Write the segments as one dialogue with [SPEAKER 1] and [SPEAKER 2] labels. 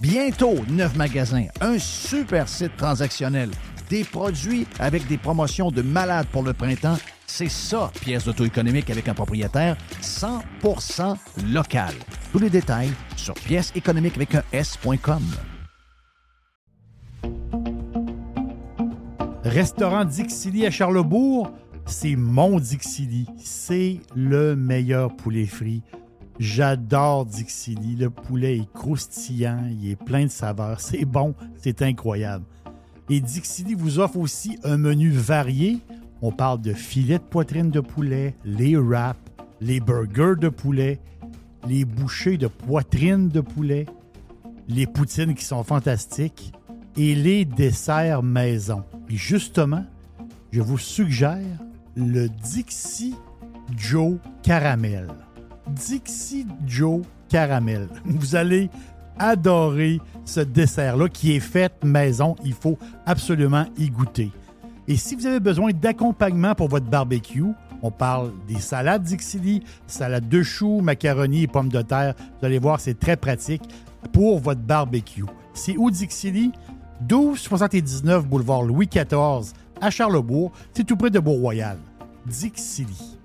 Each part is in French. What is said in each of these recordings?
[SPEAKER 1] Bientôt, neuf magasins, un super site transactionnel, des produits avec des promotions de malades pour le printemps. C'est ça, pièce d'auto-économique avec un propriétaire 100% local. Tous les détails sur pièce économique avec un S.com.
[SPEAKER 2] Restaurant Dixili à Charlebourg, c'est mon Dixili. C'est le meilleur poulet frit J'adore Dixili. Le poulet est croustillant, il est plein de saveurs. C'est bon, c'est incroyable. Et Dixili vous offre aussi un menu varié. On parle de filets de poitrine de poulet, les wraps, les burgers de poulet, les bouchées de poitrine de poulet, les poutines qui sont fantastiques et les desserts maison. Et justement, je vous suggère le Dixie Joe Caramel. Dixie Joe Caramel. Vous allez adorer ce dessert-là qui est fait maison. Il faut absolument y goûter. Et si vous avez besoin d'accompagnement pour votre barbecue, on parle des salades Dixili, salade de choux, macaroni et pommes de terre. Vous allez voir, c'est très pratique pour votre barbecue. C'est où Dixili? 1279 boulevard Louis XIV à Charlebourg. C'est tout près de Beau-Royal. Dixili.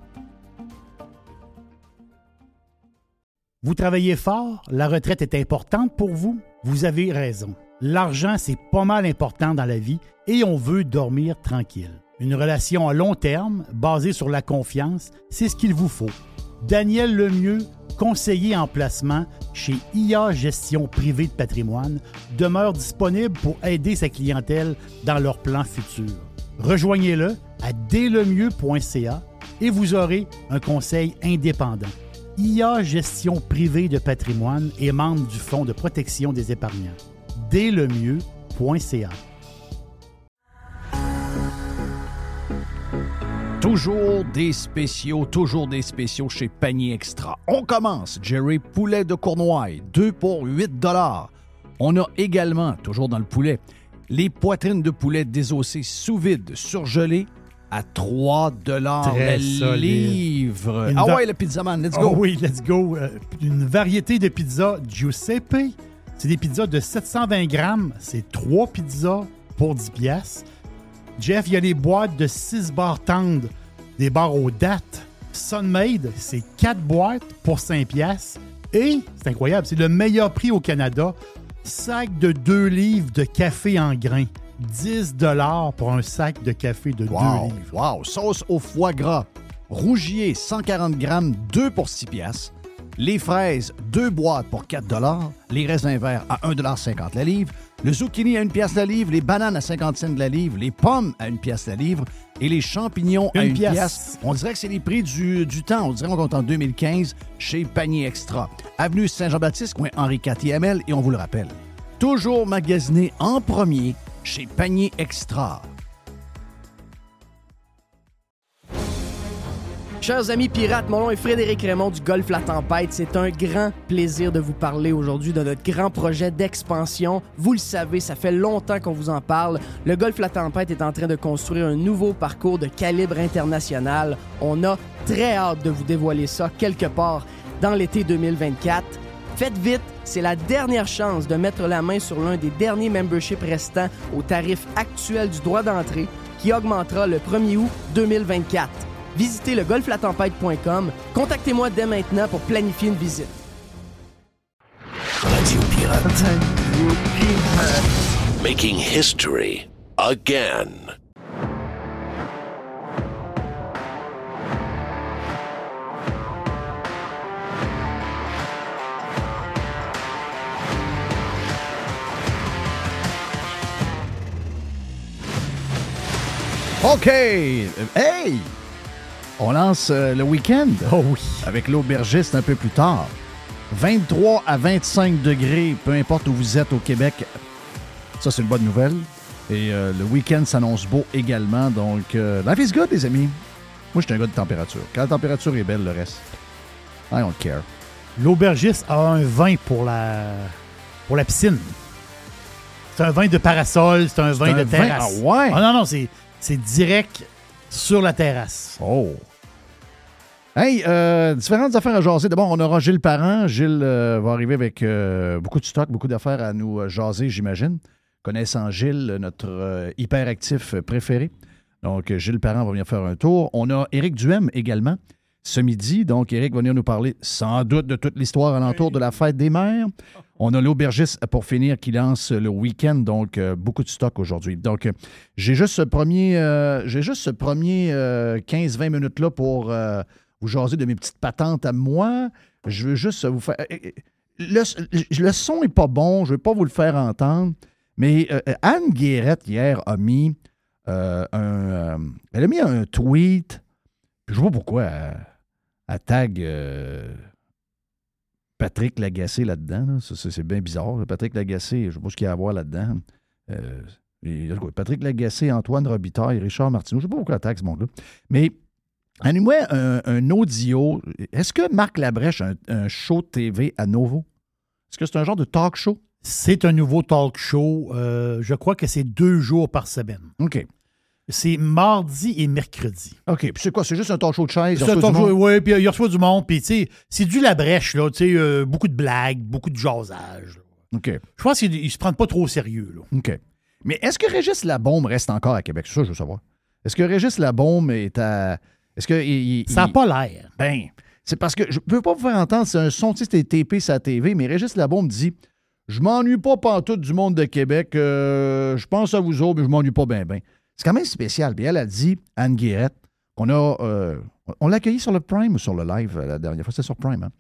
[SPEAKER 2] Vous travaillez fort, la retraite est importante pour vous, vous avez raison. L'argent, c'est pas mal important dans la vie et on veut dormir tranquille. Une relation à long terme, basée sur la confiance, c'est ce qu'il vous faut. Daniel Lemieux, conseiller en placement chez IA Gestion Privée de Patrimoine, demeure disponible pour aider sa clientèle dans leurs plans futurs. Rejoignez-le à dlemieux.ca et vous aurez un conseil indépendant. IA Gestion privée de patrimoine et membre du Fonds de protection des épargnants. Dès le mieux.ca.
[SPEAKER 1] Toujours des spéciaux, toujours des spéciaux chez Panier Extra. On commence, Jerry Poulet de Cournoye, 2 pour 8 dollars. On a également, toujours dans le poulet, les poitrines de poulet désossées sous vide, surgelées, à 3 dollars le livre. ah ouais, le pizza man, let's go.
[SPEAKER 2] Oh oui, let's go. Euh, une variété de pizzas Giuseppe. C'est des pizzas de 720 grammes. C'est 3 pizzas pour 10 pièces. Jeff, il y a les boîtes de 6 barres tendres, des barres aux dates. Sunmade, c'est 4 boîtes pour 5 pièces. Et, c'est incroyable, c'est le meilleur prix au Canada. Sac de 2 livres de café en grains. 10 pour un sac de café de 2 livres.
[SPEAKER 1] Wow! Sauce au foie gras. Rougier, 140 grammes, 2 pour 6 piastres. Les fraises, 2 boîtes pour 4 Les raisins verts à 1,50 la livre. Le zucchini à 1 pièce la livre. Les bananes à 50 cents la livre. Les pommes à 1 pièce la livre. Et les champignons à 1 pièce. On dirait que c'est les prix du, du temps. On dirait qu'on compte en 2015 chez Panier Extra. Avenue Saint-Jean-Baptiste, coin Henri IV et on vous le rappelle. Toujours magasiné en premier chez Panier Extra.
[SPEAKER 3] Chers amis pirates, mon nom est Frédéric Raymond du Golfe La Tempête. C'est un grand plaisir de vous parler aujourd'hui de notre grand projet d'expansion. Vous le savez, ça fait longtemps qu'on vous en parle. Le Golfe La Tempête est en train de construire un nouveau parcours de calibre international. On a très hâte de vous dévoiler ça quelque part dans l'été 2024. Faites vite, c'est la dernière chance de mettre la main sur l'un des derniers memberships restants au tarif actuel du droit d'entrée qui augmentera le 1er août 2024 visitez le golflatempête.com. Contactez-moi dès maintenant pour planifier une visite.
[SPEAKER 4] Making history again.
[SPEAKER 1] OK. Hey! On lance euh, le week-end.
[SPEAKER 2] Oh oui.
[SPEAKER 1] Avec l'aubergiste un peu plus tard. 23 à 25 degrés, peu importe où vous êtes au Québec. Ça, c'est une bonne nouvelle. Et euh, le week-end s'annonce beau également. Donc, euh, life is good, les amis. Moi, je suis un gars de température. Quand la température est belle, le reste, I don't care.
[SPEAKER 2] L'aubergiste a un vin pour la, pour la piscine. C'est un vin de parasol, c'est un vin
[SPEAKER 1] un
[SPEAKER 2] de
[SPEAKER 1] vin-
[SPEAKER 2] terrasse.
[SPEAKER 1] ah ouais?
[SPEAKER 2] non, non, c'est, c'est direct sur la terrasse.
[SPEAKER 1] Oh! Hey, euh, différentes affaires à jaser. D'abord, on aura Gilles Parent. Gilles euh, va arriver avec euh, beaucoup de stock, beaucoup d'affaires à nous jaser, j'imagine. Connaissant Gilles, notre hyperactif préféré. Donc, Gilles Parent va venir faire un tour. On a Éric Duhem également ce midi. Donc, Éric va venir nous parler sans doute de toute l'histoire alentour de la fête des mères. On a l'aubergiste pour finir qui lance le week-end, donc euh, beaucoup de stock aujourd'hui. Donc, euh, j'ai juste ce premier, euh, j'ai juste ce premier euh, 15-20 minutes-là pour vous jaser de mes petites patentes à moi. Je veux juste vous faire. Le, son n'est pas bon, je ne vais pas vous le faire entendre, mais Anne Guérette, hier, a mis un. elle a mis un tweet. Je pas pourquoi elle tag euh, Patrick Lagacé là-dedans. là. Ça, ça, c'est bien bizarre. là. Patrick Lagacé, je ne sais pas ce qu'il y a à voir là-dedans. Euh, et, Patrick Lagacé, Antoine Robitaille, Richard Martineau. Je ne sais pas pourquoi tag ce monde-là. Mais Annie-moi un, un audio. Est-ce que Marc Labrèche a un, un show TV à nouveau? Est-ce que c'est un genre de talk show?
[SPEAKER 2] C'est un nouveau talk show. euh, je crois que c'est deux jours par semaine.
[SPEAKER 1] OK.
[SPEAKER 2] C'est mardi et mercredi.
[SPEAKER 1] OK. Puis c'est quoi? C'est juste un talk show de chaise?
[SPEAKER 2] C'est un talk show, oui, puis il reçoit du monde, puis tu sais, c'est du la brèche, là, tu sais, euh, beaucoup de blagues, beaucoup de jasage. là.
[SPEAKER 1] OK.
[SPEAKER 2] Je pense qu'ils ne se prennent pas trop au sérieux, là.
[SPEAKER 1] OK. Mais est-ce que Régis Labaume reste encore à Québec? C'est ça, je veux savoir. Est-ce que Régis Labaume est à. Est-ce que. il- il-
[SPEAKER 2] Ça n'a
[SPEAKER 1] il-
[SPEAKER 2] pas l'air.
[SPEAKER 1] Ben, c'est parce que je ne peux pas vous faire entendre, c'est un son, tu sais, TP sa TV, mais Régis Labaume dit Je m'ennuie pas pantoute du monde de Québec, euh, je pense à vous autres, mais je m'ennuie pas bien, bien. C'est quand même spécial. Puis elle a dit, Anne Guérette, qu'on a. euh, on l'a accueilli sur le Prime ou sur le live euh, la dernière fois, c'était sur Prime, hein?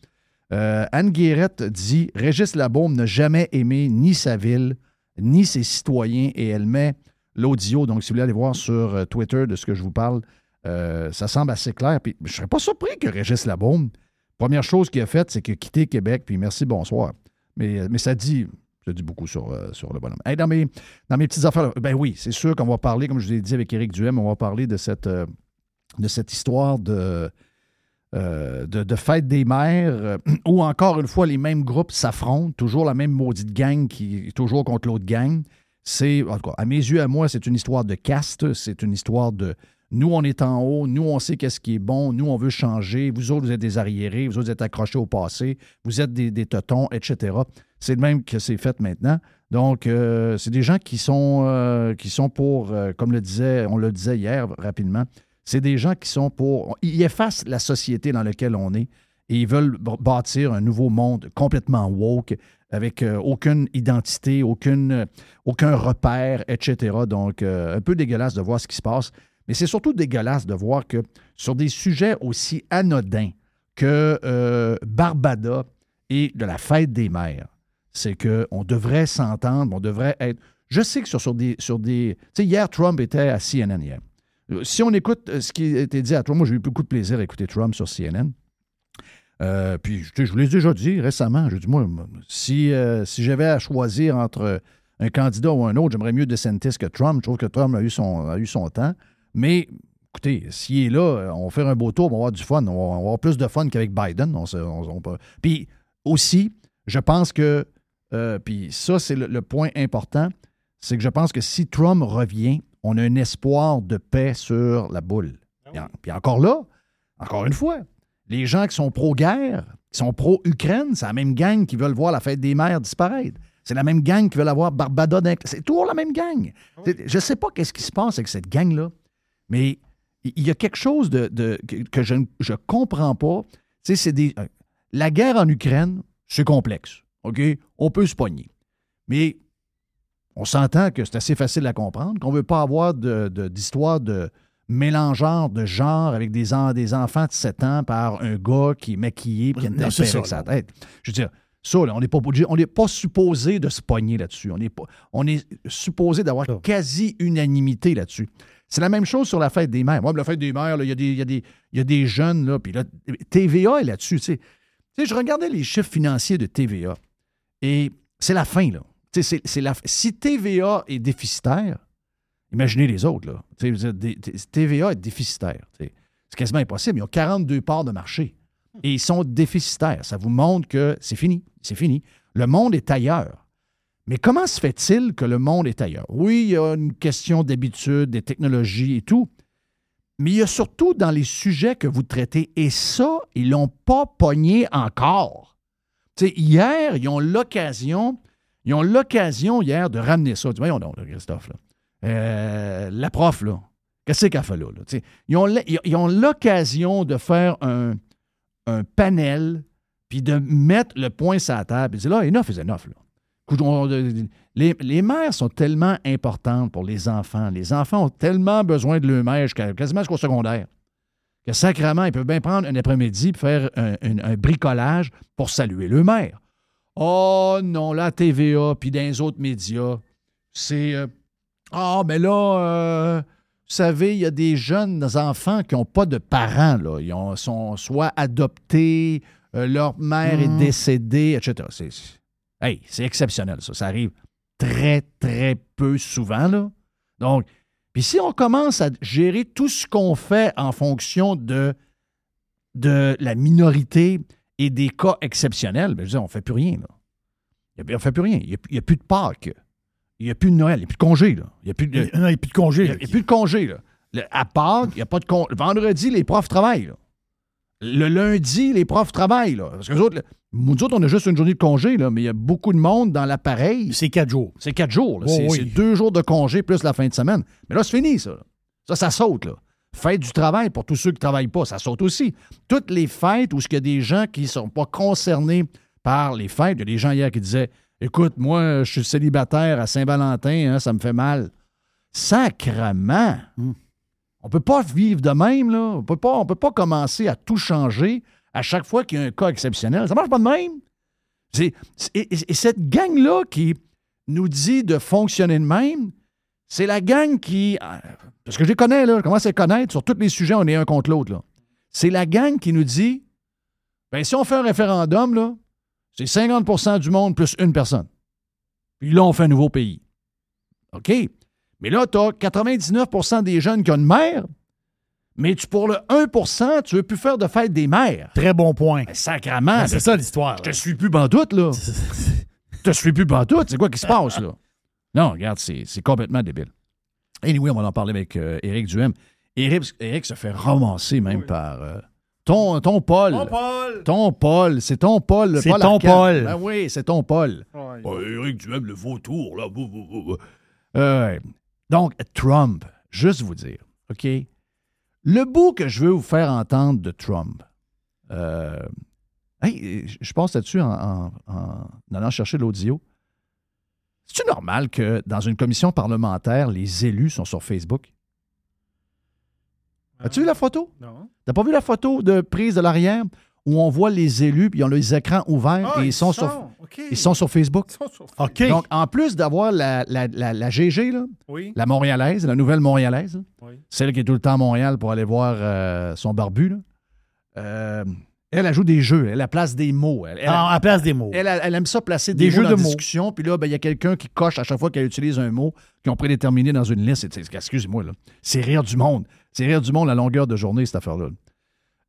[SPEAKER 1] Euh, Anne Guérette dit Régis Labaume n'a jamais aimé ni sa ville, ni ses citoyens, et elle met l'audio. Donc, si vous voulez aller voir sur Twitter de ce que je vous parle, ça semble assez clair. Puis, je ne serais pas surpris que Régis Labaume, première chose qu'il a faite, c'est qu'il a quitté Québec, puis merci, bonsoir. Mais, mais ça dit. Dit beaucoup sur, euh, le bonhomme. Dans, mes, dans mes petites affaires, ben oui, c'est sûr qu'on va parler, comme je vous l'ai dit avec Éric Duhem, on va parler de cette, euh, histoire de, euh, de, fête des mères, où encore une fois, les mêmes groupes s'affrontent, toujours la même maudite gang qui est toujours contre l'autre gang. C'est, à mes yeux, à moi, c'est une histoire de caste, c'est une histoire de nous, on est en haut, nous, on sait qu'est-ce qui est bon, nous, on veut changer, vous autres, vous êtes des arriérés, vous autres, vous êtes accrochés au passé, vous êtes des, des totons, etc. C'est le même que c'est fait maintenant. Donc, euh, c'est des gens qui sont, euh, qui sont pour, euh, comme le disait, on le disait hier rapidement, c'est des gens qui sont pour. Ils effacent la société dans laquelle on est et ils veulent bâtir un nouveau monde complètement woke, avec aucune identité, aucune, aucun repère, etc. Donc, un peu dégueulasse de voir ce qui se passe. Mais c'est surtout dégueulasse de voir que sur des sujets aussi anodins que euh, Barbada et de la fête des mères, c'est qu'on devrait s'entendre, on devrait être. Je sais que sur, sur des. Sur des tu sais, hier, Trump était à CNN hier. Euh, Si on écoute euh, ce qui a été dit à Trump, moi j'ai eu beaucoup de plaisir à écouter Trump sur CNN. Puis, sais, je vous l'ai déjà dit récemment. Je dis, moi, si, si j'avais à choisir entre un candidat ou un autre, j'aimerais mieux DeSantis que Trump. Je trouve que Trump a eu son, a eu son temps. Mais écoutez, s'il est là, on va faire un beau tour, on va avoir du fun. On va, on va avoir plus de fun qu'avec Biden. On se- on- Puis aussi, je pense que, euh, puis ça, c'est le, le point important, c'est que je pense que si Trump revient, on a un espoir de paix sur la boule. Puis en- Puis encore là, encore une fois, les gens qui sont pro-guerre, qui sont pro-Ukraine, c'est la même gang qui veulent voir la fête des mères disparaître. C'est la même gang qui veut avoir Barbada. C'est toujours la même gang. C'est- Je ne sais pas qu'est-ce qui se passe avec cette gang-là, mais il y a quelque chose de, de- que je ne comprends pas. Tu sais, c'est des. La guerre en Ukraine, c'est complexe. OK? On peut se pogner. Mais on s'entend que c'est assez facile à comprendre, qu'on ne veut pas avoir de- de- d'histoire de, mélangeur de genre avec des, en- des enfants de 7 ans par un gars qui est maquillé et qui a une tête
[SPEAKER 2] ça,
[SPEAKER 1] avec sa tête. Je veux dire, ça, là, on n'est pas, on pas supposé de se pogner là-dessus. On est, pas, on est supposé d'avoir quasi-unanimité là-dessus. C'est la même chose sur la fête des mères. Moi, la fête des mères, il y, a des- il y, y a des jeunes, là, puis là, TVA est là-dessus. Tu je regardais les chiffres financiers de TVA et c'est la fin, là. Si TVA est déficitaire, imaginez les autres, là. TVA est déficitaire. C'est quasiment impossible. Ils ont 42 parts de marché et ils sont déficitaires. Ça vous montre que c'est fini. C'est fini. Le monde est ailleurs. Mais comment se fait-il que le monde est ailleurs? Oui, il y a une question d'habitude, des technologies et tout, mais il y a surtout dans les sujets que vous traitez, et ça, ils l'ont pas pogné encore. Hier, ils ont l'occasion, ils ont l'occasion hier de ramener ça. Vois, Voyons donc, Christophe, là. Euh, la prof, là, qu'est-ce qu'elle fait là? là? Ils ont l'occasion de faire un, un panel, puis de mettre le point sur la table. Puis là, enough is enough. Là. On- Les, les mères sont tellement importantes pour les enfants. Les enfants ont tellement besoin de leur mère jusqu'à quasiment jusqu'au secondaire que sacrément, ils peuvent bien prendre un après-midi et faire un, un- un bricolage pour saluer leur mère. Oh non, la TVA, puis dans les autres médias, c'est... euh, Ah, mais là, euh, vous savez, il y a des jeunes enfants qui n'ont pas de parents. Là. Ils ont- sont soit adoptés, euh, leur mère est décédée, etc. C'est- hey, c'est exceptionnel, ça. Ça arrive très, très peu souvent. Là. Donc, puis si on commence à gérer tout ce qu'on fait en fonction de, de la minorité et des cas exceptionnels, ben, je veux dire, on ne fait plus rien. Là. Il On ne fait plus rien. Il n'y a, plus de Pâques. Il n'y a plus de Noël. Il n'y a plus de congé. Là. Il n'y a plus de.
[SPEAKER 2] Non, il n'y a plus de congé.
[SPEAKER 1] Il n'y il a plus de congé. Là. Le- à Pâques, il n'y a pas de congé. Vendredi, les profs travaillent. là. Le lundi, les profs travaillent. Là. Parce que nous autres, là, nous autres, on a juste une journée de congé, là, mais il y a beaucoup de monde dans l'appareil.
[SPEAKER 2] C'est quatre jours.
[SPEAKER 1] C'est quatre jours.
[SPEAKER 2] Oh,
[SPEAKER 1] c'est
[SPEAKER 2] oui.
[SPEAKER 1] deux jours de congé plus la fin de semaine. Mais là, c'est fini, ça. Ça, ça saute. Là. Fête du travail pour tous ceux qui ne travaillent pas, ça saute aussi. Toutes les fêtes où il y a des gens qui ne sont pas concernés par les fêtes, il y a des gens hier qui disaient Écoute, moi, je suis célibataire à Saint-Valentin, hein, ça me fait mal. Sacrement!
[SPEAKER 2] Hmm.
[SPEAKER 1] On ne peut pas vivre de même, là. On ne peut pas commencer à tout changer à chaque fois qu'il y a un cas exceptionnel. Ça marche pas de même. C'est- c'est- et, et- et cette gang-là qui nous dit de fonctionner de même, c'est la gang qui. euh, Parce que je les connais, là, je commence à les connaître. Sur tous les sujets, on est un contre l'autre. C'est la gang qui nous dit ben, si on fait un référendum, là, c'est 50% du monde plus une personne. Puis là, on fait un nouveau pays. OK? Mais là, tu as 99% des jeunes qui ont une mère, mais tu, pour le 1% tu veux plus faire de fête des mères.
[SPEAKER 2] Très bon point.
[SPEAKER 1] Ben, sacrament.
[SPEAKER 2] Ben, c'est ça l'histoire.
[SPEAKER 1] Je te suis plus bandoute, là. Je te suis plus bandoute. C'est quoi qui se passe, là? Non, regarde, c'est c'est complètement débile. Anyway, on va en parler avec euh, Éric Duhem. Éric, Éric se fait romancer même par euh, ton, ton Paul.
[SPEAKER 2] Paul!
[SPEAKER 1] Ton Paul, c'est ton Paul. le
[SPEAKER 2] C'est ton. Paul.
[SPEAKER 1] Ben oui, c'est ton Paul.
[SPEAKER 2] Ouais.
[SPEAKER 1] Oh, Éric Duhem, le vautour, là. Bou, bou, bou, bou. Euh, donc, Trump, juste vous dire, OK? Le bout que je veux vous faire entendre de Trump, euh, hey, je- passe là-dessus en, en- en allant chercher l'audio. C'est-tu normal que dans une commission parlementaire, les élus sont sur Facebook? As-tu vu la photo?
[SPEAKER 2] Non.
[SPEAKER 1] T'as pas vu la photo de prise de l'arrière? Où on voit les élus puis ils ont les écrans ouverts et ils sont, sur, ils sont sur Facebook?
[SPEAKER 2] OK.
[SPEAKER 1] Donc, en plus d'avoir la, la, la- la GG, là,
[SPEAKER 2] oui.
[SPEAKER 1] la Montréalaise, la nouvelle Montréalaise,
[SPEAKER 2] Oui.
[SPEAKER 1] celle qui est tout le temps à Montréal pour aller voir euh, son barbu, là, euh, Elle, elle joue des jeux. Elle, elle place des mots. Elle, elle-
[SPEAKER 2] En, en place des mots.
[SPEAKER 1] elle, elle- elle aime ça placer des,
[SPEAKER 2] Des
[SPEAKER 1] mots
[SPEAKER 2] jeux
[SPEAKER 1] dans
[SPEAKER 2] de
[SPEAKER 1] la
[SPEAKER 2] mots.
[SPEAKER 1] discussion. Puis là, ben, il y a quelqu'un qui coche à chaque fois qu'elle utilise un mot qu'ils ont prédéterminé dans une liste. Excusez-moi, là. C'est rire du monde. C'est rire du monde à longueur de journée, cette affaire-là.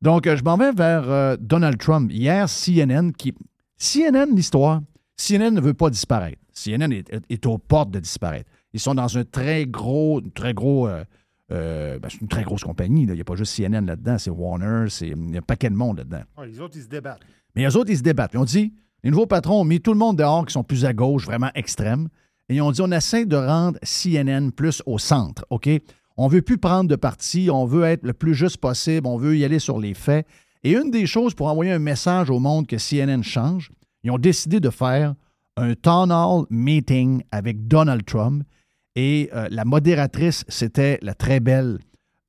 [SPEAKER 1] Donc, euh, je m'en vais vers euh, Donald Trump. Hier, CNN, qui. CNN, l'histoire, CNN ne veut pas disparaître. CNN est, est aux portes de disparaître. Ils sont dans un très gros, très gros. euh, euh, ben, c'est une très grosse compagnie. là. Il n'y a pas juste CNN là-dedans, c'est Warner, c'est, il y a un paquet de monde là-dedans.
[SPEAKER 2] Ah, les autres, ils se débattent.
[SPEAKER 1] Mais les autres, ils se débattent. Puis on dit, les nouveaux patrons ont mis tout le monde dehors qui sont plus à gauche, vraiment extrêmes. Et ils ont dit, on essaie de rendre CNN plus au centre, OK? On veut plus prendre de parti, on veut être le plus juste possible, on veut y aller sur les faits. Et une des choses pour envoyer un message au monde que CNN change, ils ont décidé de faire un town hall meeting avec Donald Trump. Et euh, la modératrice, c'était la très belle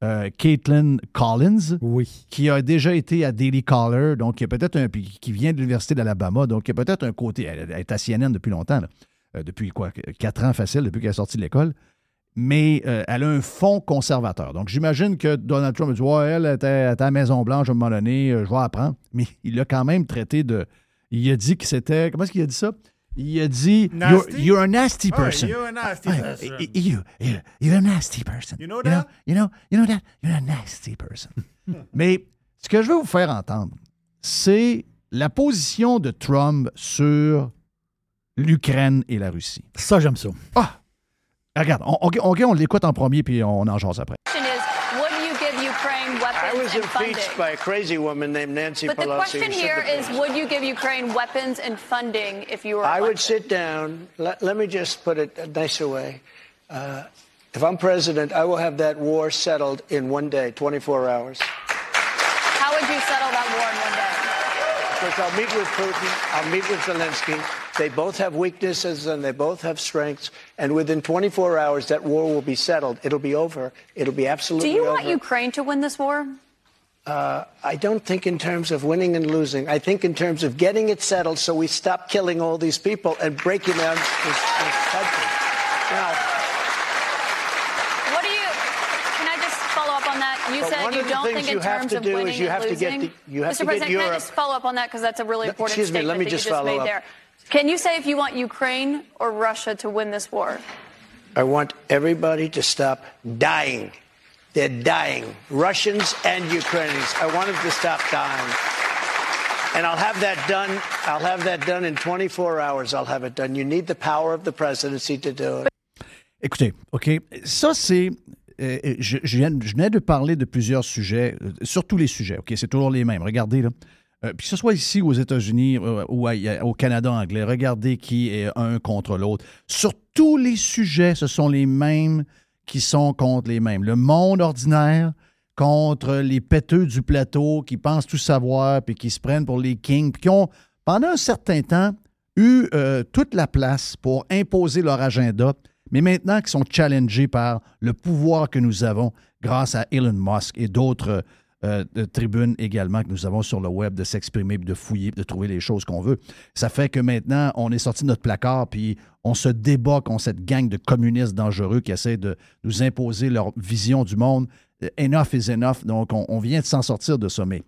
[SPEAKER 1] euh, Caitlin Collins
[SPEAKER 2] Oui.
[SPEAKER 1] qui a déjà été à Daily Caller, donc qui peut-être un qui vient de l'Université d'Alabama, donc qui a peut-être un côté. Elle, elle est à CNN depuis longtemps, là. Euh, depuis quoi, quatre ans facile, depuis qu'elle est sortie de l'école. Mais euh, elle a un fond conservateur. Donc j'imagine que Donald Trump a dit Ouais, elle était, à la Maison-Blanche à un moment donné, euh, je vais apprendre. Mais il l'a quand même traité de. Il a dit que c'était. Comment est-ce qu'il a dit ça? Il a dit You're,
[SPEAKER 2] Nasty?
[SPEAKER 1] you're a nasty
[SPEAKER 2] Ah,
[SPEAKER 1] person.
[SPEAKER 2] you're a nasty person.
[SPEAKER 1] you, you, you're a nasty person.
[SPEAKER 2] You know
[SPEAKER 1] You
[SPEAKER 2] that?
[SPEAKER 1] know, you know, you know that? You're a nasty person. Mais ce que je veux vous faire entendre, c'est la position de Trump sur l'Ukraine et la Russie.
[SPEAKER 2] Ça, j'aime ça.
[SPEAKER 1] Ah! Regarde, on, OK, OK, on l'écoute en premier, puis on en jase après.
[SPEAKER 5] question is, would you give Ukraine
[SPEAKER 6] I
[SPEAKER 5] weapons
[SPEAKER 6] was
[SPEAKER 5] and funding?
[SPEAKER 6] impeached by a crazy woman named Nancy
[SPEAKER 5] But the
[SPEAKER 6] Pelosi.
[SPEAKER 5] question
[SPEAKER 6] who
[SPEAKER 5] here
[SPEAKER 6] said
[SPEAKER 5] is,
[SPEAKER 6] the-
[SPEAKER 5] would you give Ukraine weapons and funding if you were
[SPEAKER 6] I would sit down. Let, let me just put it a nicer way. Uh, if I'm president, I will have that war settled in one day, 24 hours.
[SPEAKER 5] How would you settle that war in one day?
[SPEAKER 6] Because I'll meet with Putin, I'll meet with Zelensky. They both have weaknesses and they both have strengths. And within 24 hours, that war will be settled. It'll be over. It'll be absolutely over.
[SPEAKER 5] Do you
[SPEAKER 6] over.
[SPEAKER 5] want Ukraine to win this war?
[SPEAKER 6] Uh, I don't think in terms of winning and losing. I think in terms of getting it settled so we stop killing all these people and breaking down this, this country. Now,
[SPEAKER 5] What do you? Can I just follow up on that? You said you don't think in
[SPEAKER 6] you have
[SPEAKER 5] terms of winning
[SPEAKER 6] you
[SPEAKER 5] and
[SPEAKER 6] have to get
[SPEAKER 5] losing.
[SPEAKER 6] the- you have
[SPEAKER 5] Mr.
[SPEAKER 6] to get
[SPEAKER 5] President, can I just follow up on that because that's a really important
[SPEAKER 6] excuse me, let
[SPEAKER 5] statement
[SPEAKER 6] me just
[SPEAKER 5] just
[SPEAKER 6] follow up.
[SPEAKER 5] there. Can you say if you want Ukraine or Russia to win this war?
[SPEAKER 6] I want everybody to stop dying. They're dying. Russians and Ukrainians. I want them to stop dying. And I'll have that done. I'll have that done in 24 hours. I'll have it done. You need the power of the presidency to do it.
[SPEAKER 1] Écoutez, OK, ça, c'est. euh, euh je, je viens, je venais de parler de plusieurs sujets, euh, sur tous les sujets, OK? C'est toujours les mêmes. Regardez, là. Euh, puis que ce soit ici aux États-Unis euh, ou au Canada anglais, regardez qui est un contre l'autre. Sur tous les sujets, ce sont les mêmes qui sont contre les mêmes. Le monde ordinaire contre les péteux du plateau qui pensent tout savoir puis qui se prennent pour les kings puis qui ont, pendant un certain temps, eu euh, toute la place pour imposer leur agenda, mais maintenant qui sont challengés par le pouvoir que nous avons grâce à Elon Musk et d'autres euh, de tribunes également que nous avons sur le web de s'exprimer, de fouiller, de trouver les choses qu'on veut. Ça fait que maintenant, on est sorti de notre placard, puis on se débat contre cette gang de communistes dangereux qui essaient de nous imposer leur vision du monde. Euh, Enough is enough. Donc, on, vient de s'en sortir de. Mais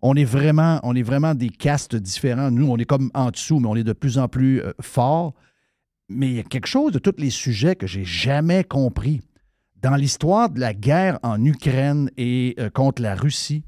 [SPEAKER 1] on est vraiment, on est vraiment des castes différents. Nous, on est comme en dessous, mais on est de plus en plus euh, forts. Mais il y a quelque chose de tous les sujets que j'ai jamais compris. Dans l'histoire de la guerre en Ukraine et euh, contre la Russie,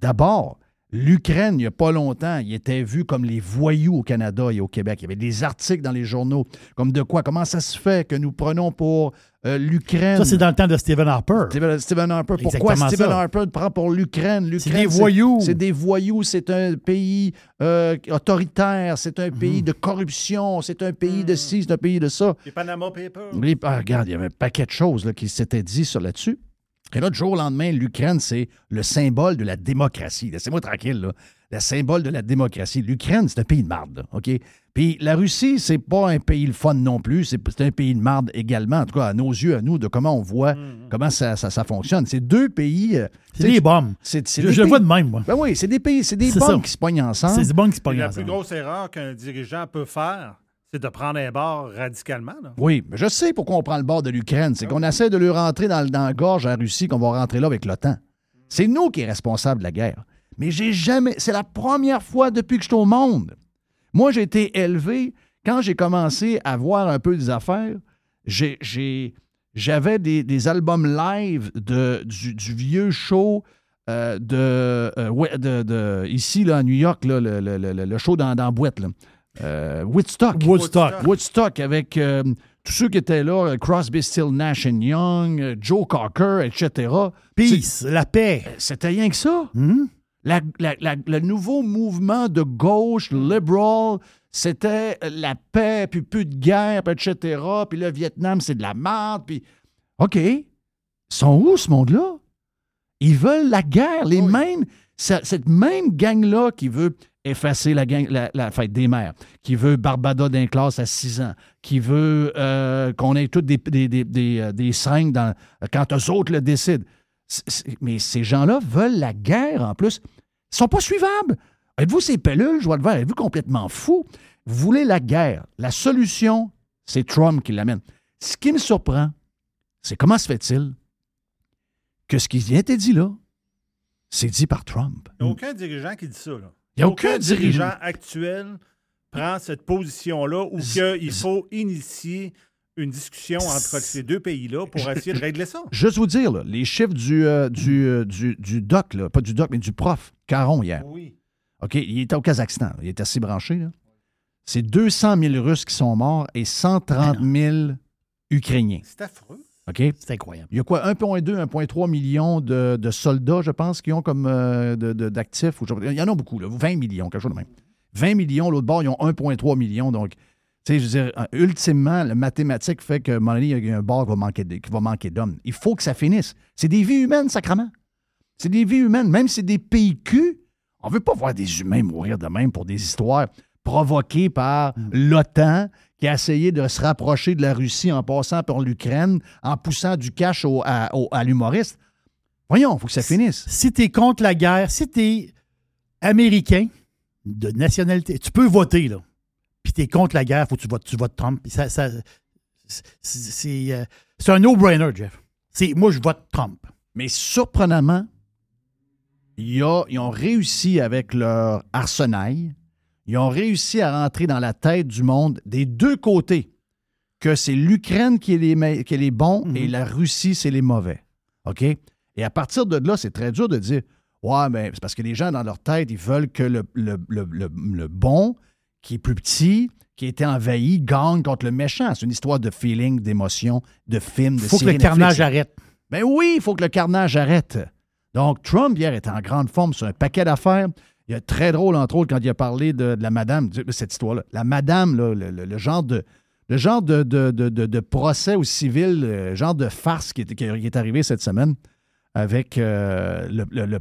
[SPEAKER 1] d'abord, l'Ukraine, il n'y a pas longtemps, il était vu comme les voyous au Canada et au Québec. Il y avait des articles dans les journaux comme de quoi, comment ça se fait que nous prenons pour euh, l'Ukraine?
[SPEAKER 2] Ça, c'est dans le temps de Stephen Harper.
[SPEAKER 1] Stephen, Stephen Harper. Pourquoi
[SPEAKER 2] Exactement
[SPEAKER 1] Stephen
[SPEAKER 2] ça.
[SPEAKER 1] Harper prend pour l'Ukraine? L'Ukraine,
[SPEAKER 2] des voyous.
[SPEAKER 1] C'est des voyous. C'est un pays euh, autoritaire. C'est un pays
[SPEAKER 2] Mhm.
[SPEAKER 1] de corruption. C'est un pays de ci, c'est un pays de ça.
[SPEAKER 2] Les Panama Papers.
[SPEAKER 1] Les- ah, regarde, il y avait un paquet de choses là, qui s'étaient dit sur là-dessus. Et là, du jour au lendemain, l'Ukraine, c'est le symbole de la démocratie. Laissez-moi tranquille, là. Le symbole de la démocratie. L'Ukraine, c'est un pays de marde, là, OK? Puis la Russie, c'est pas un pays le fun non plus. C'est un pays de marde également, en tout cas, à nos yeux, à nous, de comment on voit, comment ça, ça, ça fonctionne. C'est deux pays. euh.
[SPEAKER 2] C'est des bombes. Je,
[SPEAKER 1] des
[SPEAKER 2] je le vois de même, moi.
[SPEAKER 1] Ben oui, c'est des pays, c'est des bombes
[SPEAKER 2] ça.
[SPEAKER 1] qui se pognent ensemble.
[SPEAKER 2] C'est des bombes qui se pognent
[SPEAKER 7] la
[SPEAKER 2] ensemble.
[SPEAKER 7] plus grosse erreur qu'un dirigeant peut faire, c'est de prendre un bord radicalement.
[SPEAKER 1] Oui, mais je sais pourquoi on prend le bord de l'Ukraine. C'est qu'on essaie de lui rentrer dans, la gorge à la Russie, qu'on va rentrer là avec l'OTAN. C'est nous qui est responsable de la guerre. Mais j'ai jamais. C'est la première fois depuis que je suis au monde. Moi, j'ai été élevé. Quand j'ai commencé à voir un peu des affaires, j'avais des, albums live du, vieux show euh, de, euh, de- ici là, à New York, le, show dans, la boîte. Euh, Woodstock.
[SPEAKER 2] Woodstock.
[SPEAKER 1] Woodstock avec euh, tous ceux qui étaient là, euh, Crosby, Still, Nash and Young, Joe Cocker, etc.
[SPEAKER 2] Peace, la paix.
[SPEAKER 1] C'était rien que ça.
[SPEAKER 2] Hmm?
[SPEAKER 1] La- la- la- le nouveau mouvement de gauche, liberal, c'était la paix, puis plus de guerre, puis etc. Puis le Vietnam, c'est de la merde. Puis, OK, ils sont où ce monde-là? Ils veulent la guerre. Les mêmes, ce- cette même gang-là qui veut effacer la, gang- la, fête des mères, qui veut Barbada d'un classe à 6 ans, qui veut euh, qu'on ait tous des, des, des, des, euh, dans, quand eux autres le décident. Mais ces gens-là veulent la guerre en plus. Ils sont pas suivables. Êtes-vous ces pelules, je vois le vert, êtes-vous complètement fou? Vous voulez la guerre. La solution, c'est Trump qui l'amène. Ce qui me surprend, c'est comment se fait-il que ce qui vient d'être dit là, c'est dit par Trump.
[SPEAKER 7] Il n'y a aucun dirigeant qui dit ça. Là.
[SPEAKER 1] Il y a aucun dirigeant.
[SPEAKER 7] actuel prend cette position-là où il faut initier une discussion entre ces deux pays-là pour essayer de régler ça.
[SPEAKER 1] Juste vous dire, là, les chiffres du, euh, du, euh, du, du doc, là, pas du doc, mais du prof, Caron, hier.
[SPEAKER 7] Oui.
[SPEAKER 1] OK, il était au Kazakhstan. là. Il est assez branché. C'est 200 000 Russes qui sont morts et 130 000 Ukrainiens.
[SPEAKER 7] C'est affreux.
[SPEAKER 1] OK?
[SPEAKER 2] C'est incroyable.
[SPEAKER 1] Il y a quoi, 1,2, 1,3 millions de, de soldats, je pense, qui ont comme euh, d'actifs. Il y en a beaucoup, là, 20 millions, quelque chose de même. 20 millions, l'autre bord, ils ont 1,3 million. Donc, tu sais, je veux dire, euh, ultimement, la mathématique fait que, à un moment donné, il y a un bord qui va manquer de- qui va manquer d'hommes. Il faut que ça finisse. C'est des vies humaines, sacrement. C'est des vies humaines. Même si c'est des PQ, on ne veut pas voir des humains mourir de même pour des histoires provoquées par l'OTAN qui a essayé de se rapprocher de la Russie en passant par l'Ukraine, en poussant du cash au- à, au- à l'humoriste. Voyons, il faut que ça finisse.
[SPEAKER 2] Si tu es contre la guerre, si tu es américain de nationalité, tu peux voter, là. Puis tu es contre la guerre, faut que tu votes, tu votes Trump. Ça, ça- c'est- c'est euh, c'est un no-brainer, Jeff. C'est Moi, je vote Trump.
[SPEAKER 1] Mais surprenamment, il y a- ils ont réussi avec leur arsenal, ils ont réussi à rentrer dans la tête du monde des deux côtés que c'est l'Ukraine qui est les, me- qui est les bons et la Russie, c'est les mauvais. OK? Et à partir de là, c'est très dur de dire Ouais, mais c'est parce que les gens, dans leur tête, ils veulent que le, le- le- le- le bon, qui est plus petit, qui a été envahi, gagne contre le méchant. C'est une histoire de feeling, d'émotion, de film, de
[SPEAKER 2] Il faut que le carnage arrête.
[SPEAKER 1] Ben oui, il faut que le carnage arrête. Donc, Trump, hier, est en grande forme sur un paquet d'affaires. Il est très drôle, entre autres, quand il a parlé de, la madame, cette histoire-là. La madame, le, genre de. Procès au civil, le genre de farce qui est, arrivé cette semaine avec euh, le, le-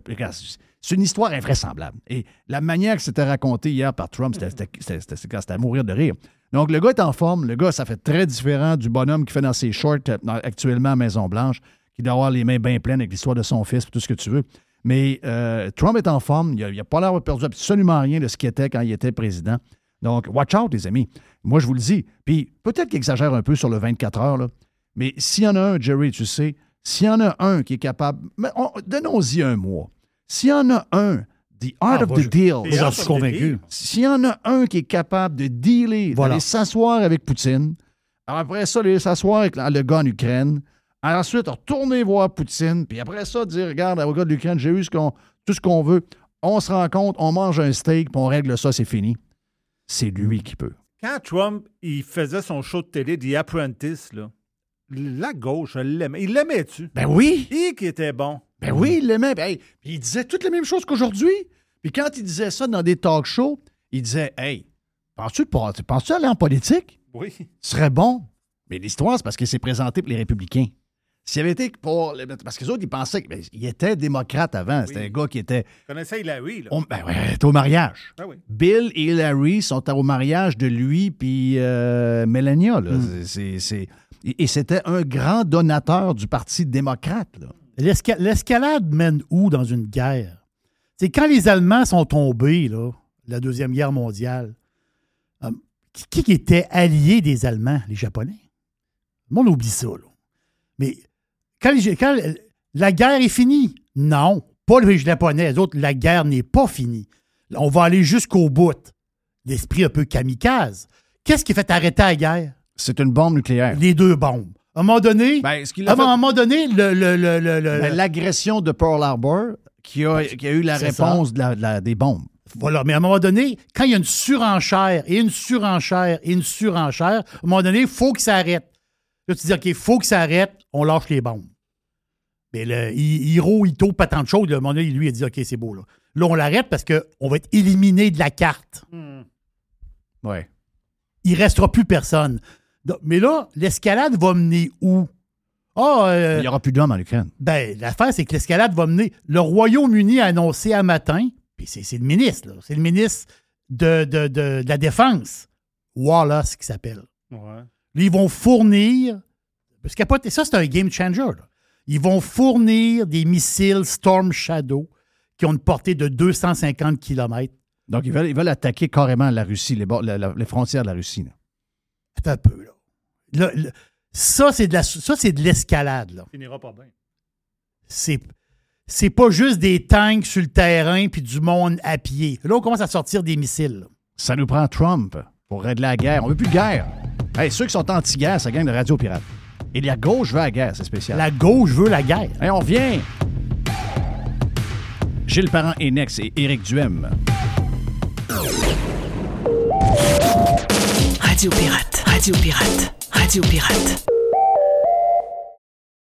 [SPEAKER 1] C'est une histoire invraisemblable. Et la manière que c'était raconté hier par Trump, c'était- à mourir de rire. Donc, le gars est en forme. Le gars, ça fait très différent du bonhomme qui fait dans ses shorts euh, actuellement à Maison-Blanche, qui doit avoir les mains bien pleines avec l'histoire de son fils, tout ce que tu veux. Mais euh, Trump est en forme. Il n'a pas l'air d'avoir perdu absolument rien de ce qu'il était quand il était président. Donc, watch out, les amis. Moi, je vous le dis. Puis, peut-être qu'il exagère un peu sur le 24 heures, là. mais s'il y en a un, Jerry, tu sais, s'il y en a un qui est capable. Donnons-y un mois. S'il y en a un, the art
[SPEAKER 2] Ah,
[SPEAKER 1] of the
[SPEAKER 2] je-
[SPEAKER 1] deal.
[SPEAKER 2] j'en suis convaincu.
[SPEAKER 1] S'il y en a un qui est capable de dealer,
[SPEAKER 2] Voilà.
[SPEAKER 1] d'aller s'asseoir avec Poutine, alors après ça, aller s'asseoir avec le gars en Ukraine, ensuite retourner voir Poutine, puis après ça, dire Regarde, gars de l'Ukraine, j'ai eu ce tout ce qu'on veut, on se rencontre, on mange un steak, puis on règle ça, c'est fini. C'est lui qui peut.
[SPEAKER 7] Quand Trump il faisait son show de télé, The Apprentice, là, la gauche, elle l'aimait. Il l'aimait-tu?
[SPEAKER 1] Ben oui!
[SPEAKER 7] Il qui était bon.
[SPEAKER 1] Ben oui, il l'aimait. Ben, hey, il disait toutes les mêmes choses qu'aujourd'hui. Puis quand il disait ça dans des talk shows, il disait Hey, penses-tu penses aller en politique?
[SPEAKER 7] Oui.
[SPEAKER 1] Ce serait bon. Mais l'histoire, c'est parce qu'il s'est présenté pour les républicains. S'il avait été pour. les- Parce que les autres, ils pensaient qu'il était démocrate avant. C'était un gars qui était.
[SPEAKER 7] Je connaissais Hillary, là.
[SPEAKER 1] au- ben ouais, était au mariage.
[SPEAKER 7] Ah oui.
[SPEAKER 1] Bill et Hillary sont au mariage de lui puis euh, Melania. là. C'est- c'est- c'est- Et, et c'était un grand donateur du Parti démocrate. là.
[SPEAKER 2] L'esca- L'escalade mène où dans une guerre? C'est quand les Allemands sont tombés, là, la Deuxième Guerre mondiale, euh, qui, qui était allié des Allemands? Les Japonais? Le monde oublie ça. Là. Mais quand, la guerre est finie, non, pas les Japonais. Les autres, la guerre n'est pas finie. On va aller jusqu'au bout. L'esprit un peu kamikaze. Qu'est-ce qui fait arrêter la guerre?
[SPEAKER 1] C'est une bombe nucléaire.
[SPEAKER 2] Les deux bombes. À un moment donné,
[SPEAKER 1] Ben, ce qu'il
[SPEAKER 2] à
[SPEAKER 1] a fait-
[SPEAKER 2] un moment donné, le, le- le- le- le-
[SPEAKER 1] Ben, l'agression de Pearl Harbor qui a, qui a eu la réponse de la- de la- des bombes.
[SPEAKER 2] Voilà, mais à un moment donné, quand il y a une surenchère et une surenchère et une surenchère, à un moment donné, il faut que ça arrête. Là, tu dis, OK, il faut que ça arrête, on lâche les bombes. Mais le Hi- Hiro Ito, pas tant de choses, un moment donné, lui, il a dit, OK, c'est beau. Là, là on l'arrête parce qu'on va être éliminé de la carte.
[SPEAKER 1] Ouais.
[SPEAKER 2] Il ne restera plus personne. Donc, mais là, l'escalade va mener où? Ah, euh,
[SPEAKER 1] Il n'y aura plus d'hommes en Ukraine.
[SPEAKER 2] ben, l'affaire, c'est que l'escalade va mener. Le Royaume-Uni a annoncé un matin, puis c'est c'est le ministre, là, c'est le ministre de, de- de- de la Défense, Wallace, qui s'appelle.
[SPEAKER 7] Ouais.
[SPEAKER 2] Là, ils vont fournir. Parce qu'il y a pas- ça, c'est un game changer. là. Ils vont fournir des missiles Storm Shadow qui ont une portée de 250 km.
[SPEAKER 1] Donc, ils veulent, ils veulent attaquer carrément la Russie, les, bords- la- la- les frontières de la Russie. là.
[SPEAKER 2] Attends un peu, là. Là, là, ça, c'est de la- ça, c'est de l'escalade, là.
[SPEAKER 7] Finira pas bien.
[SPEAKER 2] c'est c'est pas juste des tanks sur le terrain puis du monde à pied. Là, on commence à sortir des missiles.
[SPEAKER 1] Ça nous prend Trump pour régler la guerre. On veut plus de guerre. Hey, ceux qui sont anti-guerre, ça gagne de radio pirate. Et la gauche veut la guerre, c'est spécial.
[SPEAKER 2] La gauche veut la guerre.
[SPEAKER 1] Hey, on revient. Gilles Parent et Nex et Éric Duhem.
[SPEAKER 8] Radio Pirate, Radio Pirate, Radio Pirate.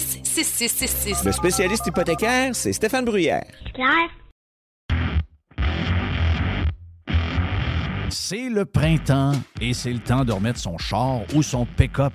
[SPEAKER 8] 266-6666.
[SPEAKER 9] Le spécialiste hypothécaire, c'est Stéphane Bruyère.
[SPEAKER 10] Claire?
[SPEAKER 1] C'est le printemps et c'est le temps de remettre son char ou son pick-up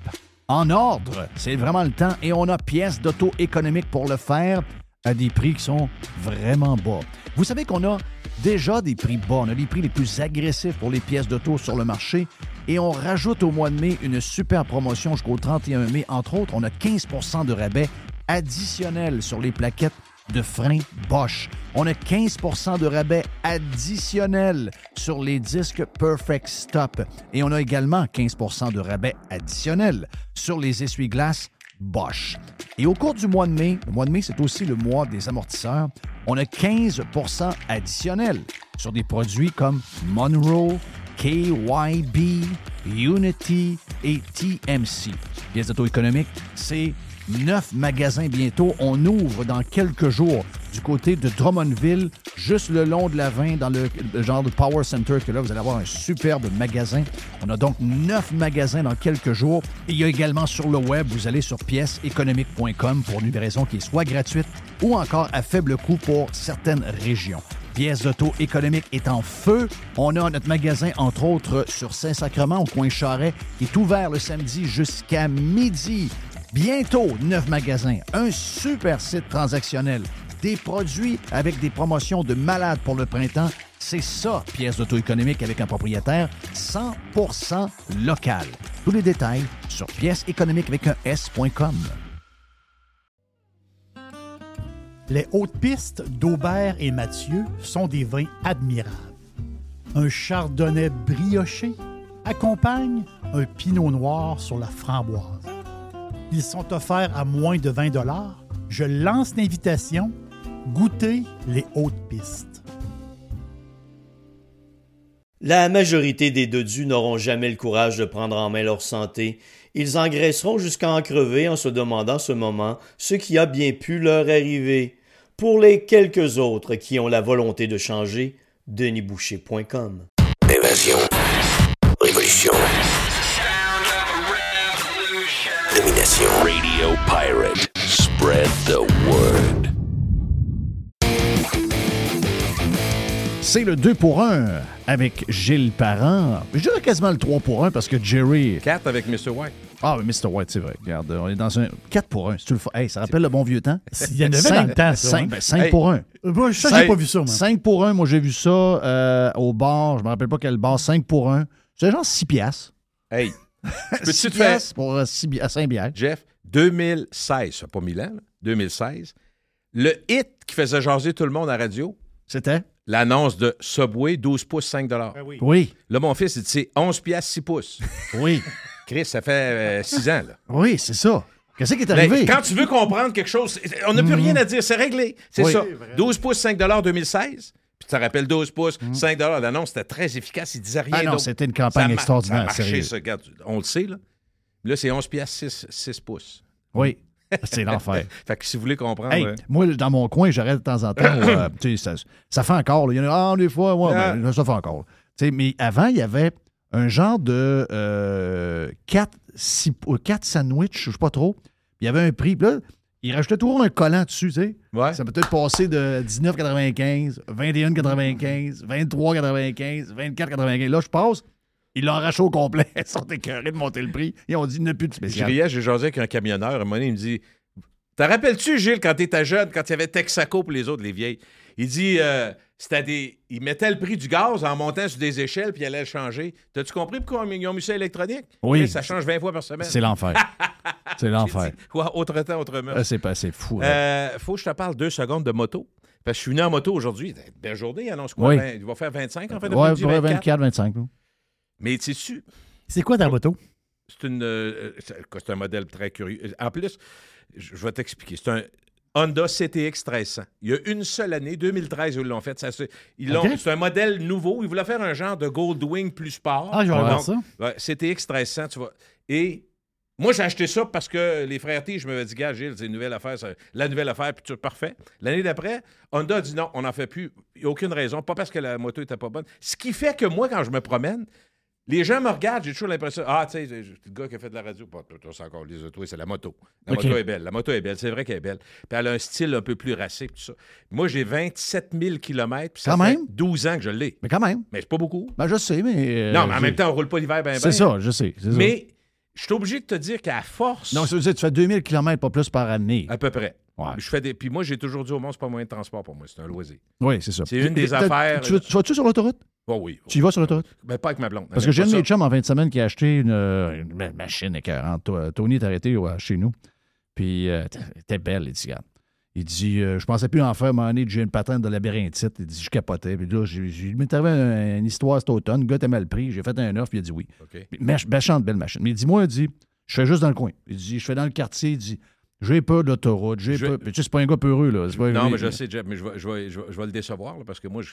[SPEAKER 1] en ordre. C'est vraiment le temps et on a pièces d'auto économiques pour le faire à des prix qui sont vraiment bas. Vous savez qu'on a déjà des prix bas. On a les prix les plus agressifs pour les pièces d'auto sur le marché et on rajoute au mois de mai une super promotion jusqu'au 31 mai. Entre autres, on a 15% de rabais additionnel sur les plaquettes de frein Bosch. On a 15% de rabais additionnel sur les disques Perfect Stop. Et on a également 15% de rabais additionnel sur les essuie-glaces Bosch. Et au cours du mois de mai, le mois de mai, c'est aussi le mois des amortisseurs, on a 15% additionnel sur des produits comme Monroe, KYB, Unity et TMC. Pièces d'auto économique, c'est neuf magasins bientôt. On ouvre dans quelques jours du côté de Drummondville, juste le long de la 20, dans le, genre de Power Center, que là, vous allez avoir un superbe magasin. On a donc neuf magasins dans quelques jours. Il y a également sur le web, vous allez sur pièceséconomique.com pour une livraison qui est soit gratuite ou encore à faible coût pour certaines régions. Pièces d'auto économique est en feu. On a notre magasin, entre autres, sur Saint-Sacrement, au coin Charret, qui est ouvert le samedi jusqu'à midi. Bientôt, neuf magasins, un super site transactionnel, des produits avec des promotions de malades pour le printemps. C'est ça, pièce d'auto-économique avec un propriétaire 100% local. Tous les détails sur pièce économique avec un S.com.
[SPEAKER 2] Les hautes pistes d'Aubert et Mathieu sont des vins admirables. Un chardonnay brioché accompagne un pinot noir sur la framboise. Ils sont offerts à moins de 20 Je lance l'invitation. Goûtez les hautes pistes.
[SPEAKER 11] La majorité des dodus n'auront jamais le courage de prendre en main leur santé. Ils engraisseront jusqu'à en crever en se demandant ce moment ce qui a bien pu leur arriver. Pour les quelques autres qui ont la volonté de changer, denisboucher.com.
[SPEAKER 4] Évasion.
[SPEAKER 1] C'est le 2 pour 1 avec Gilles Parent. Je dirais quasiment le 3 pour 1 parce que Jerry.
[SPEAKER 12] 4 avec Mr. White.
[SPEAKER 1] Ah, mais Mr. White, c'est vrai. Regarde, on est dans un 4 pour 1. Si tu le fais. Hey, ça rappelle le bon vieux temps?
[SPEAKER 2] Il y en avait dans le temps, ça.
[SPEAKER 1] 5,
[SPEAKER 2] hein?
[SPEAKER 1] ben, pour 1.
[SPEAKER 2] Moi, ça, j'ai pas vu ça, moi.
[SPEAKER 1] 5 pour 1, moi, j'ai vu ça euh, au bar. Je me rappelle pas quel bar. 5 pour 1. C'est genre 6 piastres.
[SPEAKER 10] Hey, peux-tu
[SPEAKER 1] 6
[SPEAKER 10] te faire.
[SPEAKER 1] piastres pour euh, 6 bi- à 5 bières.
[SPEAKER 10] Jeff, 2016, c'est pas mille ans, là, 2016, le hit qui faisait jaser tout le monde à la radio,
[SPEAKER 1] C'était?
[SPEAKER 10] L'annonce de Subway, 12 pouces, 5
[SPEAKER 2] oui.
[SPEAKER 1] Oui.
[SPEAKER 10] Là, mon fils, il dit c'est 11 piastres, 6 pouces.
[SPEAKER 1] Oui.
[SPEAKER 10] Chris, ça fait 6 ans, là.
[SPEAKER 1] Oui, c'est ça. Qu'est-ce qui est
[SPEAKER 10] Mais
[SPEAKER 1] arrivé?
[SPEAKER 10] quand tu veux comprendre quelque chose, on n'a plus rien à dire, c'est réglé. C'est
[SPEAKER 1] Oui.
[SPEAKER 10] ça. 12 pouces, 5 2016. Puis tu te rappelles 12 pouces, 5 L'annonce, c'était très efficace. Il disait rien
[SPEAKER 1] Ah non, c'était une campagne extraordinaire,
[SPEAKER 10] Ça a marché,
[SPEAKER 1] sérieux.
[SPEAKER 10] ça. Regarde, on le sait, là. Là, c'est 11 piastres, 6, 6 pouces.
[SPEAKER 1] Oui. C'est l'enfer.
[SPEAKER 10] Fait que si vous voulez comprendre...
[SPEAKER 1] Hey,
[SPEAKER 10] euh,
[SPEAKER 1] moi, dans mon coin, j'arrête de temps en temps. euh, tu sais, ça, ça fait encore. Il y en a, ah, des fois, ouais,
[SPEAKER 10] Ah.
[SPEAKER 1] ben, ça fait encore. Tu sais, mais avant, il y avait un genre de 4 sandwichs, je sais pas trop. Il y avait un prix. Là, il rajoutait toujours un collant dessus, tu sais.
[SPEAKER 10] ouais.
[SPEAKER 1] Ça peut être passé de 19,95, 21,95, 23,95, 24,95. Là, je passe. Ils l'ont arraché au complet. Ils sont écœurés de monter le prix. Ils ont dit, il a plus de
[SPEAKER 10] Je
[SPEAKER 1] spécial.
[SPEAKER 10] riais, j'ai jasé avec un camionneur. À un moment donné, il me dit Te rappelles-tu, Gilles, quand t'étais jeune, quand il y avait Texaco pour les autres, les vieilles? Il dit euh, C'était des. Il mettait le prix du gaz en montant sur des échelles, puis il allait le changer. T'as-tu compris pourquoi ils ont mis ça électronique?
[SPEAKER 1] Oui.
[SPEAKER 10] Ça change 20 fois par semaine.
[SPEAKER 1] C'est l'enfer. C'est l'enfer.
[SPEAKER 10] Ouais, autre temps, autre.
[SPEAKER 1] Ah, C'est pas c'est fou.
[SPEAKER 10] Euh, faut que je te parle deux secondes de moto. Parce que je suis venu en moto aujourd'hui. Belle journée, il annonce quoi?
[SPEAKER 1] Oui.
[SPEAKER 10] il va faire 25 en fait.
[SPEAKER 1] ouais,
[SPEAKER 10] après-midi,
[SPEAKER 1] ouais,
[SPEAKER 10] 24.
[SPEAKER 1] 24, 25. là.
[SPEAKER 10] Mais tu sais
[SPEAKER 2] C'est quoi ta moto?
[SPEAKER 10] c'est une, euh, c'est un modèle très curieux. En plus, je vais t'expliquer. C'est un Honda CTX 1300. Il y a une seule année, 2013, où ils l'ont fait. Ça, c'est, ils l'ont- c'est un modèle nouveau. Ils voulaient faire un genre de Goldwing plus sport.
[SPEAKER 2] Ah, je vais voir ça.
[SPEAKER 10] ouais, CTX 1300, tu vois. Et moi, j'ai acheté ça parce que les frères T, je me dit, gars, Gilles, c'est une nouvelle affaire, ça- la nouvelle affaire, puis tu parfait. L'année d'après, Honda a dit non, on n'en fait plus. Il n'y a aucune raison, pas parce que la moto était pas bonne. Ce qui fait que moi, quand je me promène, les gens me regardent, j'ai toujours l'impression, ah, tu sais, le gars qui a fait de la radio, pas c'est encore les autos, c'est la moto. La moto est belle, la moto est belle, c'est vrai qu'elle est belle. Puis elle a un style un peu plus racé, tout ça. Moi, j'ai 27 000 km, puis ça
[SPEAKER 1] Quand
[SPEAKER 10] fait
[SPEAKER 1] même?
[SPEAKER 10] 12 ans que je l'ai.
[SPEAKER 1] Mais quand même.
[SPEAKER 10] Mais c'est pas beaucoup.
[SPEAKER 1] Ben, je sais, mais. euh,
[SPEAKER 10] non, mais en même temps, on roule pas l'hiver, ben, ben.
[SPEAKER 1] C'est ça, je sais.
[SPEAKER 10] Mais je suis obligé de te dire qu'à force.
[SPEAKER 1] Non, ça veut dire que tu fais 2000 km, pas plus par année.
[SPEAKER 10] À peu près.
[SPEAKER 1] Ouais.
[SPEAKER 10] Je fais des... Puis moi, j'ai toujours dit au monde, c'est pas un moyen de transport pour moi, c'est un loisir.
[SPEAKER 1] Oui, c'est ça.
[SPEAKER 10] C'est une des affaires-
[SPEAKER 1] tu vas-tu sur l'autoroute?
[SPEAKER 10] Oh oui.
[SPEAKER 1] Tu y vas sur l'autoroute?
[SPEAKER 10] Ben, pas avec ma blonde.
[SPEAKER 1] Parce que j'ai un de mes chums en fin de semaine qui a acheté une, euh, une belle machine écœurante. To- Tony est arrêté ouais, chez nous. Puis, euh, était belle, il dit. Il dit, euh, je pensais plus en faire, à un moment donné, j'ai une patente de labyrinthite. Il dit, je capotais. Puis là, il m'est arrivé une histoire cet automne. Le gars était mal pris. J'ai fait un offre, puis il a dit oui.
[SPEAKER 10] OK.
[SPEAKER 1] Puis, mach- méchante belle machine. Mais il dit, moi, il dit, je fais juste dans le coin. Il dit, je fais dans le quartier. Il dit, j'ai peur de l'autoroute. J'ai
[SPEAKER 10] Je-.
[SPEAKER 1] Puis, tu sais, c'est pas un gars peureux, là. Pas-
[SPEAKER 10] Non, mais je sais, Jeff, mais je vais, je vais- je vais- le décevoir, là, parce que moi, je,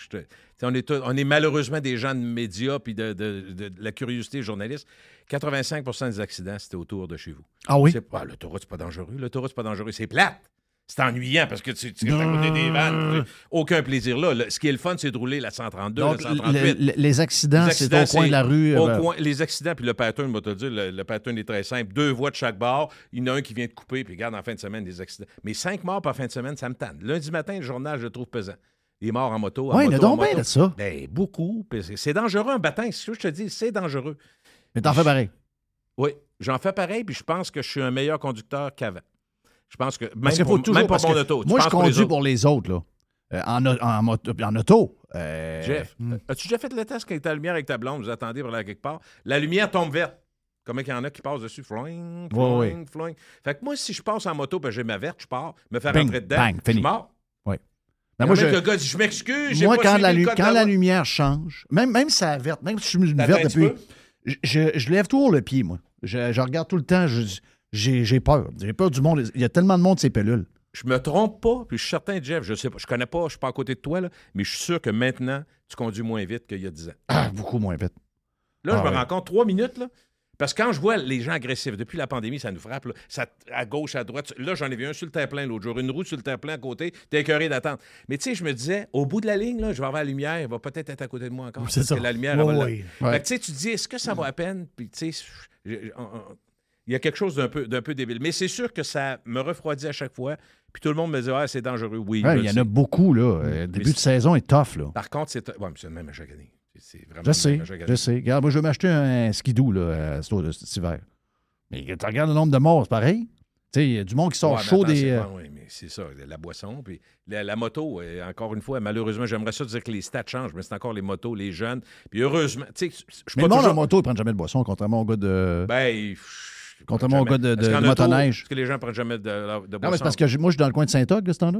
[SPEAKER 10] on, est on est malheureusement des gens de médias puis de, de- de- de la curiosité journaliste. 85% des accidents, c'était autour de chez vous.
[SPEAKER 1] Ah oui?
[SPEAKER 10] C'est pas, l'autoroute, c'est pas dangereux. L'autoroute, c'est pas dangereux. C'est plate. C'est ennuyant parce que tu, tu restes à côté des vannes. Aucun plaisir là. Le- ce qui est le fun, c'est de rouler la 132,
[SPEAKER 1] Donc,
[SPEAKER 10] la 138.
[SPEAKER 1] le- le- les accidents,
[SPEAKER 10] Les
[SPEAKER 1] c'est
[SPEAKER 10] accidents,
[SPEAKER 1] au coin de la rue.
[SPEAKER 10] au
[SPEAKER 1] euh,
[SPEAKER 10] coin- les accidents, puis le pattern, vais te le dire, le, le pattern est très simple. Deux voies de chaque bord. Il y en a un qui vient de couper, puis regarde, en fin de semaine, des accidents. Mais cinq morts par fin de semaine, ça me tente. Lundi matin, le journal, je le trouve pesant. Les morts en moto. En
[SPEAKER 1] Ouais, il y en a
[SPEAKER 10] moto, en
[SPEAKER 1] donc bien
[SPEAKER 10] moto.
[SPEAKER 1] de ça.
[SPEAKER 10] Ben, beaucoup. Puis c'est- C'est dangereux, un baptême. C'est ce que je te dis, c'est dangereux.
[SPEAKER 1] Mais t'en fais pareil.
[SPEAKER 10] Oui, j'en fais pareil, puis je pense que je suis un meilleur conducteur qu'avant. Je pense que. Même
[SPEAKER 1] Parce qu'il
[SPEAKER 10] pour,
[SPEAKER 1] faut toujours.
[SPEAKER 10] même pour mon auto.
[SPEAKER 1] Moi, je
[SPEAKER 10] pour
[SPEAKER 1] conduis pour les autres, là. Euh, en, en, auto. euh,
[SPEAKER 10] Jeff,
[SPEAKER 1] hmm.
[SPEAKER 10] as-tu déjà fait le test quand tu la lumière avec ta blonde, vous attendez pour aller quelque part? La lumière tombe verte. Comment il y en a qui passent dessus? Fling, fling,
[SPEAKER 1] Ouais,
[SPEAKER 10] fling. Fait que moi, si je passe en moto et j'ai ma verte, je pars, me faire
[SPEAKER 1] Bing,
[SPEAKER 10] rentrer dedans,
[SPEAKER 1] bang,
[SPEAKER 10] je
[SPEAKER 1] fini.
[SPEAKER 10] suis mort.
[SPEAKER 1] Oui. Ben, moi, je,
[SPEAKER 10] le gars dit, je m'excuse,
[SPEAKER 1] moi
[SPEAKER 10] pas
[SPEAKER 1] quand, la, quand
[SPEAKER 10] la
[SPEAKER 1] lumière change, même, même si c'est verte, même si je suis une verte depuis. Je, je- je lève toujours le pied, moi. Je, je regarde tout le temps. je- J'ai j'ai peur. J'ai peur du monde. Il y a tellement de monde, ces pilules.
[SPEAKER 10] Je me trompe pas, puis je suis certain, Jeff, je sais pas, je connais pas, je suis pas à côté de toi, là, mais je suis sûr que maintenant, tu conduis moins vite qu'il y a 10 ans.
[SPEAKER 1] Ah, beaucoup moins vite.
[SPEAKER 10] Là,
[SPEAKER 1] Ah
[SPEAKER 10] je me
[SPEAKER 1] ouais.
[SPEAKER 10] rends compte, trois minutes, là. Parce que quand je vois les gens agressifs, depuis la pandémie, ça nous frappe, là, ça, à gauche, à droite. Là, j'en ai vu un sur le terre-plein l'autre jour, une roue sur le terre-plein à côté, t'es écœuré d'attendre. Mais tu sais, je me disais, au bout de la ligne, là, je vais avoir la lumière, il va peut-être être à côté de moi encore.
[SPEAKER 2] C'est ça.
[SPEAKER 10] que la lumière, elle va
[SPEAKER 2] ouais.
[SPEAKER 10] tu sais, tu te dis, est-ce que ça vaut la peine? Puis tu sais, il y a quelque chose d'un peu, d'un peu débile. Mais c'est sûr que ça me refroidit à chaque fois. Puis tout le monde me dit, ah, c'est dangereux. Oui,
[SPEAKER 1] Ouais, il y
[SPEAKER 10] le
[SPEAKER 1] en
[SPEAKER 10] sais.
[SPEAKER 1] a beaucoup, là. Euh, début
[SPEAKER 10] Mais
[SPEAKER 1] de saison est tough, là.
[SPEAKER 10] Par contre, c'est. Ouais, mais c'est le même à chaque année. C'est- vraiment
[SPEAKER 1] Je
[SPEAKER 10] le
[SPEAKER 1] sais,
[SPEAKER 10] même
[SPEAKER 1] je sais. Regarde, moi, je vais m'acheter un skidoo, là, cet hiver. Mais tu regardes le nombre de morts, c'est pareil. Tu sais, il y a du monde qui sort
[SPEAKER 10] Ouais,
[SPEAKER 1] chaud des. euh,
[SPEAKER 10] ouais, mais c'est ça, la boisson. Puis la, la moto, euh, encore une fois, malheureusement, j'aimerais ça dire que les stats changent, mais c'est encore les motos, les jeunes. Puis heureusement, tu sais, je suis pas
[SPEAKER 1] le en
[SPEAKER 10] toujours-
[SPEAKER 1] moto, ils prennent jamais de boisson, contrairement au gars de.
[SPEAKER 10] Ben, ils-
[SPEAKER 1] contrairement au gars de, de- de motoneige.
[SPEAKER 10] Est-ce que les gens prennent jamais de, de?
[SPEAKER 1] Non, mais c'est parce que moi, je suis dans le coin de Saint-Og, à ce temps-là.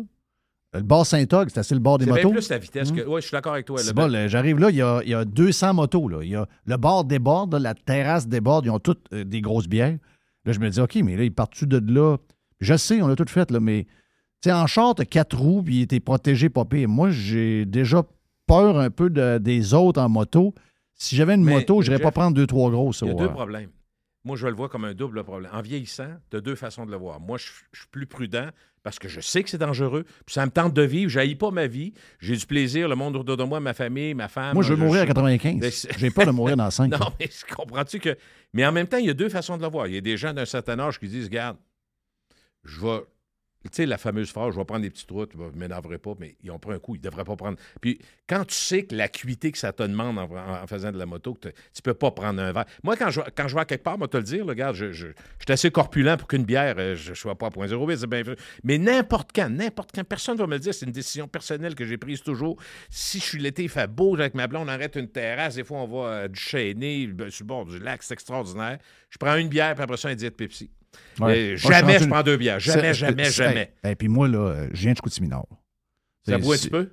[SPEAKER 1] Le bord Saint-Og, c'est assez le bord des
[SPEAKER 10] C'est
[SPEAKER 1] motos.
[SPEAKER 10] plus la vitesse que. Oui, je suis d'accord avec toi.
[SPEAKER 1] C'est bon, j'arrive là, il y, a, il y a 200 motos. Là. Il y a, le bord déborde, la terrasse déborde, ils ont toutes euh, des grosses bières. Là, je me dis, OK, mais là, ils partent-tu de là? Je sais, on a tout fait, là, mais tu sais, en char, t'as quatre roues, puis t'es protégé, pas pire. Moi, j'ai déjà peur un peu de- des autres en moto. Si j'avais une
[SPEAKER 10] Mais,
[SPEAKER 1] moto, je n'irais pas prendre deux, trois grosses.
[SPEAKER 10] Il y a deux problèmes. Moi, je le vois comme un double problème. En vieillissant, tu as deux façons de le voir. Moi, je, je suis plus prudent parce que je sais que c'est dangereux. Puis ça me tente de vivre. Je pas ma vie. J'ai du plaisir. Le monde autour de moi, ma famille, ma femme.
[SPEAKER 1] Moi, je veux mourir à 95.
[SPEAKER 10] Mais c'est-
[SPEAKER 1] J'ai peur de mourir dans 5.
[SPEAKER 10] Non, mais comprends-tu que. Mais en même temps, il y a deux façons de le voir. Il y a des gens d'un certain âge qui disent Regarde, je vais. Tu sais, la fameuse phrase, je vais prendre des petites routes, je ne m'énerverai pas, mais ils ont pris un coup, ils ne devraient pas prendre. Puis quand tu sais que l'acuité que ça te demande en, faisant de la moto, que tu ne peux pas prendre un verre. Moi, quand je, quand vais à quelque part, moi, te le dire, regarde, je, je, suis assez corpulent pour qu'une bière, euh, je ne sois pas à 0.08, c'est bien. Mais n'importe quand, n'importe quand, personne ne va me le dire, c'est une décision personnelle que j'ai prise toujours. Si je suis l'été, il fait beau, avec ma blonde, on arrête une terrasse, des fois, on va euh, du ben, sur le bord du lac, c'est extraordinaire. Je prends une bière, puis après ça, un diète Pepsi.
[SPEAKER 1] Ouais.
[SPEAKER 10] Jamais je prends deux bières. Jamais,
[SPEAKER 1] C'est-
[SPEAKER 10] jamais, jamais.
[SPEAKER 1] Et puis moi, là, euh, je viens de Chicoutimi-Nord.
[SPEAKER 10] Ça boit un petit peu?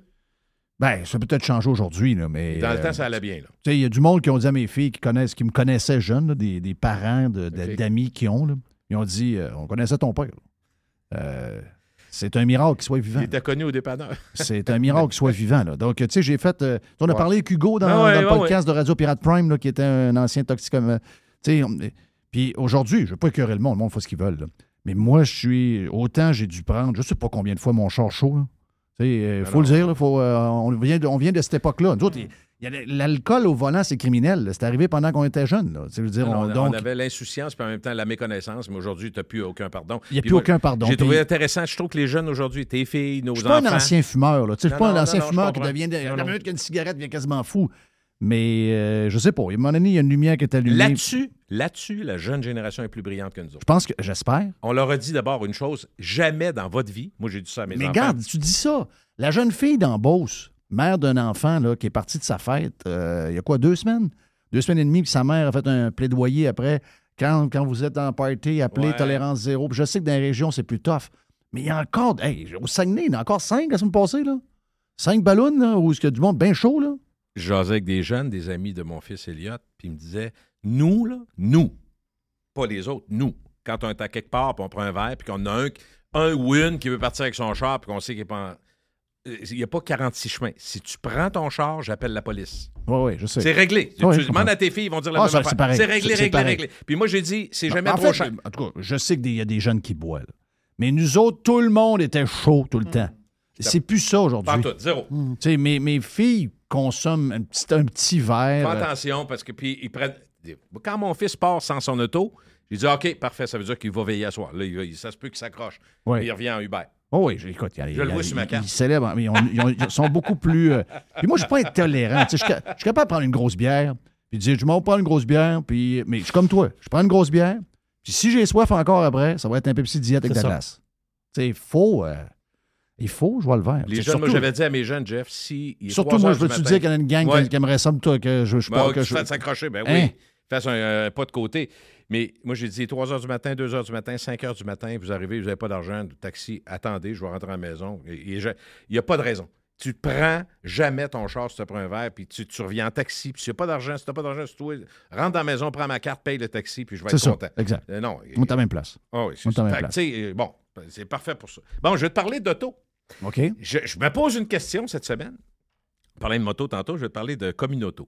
[SPEAKER 1] Ben, ça peut peut-être changer aujourd'hui, mais.
[SPEAKER 10] Dans le
[SPEAKER 1] euh,
[SPEAKER 10] temps, ça allait bien. Là.
[SPEAKER 1] Tu sais, il y a du monde qui ont dit à mes filles qui, connaissent, qui me connaissaient jeune, là, des, des parents de- d'amis qui ont. là, ils ont dit euh, On connaissait ton père. Euh, c'est un miracle qu'il soit vivant.
[SPEAKER 10] Il était connu au dépanneur.
[SPEAKER 1] C'est un miracle qu'il soit vivant. Là. Donc, tu sais, j'ai fait. euh, on a
[SPEAKER 10] Ouais.
[SPEAKER 1] parlé avec Hugo dans,
[SPEAKER 10] ouais,
[SPEAKER 1] dans le
[SPEAKER 10] ouais,
[SPEAKER 1] podcast de Radio Pirate Prime, là, qui était un ancien toxicomane. Tu sais, puis aujourd'hui, je ne veux pas écœurer le monde, le monde fait ce qu'ils veulent. là. Mais moi, je suis. Autant j'ai dû prendre, je ne sais pas combien de fois mon char chaud. là. Tu sais, il faut le dire, là, faut, euh, on, vient de, on vient de cette époque-là. Nous autres, il- il l'alcool au volant, c'est criminel. C'est arrivé pendant qu'on était jeunes. là. Tu sais, je veux dire,
[SPEAKER 10] Alors,
[SPEAKER 1] on-
[SPEAKER 10] on,
[SPEAKER 1] donc,
[SPEAKER 10] on avait l'insouciance puis en même temps la méconnaissance, mais aujourd'hui, tu n'as plus aucun pardon.
[SPEAKER 1] Il y a
[SPEAKER 10] Puis
[SPEAKER 1] plus
[SPEAKER 10] moi,
[SPEAKER 1] aucun pardon.
[SPEAKER 10] J'ai trouvé
[SPEAKER 1] Puis-
[SPEAKER 10] intéressant. Je trouve que les jeunes aujourd'hui, tes filles, nos
[SPEAKER 1] Je suis
[SPEAKER 10] enfants.
[SPEAKER 1] pas un ancien fumeur. Là. Je suis pas
[SPEAKER 10] non,
[SPEAKER 1] un ancien
[SPEAKER 10] non, non,
[SPEAKER 1] fumeur qui devient. La minute qu'une cigarette devient quasiment fou. Mais euh, je sais pas. À un moment donné, il y a une lumière qui est allumée.
[SPEAKER 10] Là-dessus, là-dessus, la jeune génération est plus brillante que nous autres.
[SPEAKER 1] Je pense que. J'espère.
[SPEAKER 10] On leur a dit d'abord une chose, jamais dans votre vie, moi j'ai dit ça à mes
[SPEAKER 1] Mais
[SPEAKER 10] enfants.
[SPEAKER 1] regarde, tu dis ça. La jeune fille dans Beauce, mère d'un enfant là, qui est partie de sa fête, euh, il y a quoi, deux semaines? Deux semaines et demie, puis sa mère a fait un plaidoyer après. Quand, quand vous êtes en party, appelez
[SPEAKER 10] Ouais.
[SPEAKER 1] tolérance zéro. Puis je sais que dans les régions, c'est plus tough. Mais il y a encore. Hey, au Saguenay, il y en a encore cinq la semaine passée, là. Cinq ballons, là, où il y a du monde? Bien chaud, là.
[SPEAKER 10] Je jasais avec des jeunes, des amis de mon fils Elliot, puis ils me disaient Nous, là, nous, pas les autres, nous, quand on est à quelque part, puis on prend un verre, puis qu'on a un, un ou une qui veut partir avec son char, puis qu'on sait qu'il n'est pas. en- Il n'y a pas 46 chemins. Si tu prends ton char, j'appelle la police.
[SPEAKER 1] Oui, oui, je sais.
[SPEAKER 10] C'est réglé. Tu-
[SPEAKER 1] Ouais,
[SPEAKER 10] tu demandes à tes filles, ils vont dire la
[SPEAKER 1] Ah,
[SPEAKER 10] même
[SPEAKER 1] ça,
[SPEAKER 10] affaire.
[SPEAKER 1] c'est
[SPEAKER 10] réglé, réglé,
[SPEAKER 1] pareil.
[SPEAKER 10] réglé. Puis moi, j'ai dit, c'est jamais
[SPEAKER 1] En
[SPEAKER 10] trop
[SPEAKER 1] fait,
[SPEAKER 10] cher.
[SPEAKER 1] En tout cas, je sais qu'il y a des jeunes qui boivent. Mais nous autres, tout le monde était chaud tout le temps. C'est plus ça aujourd'hui.
[SPEAKER 10] Pas tout, zéro.
[SPEAKER 1] Tu sais, mes, mes filles consomment un petit, un petit verre.
[SPEAKER 10] Fais attention parce que puis ils prennent. Quand mon fils part sans son auto, j'ai dit OK, parfait, ça veut dire qu'il va veiller à soir. Là, il il- ça se peut qu'il s'accroche.
[SPEAKER 1] Ouais.
[SPEAKER 10] Puis Il revient en Uber.
[SPEAKER 1] Oh oui, écoute, il y a-
[SPEAKER 10] Je
[SPEAKER 1] il
[SPEAKER 10] le vois sur ma carte.
[SPEAKER 1] Ils célèbrent, mais ils, ont- ils ont- ils sont beaucoup plus. euh, Puis moi, je suis pas intolérant. tu sais, Je suis capable de prendre une grosse bière, puis de dire, je m'en prends une grosse bière, puis. Mais je suis comme toi. Je prends une grosse bière, puis si j'ai soif encore après, ça va être un Pepsi diète avec de
[SPEAKER 10] C'est
[SPEAKER 1] la glace. Tu sais, il faut. euh, il faut jouer le verre.
[SPEAKER 10] Les jeunes, moi, j'avais dit à mes jeunes, Jeff, si. il est
[SPEAKER 1] Surtout,
[SPEAKER 10] 3
[SPEAKER 1] moi, je veux
[SPEAKER 10] du
[SPEAKER 1] te
[SPEAKER 10] matin-
[SPEAKER 1] dire qu'il y a une gang qui-
[SPEAKER 10] Ouais.
[SPEAKER 1] qui aimerait ça, toi, que je, je
[SPEAKER 10] Ben,
[SPEAKER 1] pas-
[SPEAKER 10] que
[SPEAKER 1] que je-
[SPEAKER 10] s'accrocher, ben
[SPEAKER 1] Hein?
[SPEAKER 10] oui. Fasse un euh, pas de côté. Mais moi, j'ai dit 3 h du matin, 2 h du matin, 5 h du matin, vous arrivez, vous n'avez pas d'argent, de taxi, attendez, je vais rentrer à la maison. Il n'y a pas de raison. Tu prends jamais ton char si tu prends un verre, puis tu, tu reviens en taxi. Puis s'il n'y a pas d'argent, si tu n'as pas d'argent, c'est toi. Rentre dans la maison, prends ma carte, paye le taxi, puis je vais
[SPEAKER 1] C'est
[SPEAKER 10] être
[SPEAKER 1] ça,
[SPEAKER 10] content.
[SPEAKER 1] exact.
[SPEAKER 10] Euh, non.
[SPEAKER 1] On est à même place.
[SPEAKER 10] Ah oui,
[SPEAKER 1] On est à la même place.
[SPEAKER 10] euh, bon, c'est parfait pour ça. Bon, je vais te parler d'auto.
[SPEAKER 1] OK.
[SPEAKER 10] Je, je me pose une question cette semaine. On parlait de moto tantôt, je vais te parler de Communauto.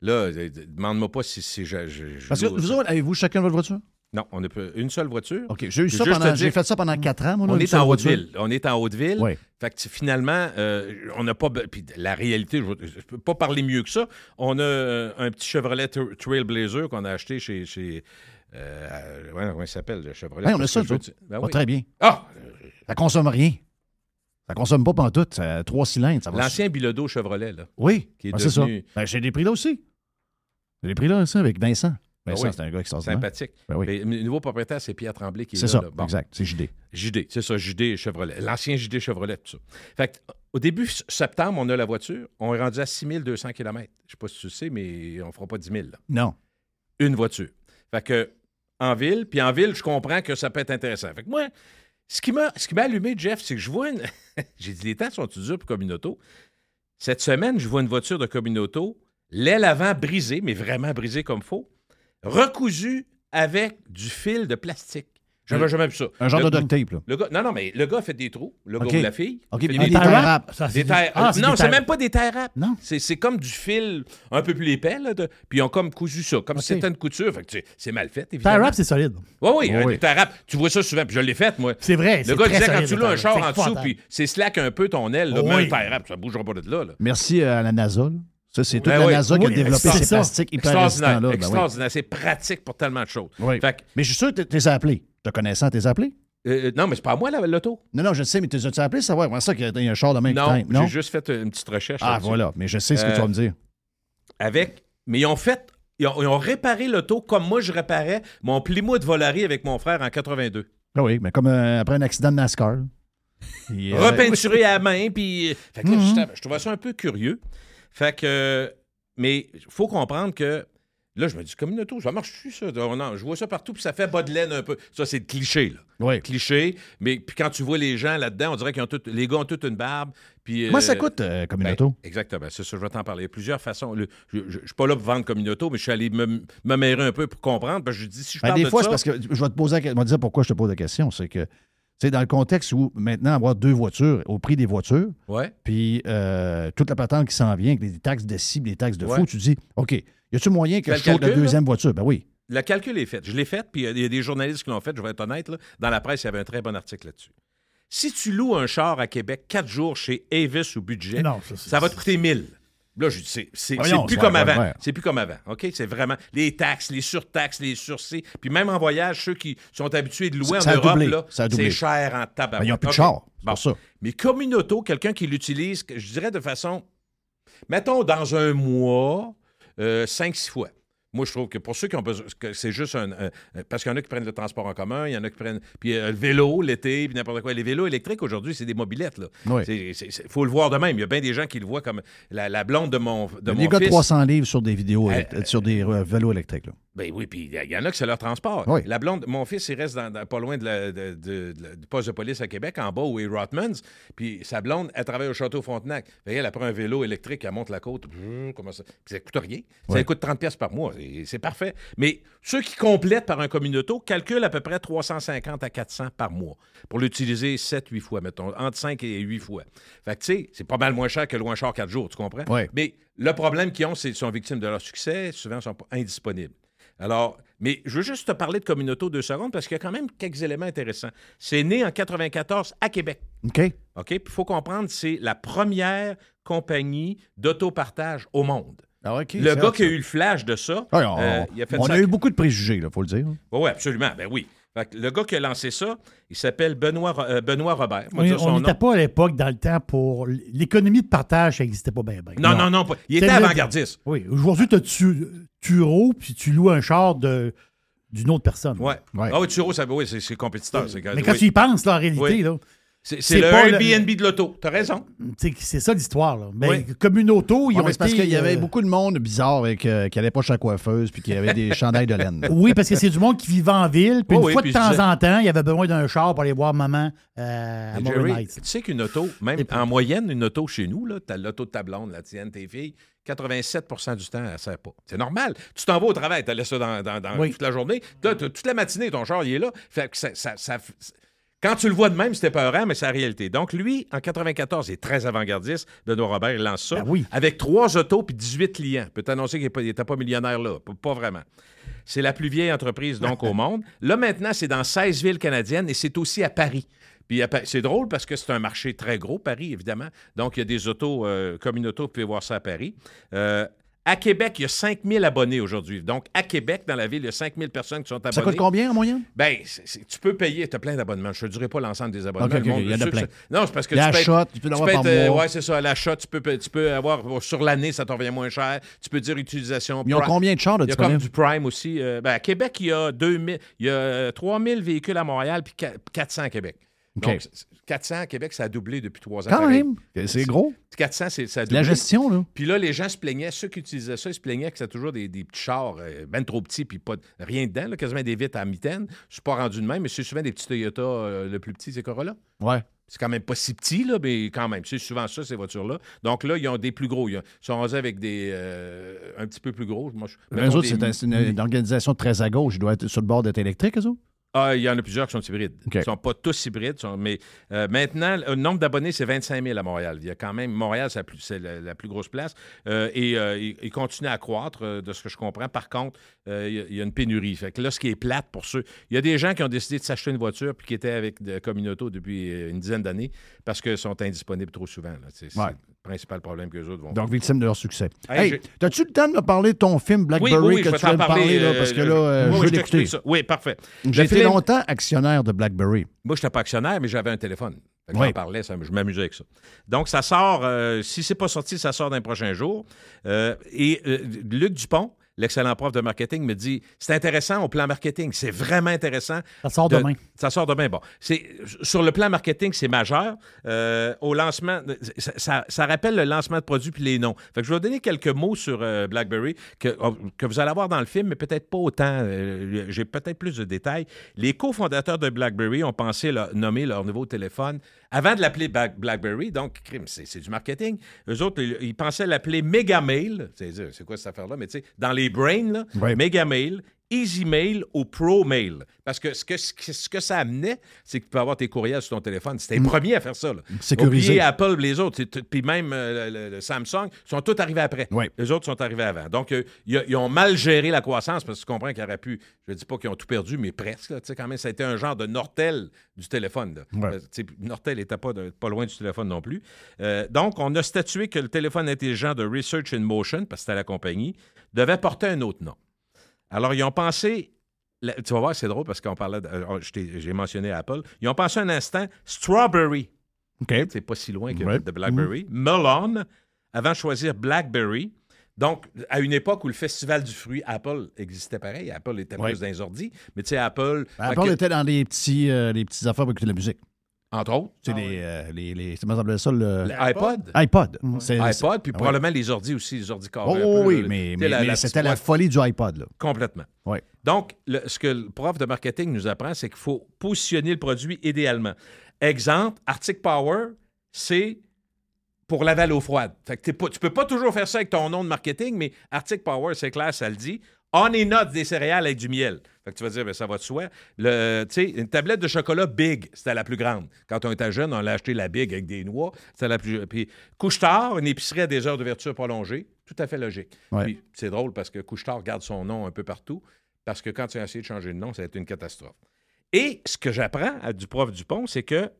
[SPEAKER 10] Là, euh, demande-moi pas si, si je, je- je
[SPEAKER 1] Parce que vous autres, avez-vous chacun votre voiture?
[SPEAKER 10] Non, on n'a pas une seule voiture.
[SPEAKER 1] OK. J'ai eu
[SPEAKER 10] Je
[SPEAKER 1] ça pendant. fait ça pendant quatre ans, moi. là,
[SPEAKER 10] on est en
[SPEAKER 1] voiture.
[SPEAKER 10] Haute-Ville. On est en Haute-Ville.
[SPEAKER 1] Oui.
[SPEAKER 10] Fait que finalement, euh, on n'a pas. Puis la réalité, je ne peux pas parler mieux que ça. On a euh, un petit Chevrolet Tra- Trailblazer qu'on a acheté chez. chez euh, ouais, comment il s'appelle, le Chevrolet?
[SPEAKER 1] Hey, on a ça,
[SPEAKER 10] je. Ben.
[SPEAKER 1] Très bien.
[SPEAKER 10] Ah!
[SPEAKER 1] Ça consomme rien. Ça consomme pas pantoute. Ça trois cylindres.
[SPEAKER 10] L'ancien Bilodeau Chevrolet, là.
[SPEAKER 1] Oui,
[SPEAKER 10] Qui est
[SPEAKER 1] Ah, c'est ça. Ben, j'ai des prix là aussi. J'ai des prix là aussi avec Vincent. Ben
[SPEAKER 10] oui.
[SPEAKER 1] c'est un gars extraordinaire.
[SPEAKER 10] Sympathique.
[SPEAKER 1] Ben oui.
[SPEAKER 10] Le nouveau propriétaire, c'est Pierre Tremblay qui est
[SPEAKER 1] C'est
[SPEAKER 10] là.
[SPEAKER 1] ça,
[SPEAKER 10] là. Bon.
[SPEAKER 1] exact. C'est JD.
[SPEAKER 10] JD, c'est ça, JD Chevrolet. L'ancien JD Chevrolet, tout ça. Fait que, au début septembre, on a la voiture. On est rendu à 6200 km. Je sais pas si tu le sais, mais on fera pas 10 000. là.
[SPEAKER 1] Non.
[SPEAKER 10] Une voiture. Fait que, en ville, puis en ville, je comprends que ça peut être intéressant. Moi, ce qui m'a ce qui m'a allumé, Jeff, c'est que je vois une. J'ai dit, les temps sont durs pour Communauto? Cette semaine, je vois une voiture de Communauto, l'aile avant brisée, mais vraiment brisée comme faux, recousue avec du fil de plastique. J'avais
[SPEAKER 1] Un-
[SPEAKER 10] jamais vu ça.
[SPEAKER 1] un genre
[SPEAKER 10] Le-
[SPEAKER 1] de duct tape, là.
[SPEAKER 10] Le gars, non, non, mais le gars a fait des trous. Le gars ou la fille.
[SPEAKER 1] OK, puis
[SPEAKER 10] des
[SPEAKER 2] Ah, c'est
[SPEAKER 10] non, c'est même pas des wrap.
[SPEAKER 2] Non.
[SPEAKER 10] C'est, comme du fil un peu plus épais, là, de- puis ils ont comme cousu ça, comme
[SPEAKER 2] OK.
[SPEAKER 10] si c'était une couture. Fait que c'est, mal fait, évidemment.
[SPEAKER 2] wrap, c'est solide.
[SPEAKER 10] Oui, oui,
[SPEAKER 1] Oui, oui.
[SPEAKER 10] tie wrap. Tu vois ça souvent, puis je l'ai fait, moi.
[SPEAKER 2] C'est vrai.
[SPEAKER 10] Le gars disait quand tu loues un char en dessous,
[SPEAKER 2] épouvantable.
[SPEAKER 10] puis c'est slack un peu ton aile, là, même wrap, ça bougera pas de là. là.
[SPEAKER 1] Merci à la NASA. Là. Ça, c'est toute
[SPEAKER 10] Ben
[SPEAKER 1] la
[SPEAKER 10] oui.
[SPEAKER 1] NASA qui a développé ces plastiques hyper
[SPEAKER 10] Extraordinaire,
[SPEAKER 1] résistants-là. Ben oui.
[SPEAKER 10] extraordinaire. C'est pratique pour tellement de choses.
[SPEAKER 1] Oui.
[SPEAKER 10] Fait que,
[SPEAKER 1] Mais je suis sûr que tu les as appelés. Te connaissant, tu les as appelés?
[SPEAKER 10] euh, non, mais c'est pas à moi, là, l'auto.
[SPEAKER 1] Non, non, je sais, mais tu les as appelés, savoir comment ça qu'il y a un char de même
[SPEAKER 10] Non,
[SPEAKER 1] traîne?
[SPEAKER 10] j'ai juste fait une petite recherche.
[SPEAKER 1] Ah, voilà. Mais je sais ce que
[SPEAKER 10] Euh,
[SPEAKER 1] tu vas me dire.
[SPEAKER 10] avec. Mais ils ont fait. Ils ont, ils ont réparé l'auto comme moi je réparais mon Plymouth Volary avec mon frère en 82.
[SPEAKER 1] Ah oui, mais comme euh, après un accident de NASCAR. là. Euh,
[SPEAKER 10] Repeinturé à la main, puis. Fait que là,
[SPEAKER 1] Mhm.
[SPEAKER 10] je trouvais ça un peu curieux. Fait que. Mais il faut comprendre que. Là, je me dis, comme une auto, ça marche-tu, ça? Non, non, je vois ça partout, puis ça fait bas de laine un peu. Ça, c'est le cliché, là.
[SPEAKER 1] Oui.
[SPEAKER 10] Cliché. Mais puis quand tu vois les gens là-dedans, on dirait qu'ils ont tout, les gars ont toute une barbe. Puis, euh,
[SPEAKER 1] ça coûte euh, comme une
[SPEAKER 10] ben,
[SPEAKER 1] auto?
[SPEAKER 10] Exactement, c'est ça, je vais t'en parler. Il y a plusieurs façons. Le- je ne suis pas là pour vendre comme une auto, mais je suis allé me, me mêler un peu pour comprendre. Parce que je dis, si je
[SPEAKER 1] Ben,
[SPEAKER 10] parle
[SPEAKER 1] des
[SPEAKER 10] de
[SPEAKER 1] fois,
[SPEAKER 10] ça,
[SPEAKER 1] c'est parce que je vais te poser la question. Pourquoi je te pose la question. C'est que, sais, dans le contexte où maintenant avoir deux voitures au prix des voitures,
[SPEAKER 10] Ouais.
[SPEAKER 1] puis euh, toute la patente qui s'en vient, avec les taxes de cible, les taxes de
[SPEAKER 10] Ouais.
[SPEAKER 1] fou, tu te dis, OK, y a-tu moyen que je saute la
[SPEAKER 10] calcul,
[SPEAKER 1] deuxième voiture? Ben oui.
[SPEAKER 10] Le calcul est fait. Je l'ai fait, puis il y a des journalistes qui l'ont fait, je vais être honnête. là. Dans la presse, il y avait un très bon article là-dessus. Si tu loues un char à Québec quatre jours chez Avis ou Budget,
[SPEAKER 2] Non, ça, c'est-
[SPEAKER 10] ça va te coûter 1000. Là, je dis, c'est, c'est,
[SPEAKER 1] Voyons,
[SPEAKER 10] c'est plus
[SPEAKER 1] ça
[SPEAKER 10] comme
[SPEAKER 1] va
[SPEAKER 10] avant. C'est plus comme avant. OK? C'est vraiment les taxes, les surtaxes, les sursis. Puis même en voyage, ceux qui sont habitués de louer
[SPEAKER 1] Ça
[SPEAKER 10] en
[SPEAKER 1] a
[SPEAKER 10] Europe,
[SPEAKER 1] doublé.
[SPEAKER 10] là,
[SPEAKER 1] Ça
[SPEAKER 10] c'est cher en tabac.
[SPEAKER 1] Ben, ils n'ont plus de char. C'est
[SPEAKER 10] Bon.
[SPEAKER 1] pour ça.
[SPEAKER 10] Mais comme une auto, quelqu'un qui l'utilise, je dirais de façon, mettons, dans un mois, euh, 5-6 fois. Moi, je trouve que pour ceux qui ont besoin, que c'est juste un. parce qu'il y en a qui prennent le transport en commun, il y en a qui prennent. Puis euh, le vélo l'été, puis n'importe quoi. Les vélos électriques aujourd'hui, c'est des mobilettes. là.
[SPEAKER 1] Oui.
[SPEAKER 10] Il faut le voir de même. Il y a bien des gens qui le voient comme la, la blonde de mon, de
[SPEAKER 1] les
[SPEAKER 10] mon
[SPEAKER 1] gars
[SPEAKER 10] fils.
[SPEAKER 1] 300 livres sur des vidéos,
[SPEAKER 10] Euh,
[SPEAKER 1] euh, sur des vélos électriques. Là.
[SPEAKER 10] Ben oui, puis il y en a que c'est leur transport.
[SPEAKER 1] Oui.
[SPEAKER 10] La blonde, mon fils, il reste dans- dans- pas loin du poste de police à Québec, en bas où est Rotmans. Puis sa blonde, elle travaille au Château Frontenac. Elle, elle prend un vélo électrique, elle monte la côte. Brrr, Comment ça? Puis ça coûte rien. Ça coûte 30 pièces par mois. C'est- parfait. Mais ceux qui complètent par un communauto calculent à peu près 350 à 400 par mois pour l'utiliser 7-8 fois, mettons, entre 5 et 8 fois. Fait que, tu sais, c'est pas mal moins cher que louer un char 4 jours, tu comprends?
[SPEAKER 1] Oui.
[SPEAKER 10] Mais le problème qu'ils ont, c'est qu'ils sont victimes de leur succès, souvent ils sont pas indisponibles. Alors, mais je veux juste te parler de Communauto deux secondes parce qu'il y a quand même quelques éléments intéressants. C'est né en 94 à Québec.
[SPEAKER 1] OK?
[SPEAKER 10] OK? Puis il faut comprendre, c'est la première compagnie d'autopartage au monde.
[SPEAKER 1] Ah,
[SPEAKER 10] le gars qui a eu le flash de ça,
[SPEAKER 1] on
[SPEAKER 10] euh, il a fait
[SPEAKER 1] on
[SPEAKER 10] ça.
[SPEAKER 1] a eu beaucoup de préjugés, il faut le dire.
[SPEAKER 10] Oui, absolument. Ben oui. Fait que le gars qui a lancé ça, il s'appelle Benoît, euh, Benoît Robert.
[SPEAKER 2] On n'était pas à l'époque, dans le temps, pour. L'économie de partage, ça n'existait pas bien.
[SPEAKER 10] Non, non, non. pas- Il était avant-gardiste.
[SPEAKER 2] Oui. Aujourd'hui, tu Turo, puis tu loues un char de- d'une autre personne.
[SPEAKER 10] Ouais.
[SPEAKER 1] Ouais.
[SPEAKER 10] Ah oui, Turo, ça, oui, c'est compétiteur.
[SPEAKER 2] Mais quand
[SPEAKER 10] oui.
[SPEAKER 2] tu y penses, là, en réalité, là,
[SPEAKER 10] C'est le
[SPEAKER 2] pas le-
[SPEAKER 10] Airbnb de l'auto. T'as raison.
[SPEAKER 2] c'est ça l'histoire. là. Mais
[SPEAKER 10] Oui.
[SPEAKER 2] comme une auto, ils
[SPEAKER 1] Ouais,
[SPEAKER 2] ont
[SPEAKER 1] mais c'est parce
[SPEAKER 2] été,
[SPEAKER 1] qu'il y avait
[SPEAKER 2] euh,
[SPEAKER 1] beaucoup de monde bizarre avec, euh, qui n'allait pas chez la coiffeuse puis qui avait des chandails de laine.
[SPEAKER 2] Oui, parce que c'est du monde qui vivait en ville. Puis une
[SPEAKER 10] oui,
[SPEAKER 2] fois
[SPEAKER 10] puis
[SPEAKER 2] de temps
[SPEAKER 10] disais-
[SPEAKER 2] en temps, il y avait besoin d'un char pour aller voir maman euh, à
[SPEAKER 10] Jerry, tu sais qu'une auto, même
[SPEAKER 2] Et
[SPEAKER 10] en moyenne, une auto chez nous, t'as l'auto de ta blonde, la tienne, tes filles, 87% du temps, elle ne sert pas. C'est normal. Tu t'en vas au travail, tu laissé ça dans, dans- dans
[SPEAKER 2] Oui.
[SPEAKER 10] toute la journée. Là, toute la matinée, ton char, il est là. Fait que ça- ça- ça- quand tu le vois de même, c'était peurant, mais c'est la réalité. Donc, lui, en 94, il est très avant-gardiste. Benoît Robert, il lance ça.
[SPEAKER 2] Ben oui.
[SPEAKER 10] Avec trois autos puis 18 clients. Je peux t'annoncer qu'il n'était pas millionnaire là. Pas- vraiment. C'est la plus vieille entreprise, donc, au monde. Là, maintenant, c'est dans 16 villes canadiennes et c'est aussi à Paris. Puis c'est drôle parce que c'est un marché très gros, Paris, évidemment. Donc, il y a des autos, euh, comme une auto, vous pouvez voir ça à Paris. Euh, À Québec, il y a 5000 abonnés aujourd'hui. Donc, à Québec, dans la ville, il y a 5000 personnes qui sont abonnées.
[SPEAKER 1] Ça coûte combien en moyenne?
[SPEAKER 10] Ben, c'est- tu peux payer, tu as plein d'abonnements. Je ne te dirai pas l'ensemble des abonnements. Le monde-
[SPEAKER 1] il y en a plein.
[SPEAKER 10] Non, c'est parce que
[SPEAKER 1] Il y a
[SPEAKER 10] tu peux être-
[SPEAKER 1] tu peux l'avoir par mois.
[SPEAKER 10] ouais, c'est ça. L'achat, tu peux, tu peux avoir sur l'année, ça te revient moins cher. Tu peux dire utilisation.
[SPEAKER 1] Ils ont combien de chars de
[SPEAKER 10] Il y a comme du Prime aussi. Euh, ben, à Québec, il y a 2000, il y a euh, 3000 véhicules à Montréal puis qua- 400 à Québec. Donc, c'est- 400 à Québec, ça a doublé depuis trois ans.
[SPEAKER 1] Quand
[SPEAKER 10] pareil.
[SPEAKER 1] même. C'est gros.
[SPEAKER 10] 400, c'est ça a
[SPEAKER 1] C'est la
[SPEAKER 10] doublé.
[SPEAKER 1] gestion, là.
[SPEAKER 10] Puis là, les gens se plaignaient, ceux qui utilisaient ça, ils se plaignaient que c'est toujours des, des petits chars, euh, ben trop petits, puis pas rien dedans, là, quasiment des vitres à mitaine. Je suis pas rendu de même, mais c'est souvent des petits Toyota. euh, le plus petit, c'est Corolla.
[SPEAKER 1] Ouais.
[SPEAKER 10] C'est quand même pas si petit, là, mais quand même. C'est souvent ça, ces voitures-là. Donc là, ils ont des plus gros. Ils ont- sont rendus avec des. euh, un petit peu plus gros. Moi, je-
[SPEAKER 1] autres,
[SPEAKER 10] des
[SPEAKER 1] c'est un- c'est une, une organisation très à gauche. Ils doivent être sur le bord d'être électrique, eux autres?
[SPEAKER 10] Ah, il y en a plusieurs qui sont hybrides. Ils ne sont pas tous hybrides, sont- mais euh, maintenant, le nombre d'abonnés, c'est 25 000 à Montréal. Il y a quand même, Montréal, c'est la plus, la, grosse place. Euh, et euh, il, il continue à croître, de ce que je comprends. Par contre, il y a- une pénurie. Fait que là, ce qui est plate pour ceux. Il y a des gens qui ont décidé de s'acheter une voiture puis qui étaient avec de Communauto depuis une dizaine d'années parce qu'elles sont indisponibles trop souvent. là. Principal problème que les autres vont
[SPEAKER 1] Donc, victime de leur succès.
[SPEAKER 10] Hey,
[SPEAKER 1] t'as-tu le temps de me parler de ton film Blackberry
[SPEAKER 10] oui, oui,
[SPEAKER 1] que
[SPEAKER 10] je
[SPEAKER 1] tu de
[SPEAKER 10] parler.
[SPEAKER 1] parler, là,
[SPEAKER 10] euh,
[SPEAKER 1] parce que là, euh,
[SPEAKER 10] oui,
[SPEAKER 1] je
[SPEAKER 10] oui,
[SPEAKER 1] veux
[SPEAKER 10] t'explique
[SPEAKER 1] l'écouter.
[SPEAKER 10] ça. Oui, parfait.
[SPEAKER 1] J'ai été
[SPEAKER 10] film-
[SPEAKER 1] longtemps actionnaire de Blackberry.
[SPEAKER 10] Moi, je n'étais pas actionnaire, mais j'avais un téléphone. Fait que
[SPEAKER 1] Oui.
[SPEAKER 10] Parlais, ça, je m'amusais avec ça. Donc, ça sort, euh, si c'est pas sorti, ça sort dans les prochains jours. Euh, et euh, Luc Dupont, l'excellent prof de marketing, me dit c'est intéressant au plan marketing, c'est vraiment intéressant.
[SPEAKER 2] Ça sort
[SPEAKER 10] de-
[SPEAKER 2] demain.
[SPEAKER 10] Ça sort demain. Bon, c'est sur le plan marketing, c'est majeur. Euh, au lancement, ça, ça- ça rappelle le lancement de produits puis les noms. Fait que je vais donner quelques mots sur euh, BlackBerry que, oh, que vous allez avoir dans le film, mais peut-être pas autant. Euh, J'ai peut-être plus de détails. Les cofondateurs de BlackBerry ont pensé nommer leur nouveau téléphone avant de l'appeler Black- BlackBerry. Donc, crime, c'est du marketing. Eux autres, ils, ils pensaient l'appeler Megamail. C'est c'est quoi cette affaire-là? Mais tu sais, dans les brains, là. Megamail. Easy Mail ou Pro Mail? Parce que ce que, ce que- ça amenait, c'est que tu peux avoir tes courriels sur ton téléphone. C'était les premiers à faire ça. Là.
[SPEAKER 1] Sécurisé.
[SPEAKER 10] Oubliez Apple, les autres, puis même euh, le, Samsung, sont tous arrivés après. Les autres sont arrivés avant. Donc, euh, ils, ont mal géré la croissance parce que tu comprends qu'ils auraient pu, je ne dis pas qu'ils ont tout perdu, mais presque. là. Tu sais, quand même, ça a été un genre de Nortel du téléphone. là.
[SPEAKER 1] Ouais.
[SPEAKER 10] Euh, Nortel n'était pas, de- pas loin du téléphone non plus. Euh, donc, on a statué que le téléphone intelligent de Research in Motion, parce que c'était la compagnie, devait porter un autre nom. Alors, ils ont pensé. tu vas voir, c'est drôle parce qu'on parlait. de- euh, je t'ai- J'ai mentionné Apple. Ils ont pensé un instant Strawberry.
[SPEAKER 1] OK.
[SPEAKER 10] C'est pas si loin que
[SPEAKER 1] Ouais.
[SPEAKER 10] de BlackBerry. Melon, avant de choisir BlackBerry. Donc, à une époque où le festival du fruit Apple existait pareil, Apple était
[SPEAKER 1] Ouais.
[SPEAKER 10] plus dans les ordis, mais tu sais, Apple.
[SPEAKER 1] Apple
[SPEAKER 10] fait que-
[SPEAKER 1] était dans les petits, euh, les petites affaires pour écouter la musique.
[SPEAKER 10] Entre autres,
[SPEAKER 1] Tu sais, les, euh, les, ça s'appelait ça? Le...
[SPEAKER 10] l'iPod.
[SPEAKER 1] iPod. C'est-
[SPEAKER 10] iPod, puis
[SPEAKER 1] Ouais.
[SPEAKER 10] probablement les ordis aussi, les ordis carrés.
[SPEAKER 1] Oh,
[SPEAKER 10] un peu,
[SPEAKER 1] oui,
[SPEAKER 10] là.
[SPEAKER 1] mais, mais-
[SPEAKER 10] la-
[SPEAKER 1] mais
[SPEAKER 10] la
[SPEAKER 1] c'était la folie du iPod. Là.
[SPEAKER 10] Complètement.
[SPEAKER 1] Ouais.
[SPEAKER 10] Donc, le- ce que le prof de marketing nous apprend, c'est qu'il faut positionner le produit idéalement. Exemple, Arctic Power, c'est pour l'eau froide. Fait que t'es pas- tu peux pas toujours faire ça avec ton nom de marketing, mais Arctic Power, c'est clair, ça le dit. On est note des céréales avec du miel. Fait que tu vas dire, ben, ça va de soi. Le, sais, une tablette de chocolat Big, c'était la plus grande. Quand on était jeune, on l'a acheté la Big avec des noix. C'était la plus. Puis Couche-Tard, une épicerie à des heures d'ouverture prolongées. Tout à fait logique.
[SPEAKER 1] Ouais.
[SPEAKER 10] Puis c'est drôle parce que Couche-Tard garde son nom un peu partout. Parce que quand tu as essayé de changer de nom, ça a été une catastrophe. Et ce que j'apprends à- du prof Dupont, c'est que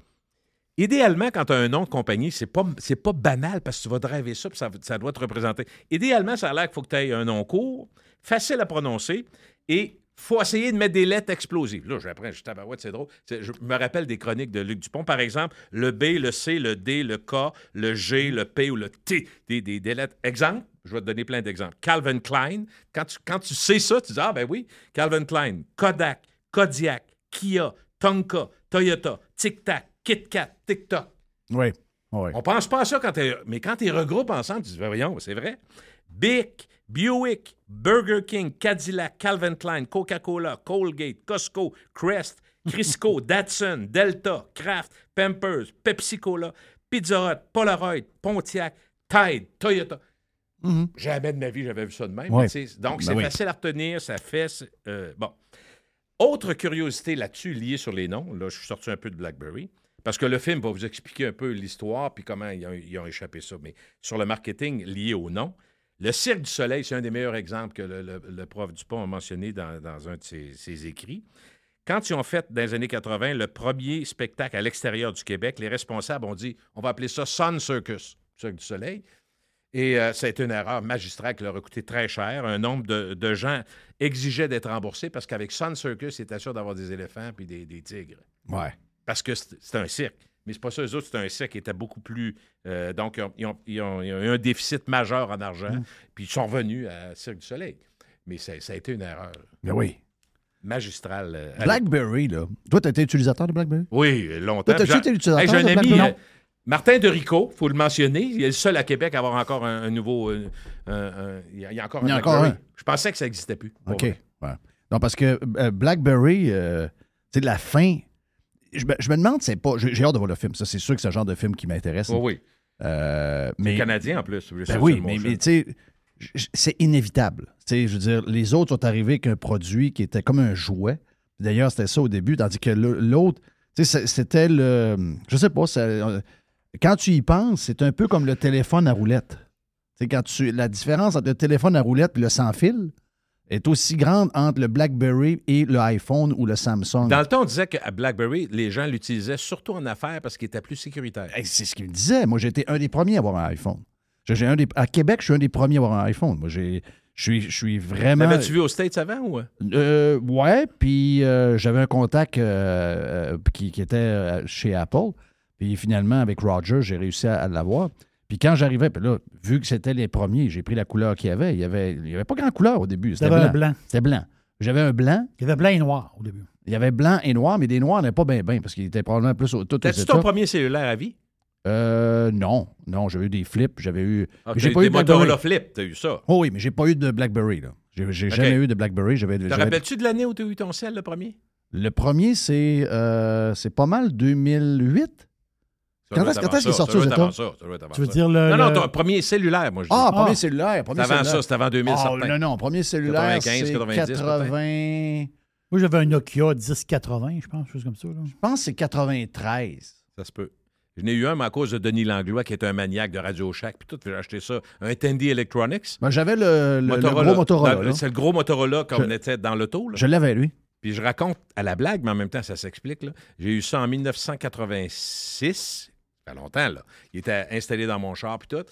[SPEAKER 10] idéalement, quand tu as un nom de compagnie, c'est pas, pas banal parce que tu vas driver ça puis ça, doit te représenter. Idéalement, ça a l'air qu'il faut que tu aies un nom court, facile à prononcer et faut essayer de mettre des lettres explosives. Là, j'apprends, je tabarouette, c'est drôle. Je me rappelle des chroniques de Luc Dupont, par exemple, le B, le C, le D, le K, le G, le P ou le T, des, des, des lettres. Exemple, je vais te donner plein d'exemples. Calvin Klein, quand tu, quand tu sais ça, tu dis, ah ben oui, Calvin Klein, Kodak, Kodiak, Kia, Tonka, Toyota, Tic Tac, Kit Kat, TikTok.
[SPEAKER 1] Oui. oui.
[SPEAKER 10] On pense pas à ça quand t'es. Mais quand tu regroupes ensemble, tu dis, voyons, c'est vrai. Bic, Buick, Burger King, Cadillac, Calvin Klein, Coca-Cola, Colgate, Costco, Crest, Crisco, Datsun, Delta, Kraft, Pampers, Pepsi-Cola, Pizza Hut, Polaroid, Pontiac, Tide, Toyota. Jamais de ma vie, j'avais vu ça de même.
[SPEAKER 1] Ouais.
[SPEAKER 10] Donc,
[SPEAKER 1] Ben
[SPEAKER 10] c'est
[SPEAKER 1] oui.
[SPEAKER 10] facile à retenir, ça fait. euh, bon. Autre curiosité là-dessus, liée sur les noms, là, je suis sorti un peu de BlackBerry, parce que le film va vous expliquer un peu l'histoire puis comment ils ont, ils ont échappé ça. Mais sur le marketing lié au nom, le Cirque du Soleil, c'est un des meilleurs exemples que le, prof Dupont a mentionné dans, un de ses, écrits. Quand ils ont fait, dans les années 80, le premier spectacle à l'extérieur du Québec, les responsables ont dit on va appeler ça Sun Circus, Cirque du Soleil. Et euh, ça a été une erreur magistrale qui leur a coûté très cher. Un nombre de, gens exigeait d'être remboursés parce qu'avec Sun Circus, ils étaient sûrs d'avoir des éléphants puis des, des tigres.
[SPEAKER 1] Ouais.
[SPEAKER 10] Parce que c'est c'est un cirque. Mais c'est pas ça, eux autres, c'est un cirque qui était beaucoup plus. euh, donc, ils ont, ils ont- ils ont- ils ont eu un déficit majeur en argent,
[SPEAKER 1] Mm.
[SPEAKER 10] puis ils sont revenus à Cirque du Soleil. Mais ça, ça a été une erreur
[SPEAKER 1] Ben oui.
[SPEAKER 10] magistrale. euh,
[SPEAKER 1] BlackBerry, là. Toi, tu été utilisateur de BlackBerry?
[SPEAKER 10] Oui, longtemps.
[SPEAKER 1] Toi,
[SPEAKER 10] J'ai-
[SPEAKER 1] été l'utilisateur
[SPEAKER 10] Hey, J'ai un
[SPEAKER 1] de
[SPEAKER 10] ami,
[SPEAKER 1] BlackBerry?
[SPEAKER 10] euh, Martin de Rico, il faut le mentionner. Il est le seul à Québec à avoir encore un, un nouveau. un- un- il y a- encore un
[SPEAKER 1] Il y a encore un.
[SPEAKER 10] Je pensais que ça n'existait plus.
[SPEAKER 1] OK. Ouais. Non, parce que euh, BlackBerry, euh, tu sais, la fin. Je me, je me demande, c'est pas. J'ai hâte de voir le film. Ça, c'est sûr que c'est le genre de film qui m'intéresse.
[SPEAKER 10] Oui, oui.
[SPEAKER 1] Euh, mais,
[SPEAKER 10] Canadien en plus.
[SPEAKER 1] Ben oui, mais, mais tu sais, c'est inévitable. Tu sais, je veux dire, les autres sont arrivés avec un produit qui était comme un jouet. D'ailleurs, c'était ça au début, tandis que l'autre, tu sais, c'était le. Je sais pas, ça- euh, quand tu y penses, c'est un peu comme le téléphone à roulette. Tu sais, quand tu, la différence entre le téléphone à roulette et le sans fil est aussi grande entre le BlackBerry et le iPhone ou le Samsung.
[SPEAKER 10] Dans le temps, on disait qu'à BlackBerry, les gens l'utilisaient surtout en affaires parce qu'il était plus sécuritaire.
[SPEAKER 1] Hey, C'est ce qu'il me disait. Moi, été un des premiers à avoir un iPhone. J'ai- j'ai un des- à Québec, je suis un des premiers à avoir un iPhone. Moi, j'ai- je suis, je suis vraiment.
[SPEAKER 10] L'avais-tu vu aux States avant ou? euh?
[SPEAKER 1] Ouais, puis euh, j'avais un contact euh, euh, qui, qui était chez Apple. Puis finalement, avec Roger, j'ai réussi à, à l'avoir. Puis quand j'arrivais, puis là, vu que c'était les premiers, j'ai pris la couleur qu'il y avait. Il n'y avait, il y avait pas grand couleur au début. C'était blanc. C'était blanc. J'avais un blanc.
[SPEAKER 2] Il y avait blanc et noir au début.
[SPEAKER 1] Il y avait blanc et noir, mais des noirs, avait pas bien, bien, parce qu'il était probablement plus au, tout
[SPEAKER 10] T'as-tu ton premier cellulaire à vie?
[SPEAKER 1] Euh, non. Non, j'avais eu des flips. J'avais eu.
[SPEAKER 10] Ah,
[SPEAKER 1] j'ai pas
[SPEAKER 10] eu
[SPEAKER 1] de.
[SPEAKER 10] Motorola Flip, t'as eu ça.
[SPEAKER 1] Oh oui, mais j'ai pas eu de BlackBerry, là. J'ai jamais eu de BlackBerry. J'avais,
[SPEAKER 10] Te rappelles-tu de l'année où tu as eu ton cell, le premier?
[SPEAKER 1] Le premier, c'est euh, c'est pas mal 2008. Quand est-ce quand qu'il est sorti aux États?
[SPEAKER 2] Tu veux
[SPEAKER 10] ça.
[SPEAKER 2] dire le.
[SPEAKER 10] Non, non,
[SPEAKER 2] le-
[SPEAKER 10] ton premier cellulaire, moi, je dis.
[SPEAKER 1] Ah, premier
[SPEAKER 2] Ah.
[SPEAKER 1] cellulaire. Premier
[SPEAKER 10] C'était avant
[SPEAKER 1] cellulaire.
[SPEAKER 10] ça, c'était avant 2000,
[SPEAKER 1] Ah, non, non, premier cellulaire,
[SPEAKER 10] 95,
[SPEAKER 1] c'est
[SPEAKER 10] 90,
[SPEAKER 1] 80...
[SPEAKER 2] Moi, j'avais un Nokia 1080, je pense, quelque chose comme ça. là.
[SPEAKER 1] Je pense que c'est 93.
[SPEAKER 10] Ça se peut. Je n'ai eu un, mais à cause de Denis Langlois, qui est un maniaque de Radio Shack, puis tout, j'ai acheté ça. Un Tandy Electronics.
[SPEAKER 1] Ben, J'avais le, le- gros Motorola. Là.
[SPEAKER 10] C'est le gros Motorola comme
[SPEAKER 1] Je-
[SPEAKER 10] on était dans l'auto. là.
[SPEAKER 1] Je l'avais, lui.
[SPEAKER 10] Puis je raconte à la blague, mais en même temps, ça s'explique. là. J'ai eu ça en 1986. Fait longtemps, là. Il était installé dans mon char, puis tout.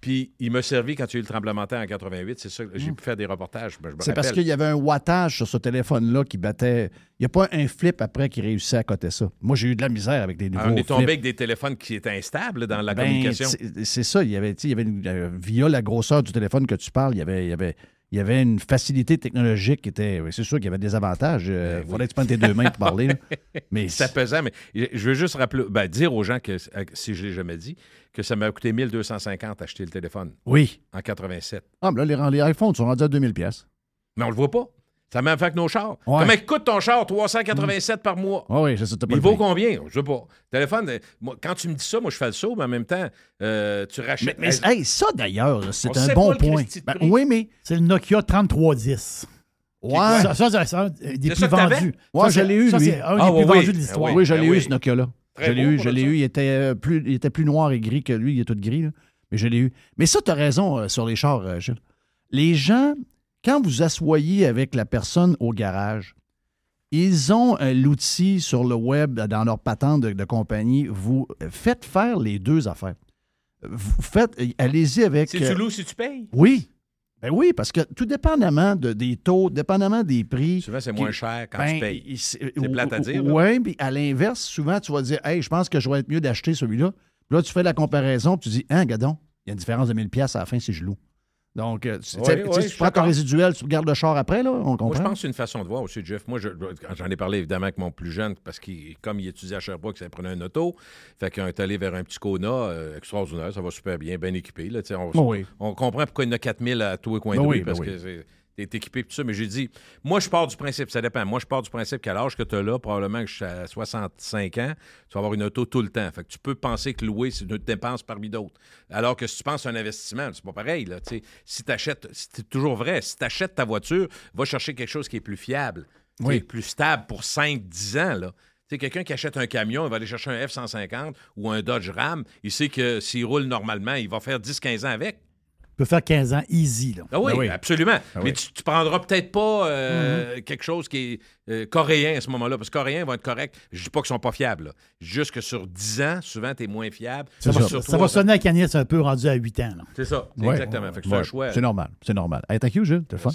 [SPEAKER 10] Puis il m'a servi quand il y a eu le tremblement de terre en 88. C'est ça que j'ai pu faire des reportages. ben,
[SPEAKER 1] C'est parce qu'il y avait un wattage sur ce téléphone-là qui battait... Il n'y a pas un flip après qui réussissait à coter ça. Moi, j'ai eu de la misère avec des nouveaux
[SPEAKER 10] Ah, on est tombé
[SPEAKER 1] flips.
[SPEAKER 10] avec des téléphones qui étaient instables dans la
[SPEAKER 1] Ben,
[SPEAKER 10] communication.
[SPEAKER 1] c'est- ça. Il y avait, il y avait une- euh, via la grosseur du téléphone que tu parles, il y avait, il y avait, il y avait une facilité technologique qui était. C'est sûr qu'il y avait des avantages. Il
[SPEAKER 10] Ben
[SPEAKER 1] faudrait que tu prennes tes deux mains pour parler. là. Mais
[SPEAKER 10] Ça pesait, mais je veux juste rappeler, ben, dire aux gens que, si je ne l'ai jamais dit, que ça m'a coûté 1250 acheter le téléphone
[SPEAKER 1] oui.
[SPEAKER 10] en 87.
[SPEAKER 1] Ah, mais là, les, les iPhones sont rendus à 2000 pièces.
[SPEAKER 10] Mais on le voit pas. Ça m'a fait que nos chars.
[SPEAKER 1] Ouais.
[SPEAKER 10] Comment coûte ton char? 387 par mois.
[SPEAKER 1] Ah oui, ça. t'as pas
[SPEAKER 10] Il vaut combien? Je sais pas. Téléphone, euh, moi, quand tu me dis ça, moi, je fais le saut, mais en même temps, euh, tu rachètes.
[SPEAKER 1] mais, hey, ça, d'ailleurs, c'est un bon point. Ben, oui, mais.
[SPEAKER 2] C'est le Nokia 3310.
[SPEAKER 1] Ouais.
[SPEAKER 2] Ça, ça, c'est un des plus
[SPEAKER 10] ça
[SPEAKER 2] vendus.
[SPEAKER 1] Ouais,
[SPEAKER 2] Ça,
[SPEAKER 1] je l'ai eu,
[SPEAKER 2] ça,
[SPEAKER 1] lui.
[SPEAKER 2] c'est un des
[SPEAKER 10] Ah,
[SPEAKER 2] plus
[SPEAKER 10] oui,
[SPEAKER 2] vendus de l'histoire.
[SPEAKER 10] Ah
[SPEAKER 1] Oui, je
[SPEAKER 10] Ben
[SPEAKER 1] l'ai eu,
[SPEAKER 10] oui.
[SPEAKER 1] ce Nokia-là. Je l'ai eu, je l'ai
[SPEAKER 10] ça.
[SPEAKER 1] eu. Il était, euh, plus, il était plus noir et gris que lui. Il est tout gris, là. Mais je l'ai eu. Mais ça, tu as raison euh, sur les chars, Gilles. Les gens, quand vous asseyez avec la personne au garage, ils ont euh, l'outil sur le web, dans leur patente de, de compagnie. Vous euh, faites faire les deux affaires. Vous faites, euh, allez-y avec.
[SPEAKER 10] Si
[SPEAKER 1] euh,
[SPEAKER 10] tu loues, si tu payes?
[SPEAKER 1] oui. Ben oui, parce que tout dépendamment de, des taux, dépendamment des prix.
[SPEAKER 10] Souvent, c'est moins cher quand
[SPEAKER 1] ben,
[SPEAKER 10] tu payes.
[SPEAKER 1] C'est
[SPEAKER 10] plate à dire.
[SPEAKER 1] Oui, puis à l'inverse, souvent, tu vas dire Hey, je pense que je vais être mieux d'acheter celui-là. Puis là, tu fais la comparaison, puis tu dis Hein, gadon, il y a une différence de 1000$ pièces à la fin si je loue. Donc, euh, tu,
[SPEAKER 10] Oui, oui,
[SPEAKER 1] prends ton résiduel, tu regardes le char après, là, on
[SPEAKER 10] Moi, je pense que c'est une façon de voir aussi, Jeff. Moi, je- j'en ai parlé évidemment avec mon plus jeune, parce qu'il, comme il étudiait à Sherbrooke, ça prenait un auto. Fait qu'on est allé vers un petit Kona euh, extraordinaire, ça va super bien, bien équipé. Là, on,
[SPEAKER 1] Ben oui.
[SPEAKER 10] on comprend pourquoi il y en a 4000 à tous les coins
[SPEAKER 1] Ben
[SPEAKER 10] de rue,
[SPEAKER 1] ben
[SPEAKER 10] parce que c'est. T'es équipé tout ça, mais j'ai dit, moi, je pars du principe, ça dépend. Moi, je pars du principe qu'à l'âge que tu as là, probablement que je suis à 65 ans, tu vas avoir une auto tout le temps. Fait que tu peux penser que louer, c'est une dépense parmi d'autres. Alors que si tu penses à un investissement, c'est pas pareil. Là, si tu achètes, c'est toujours vrai, si tu achètes ta voiture, va chercher quelque chose qui est plus fiable, sais,
[SPEAKER 1] Oui.
[SPEAKER 10] plus stable pour 5-10 ans. Là. Tu sais, quelqu'un qui achète un camion, il va aller chercher un F-150 ou un Dodge Ram, il sait que s'il roule normalement, il va faire 10-15 ans avec.
[SPEAKER 2] Peut faire 15 ans easy. Là.
[SPEAKER 10] Ah oui,
[SPEAKER 1] oui.
[SPEAKER 10] absolument.
[SPEAKER 1] Ah
[SPEAKER 10] Mais tu, tu prendras peut-être pas euh,
[SPEAKER 2] Mm-hmm.
[SPEAKER 10] quelque chose qui est euh, coréen à ce moment-là, parce que coréens vont être corrects. Je dis pas qu'ils sont pas fiables. là. Juste que sur 10 ans, souvent, tu es moins fiable.
[SPEAKER 2] Ça, va, ça va sonner à Cagnette un peu rendu à 8 ans.
[SPEAKER 10] C'est ça,
[SPEAKER 1] Ouais.
[SPEAKER 10] exactement. C'est
[SPEAKER 1] Ouais.
[SPEAKER 10] un choix.
[SPEAKER 1] C'est normal, c'est normal. Hey, thank you, Gilles. T'es le fun.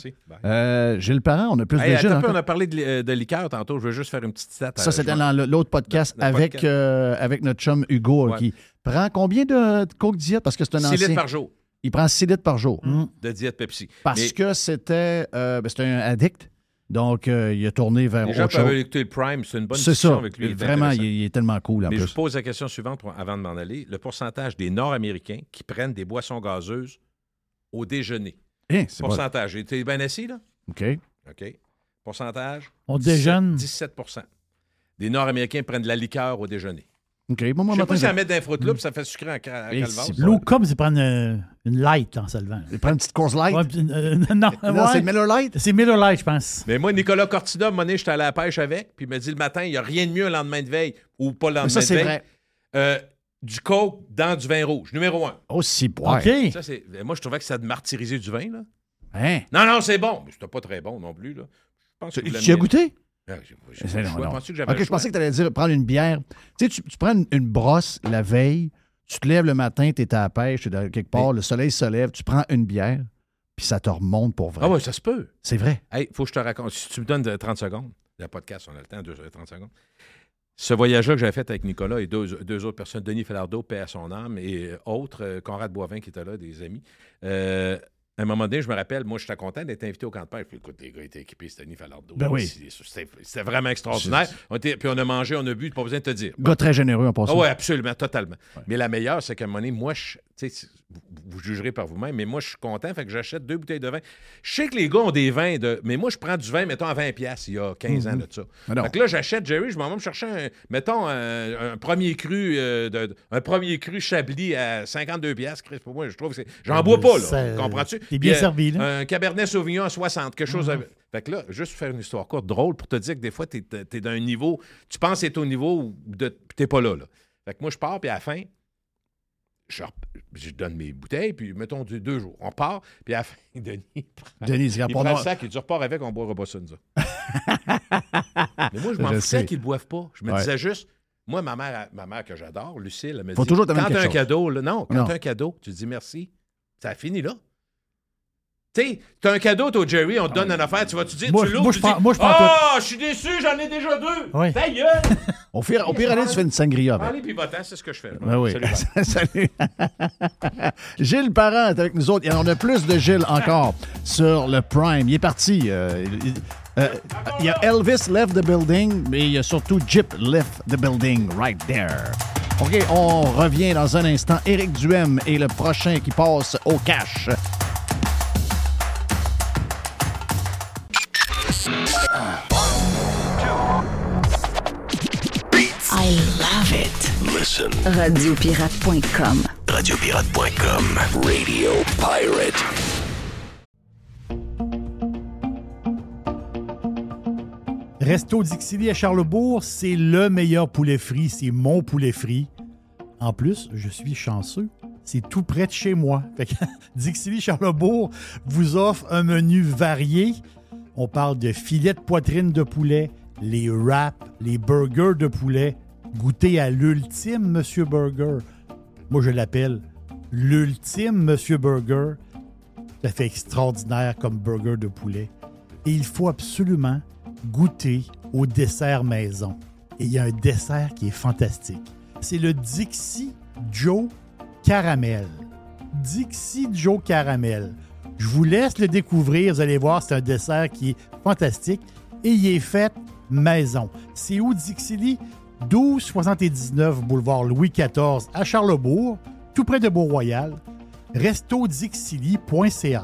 [SPEAKER 1] Euh, Gilles Parent, on a plus
[SPEAKER 10] Hey,
[SPEAKER 1] de Gilles
[SPEAKER 10] peu, on a parlé de, de liqueur tantôt. Je veux juste faire une petite stat.
[SPEAKER 1] Ça, c'était dans l'autre podcast avec,
[SPEAKER 10] podcast.
[SPEAKER 1] euh, avec notre chum Hugo,
[SPEAKER 10] Ouais.
[SPEAKER 1] qui prend combien de Coke Diet? Parce que c'est un
[SPEAKER 10] 6
[SPEAKER 1] ancien.
[SPEAKER 10] litres par jour
[SPEAKER 1] Il prend 6 litres par jour.
[SPEAKER 10] de diète Pepsi.
[SPEAKER 1] Parce
[SPEAKER 10] Mais
[SPEAKER 1] que c'était euh, ben, c'était un addict. Donc, euh, il a tourné vers
[SPEAKER 10] les gens
[SPEAKER 1] autre
[SPEAKER 10] peuvent
[SPEAKER 1] chose.
[SPEAKER 10] écouter le Prime. C'est une bonne
[SPEAKER 1] C'est
[SPEAKER 10] discussion
[SPEAKER 1] ça.
[SPEAKER 10] avec lui. il est
[SPEAKER 1] Vraiment, il est, il est tellement cool en
[SPEAKER 10] Mais
[SPEAKER 1] plus.
[SPEAKER 10] je pose la question suivante pour- avant de m'en aller. Le pourcentage des Nord-Américains qui prennent des boissons gazeuses au déjeuner?
[SPEAKER 1] Hein, c'est bon.
[SPEAKER 10] Pourcentage. T'es bien assis, là?
[SPEAKER 1] OK.
[SPEAKER 10] OK. Pourcentage?
[SPEAKER 2] On déjeune.
[SPEAKER 10] 17% Des Nord-Américains prennent de la liqueur au déjeuner.
[SPEAKER 1] OK. Bon, moi,
[SPEAKER 10] Je sais
[SPEAKER 1] matin,
[SPEAKER 10] pas si ça met d'un fruit là, puis ça fait sucrer en ca-
[SPEAKER 1] si-
[SPEAKER 2] L'eau comme, c'est prendre euh, une light en se levant.
[SPEAKER 1] Il prend une petite course light?
[SPEAKER 2] Ouais, euh, non,
[SPEAKER 1] Non,
[SPEAKER 2] ouais.
[SPEAKER 1] c'est Miller Light.
[SPEAKER 2] C'est Miller Light, je pense.
[SPEAKER 10] Mais moi, Nicolas Cortina, à un moment donné, j'étais allé à la pêche avec, puis il m'a dit le matin, il n'y a rien de mieux un lendemain de veille, ou pas le lendemain
[SPEAKER 1] ça,
[SPEAKER 10] de
[SPEAKER 1] c'est
[SPEAKER 10] veille.
[SPEAKER 1] vrai.
[SPEAKER 10] Euh, du coke dans du vin rouge, numéro un.
[SPEAKER 1] Aussi, ouais.
[SPEAKER 2] OK.
[SPEAKER 10] Ça, c'est... Moi, je trouvais que ça de martyriser du vin, là.
[SPEAKER 1] Hein?
[SPEAKER 10] Non, non, c'est bon, mais c'était pas très bon non plus, là. Je pense que
[SPEAKER 1] Tu
[SPEAKER 10] vous
[SPEAKER 1] tu
[SPEAKER 10] l'aimiez.
[SPEAKER 1] as goûté?
[SPEAKER 10] Ah,
[SPEAKER 1] non,
[SPEAKER 10] je
[SPEAKER 1] non.
[SPEAKER 10] pensais que
[SPEAKER 1] je pensais que tu allais dire prendre une bière. Tu sais, tu, tu prends une, une brosse la veille, tu te lèves le matin, tu es à la pêche, tu es quelque part, le soleil se lève, tu prends une bière, puis ça te remonte pour vrai.
[SPEAKER 10] Ah ouais, ça se peut.
[SPEAKER 1] C'est vrai.
[SPEAKER 10] Hey, faut que je te raconte. Si tu me donnes de 30 secondes, le podcast, on a le temps, deux- 30 secondes. Ce voyage-là que j'avais fait avec Nicolas et deux, deux autres personnes, Denis Falardeau, paix à son âme, et euh, autres, euh, Conrad Boivin qui était là, des amis. Euh, à un moment donné, je me rappelle, moi, j'étais content d'être invité au camp de pêche. Puis, écoute, les gars étaient équipés, c'était Denis Falardeau.
[SPEAKER 1] Ben oui.
[SPEAKER 10] C'était vraiment extraordinaire. On était- puis on a mangé, on a bu, pas besoin de te dire.
[SPEAKER 1] Gars très généreux en
[SPEAKER 10] Ah
[SPEAKER 1] passant.
[SPEAKER 10] oui, absolument, totalement. Mais la meilleure, c'est qu'à un moment donné, moi, je, tu sais, vous, vous jugerez par vous-même, mais moi, je suis content, fait que j'achète deux bouteilles de vin. Je sais que les gars ont des vins de. Mais moi, je prends du vin, mettons, à 20$ piastres, il y a 15 ans de ça.
[SPEAKER 1] Ah non.
[SPEAKER 10] Fait que là, j'achète, Jerry, je m'en vais me chercher, un, mettons, un, un premier cru euh, de, un premier cru Chablis à 52$, piastres, Chris, pour moi, je trouve que c'est. J'en bois pas, là. Comprends-tu?
[SPEAKER 2] t'es bien
[SPEAKER 10] Puis,
[SPEAKER 2] servi, là.
[SPEAKER 10] Un Cabernet Sauvignon à 60, quelque chose. avec- Fait que là, juste faire une histoire courte, drôle, pour te dire que des fois, tu es, d'un niveau. Tu penses être au niveau de. Puis t'es pas là, là. Fait que moi, je pars, puis à la fin, je, donne mes bouteilles, puis mettons deux, deux jours. On part, puis à la fin, Denis prend,
[SPEAKER 1] Denis, il
[SPEAKER 10] prend le sac, il dit repars avec, on boira pas ça, nous. Mais moi, je m'en foutais qu'ils ne boivent pas. Je me
[SPEAKER 1] Ouais.
[SPEAKER 10] disais juste, moi, ma mère, ma mère que j'adore, Lucille, elle me
[SPEAKER 1] Faut
[SPEAKER 10] dit
[SPEAKER 1] toujours
[SPEAKER 10] quand
[SPEAKER 1] quelque
[SPEAKER 10] t'as un
[SPEAKER 1] chose.
[SPEAKER 10] cadeau, là, non, quand t'as un cadeau, tu dis merci. Ça a fini là. Tu sais, t'as un cadeau, toi, Jerry, on te donne une affaire, tu vas-tu dire,
[SPEAKER 2] Moi,
[SPEAKER 10] tu l'ouvres,
[SPEAKER 2] moi,
[SPEAKER 10] tu
[SPEAKER 2] je prends-
[SPEAKER 10] dis,
[SPEAKER 2] moi, je prends
[SPEAKER 10] oh, je suis déçu, j'en ai déjà deux.
[SPEAKER 2] Oui.
[SPEAKER 10] Ta gueule.
[SPEAKER 1] Au pire, au pire aller, tu fais une sangria avec.
[SPEAKER 10] Allez, puis c'est ce que je fais.
[SPEAKER 1] Ben oui.
[SPEAKER 10] Salut, bye.
[SPEAKER 1] Salut. Gilles Parent est avec nous autres. Il y en a plus de Gilles encore sur le Prime. Il est parti. euh, il, euh, il y a Elvis left the building, mais il y a surtout Jip left the building right there. OK, on revient dans un instant. Éric Duhem est le prochain qui passe au cash.
[SPEAKER 12] I love it.
[SPEAKER 4] Listen.
[SPEAKER 12] Radiopirate.com.
[SPEAKER 4] Radiopirate.com. Radio Pirate.
[SPEAKER 2] Resto Dixili à Charlebourg, c'est le meilleur poulet frit. C'est mon poulet frit. En plus, je suis chanceux. C'est tout près de chez moi. Fait que Dixili Charlebourg vous offre un menu varié. On parle de filets de poitrine de poulet, les wraps, les burgers de poulet. Goûtez à l'ultime Monsieur Burger. Moi, je l'appelle l'ultime Monsieur Burger. Ça fait extraordinaire comme burger de poulet. Et il faut absolument goûter au dessert maison. Et il y a un dessert qui est fantastique. C'est le Dixie Joe Caramel. Dixie Joe Caramel. Je vous laisse le découvrir. Vous allez voir, c'est un dessert qui est fantastique. Et il est fait maison. C'est où Dixili? 1279 boulevard Louis XIV à Charlebourg, tout près de Beau-Royal. restodixili.ca.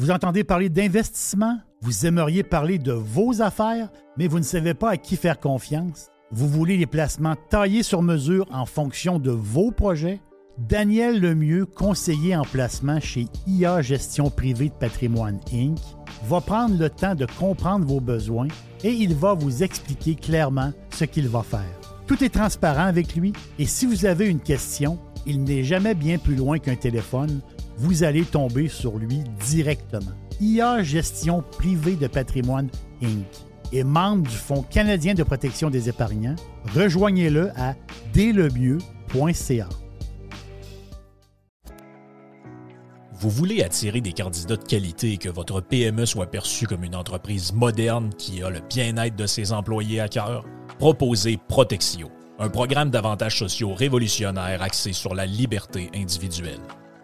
[SPEAKER 2] Vous entendez parler d'investissement? Vous aimeriez parler de vos affaires, mais vous ne savez pas à qui faire confiance? Vous voulez les placements taillés sur mesure en fonction de vos projets? Daniel Lemieux, conseiller en placement chez IA Gestion Privée de Patrimoine Inc., va prendre le temps de comprendre vos besoins et il va vous expliquer clairement ce qu'il va faire. Tout est transparent avec lui et si vous avez une question, il n'est jamais bien plus loin qu'un téléphone. Vous allez tomber sur lui directement. IA Gestion Privée de Patrimoine Inc. est membre du Fonds canadien de protection des épargnants. Rejoignez-le à délemieux.ca.
[SPEAKER 13] Vous voulez attirer des candidats de qualité et que votre PME soit perçue comme une entreprise moderne qui a le bien-être de ses employés à cœur? Proposez Protexio, un programme d'avantages sociaux révolutionnaire axé sur la liberté individuelle.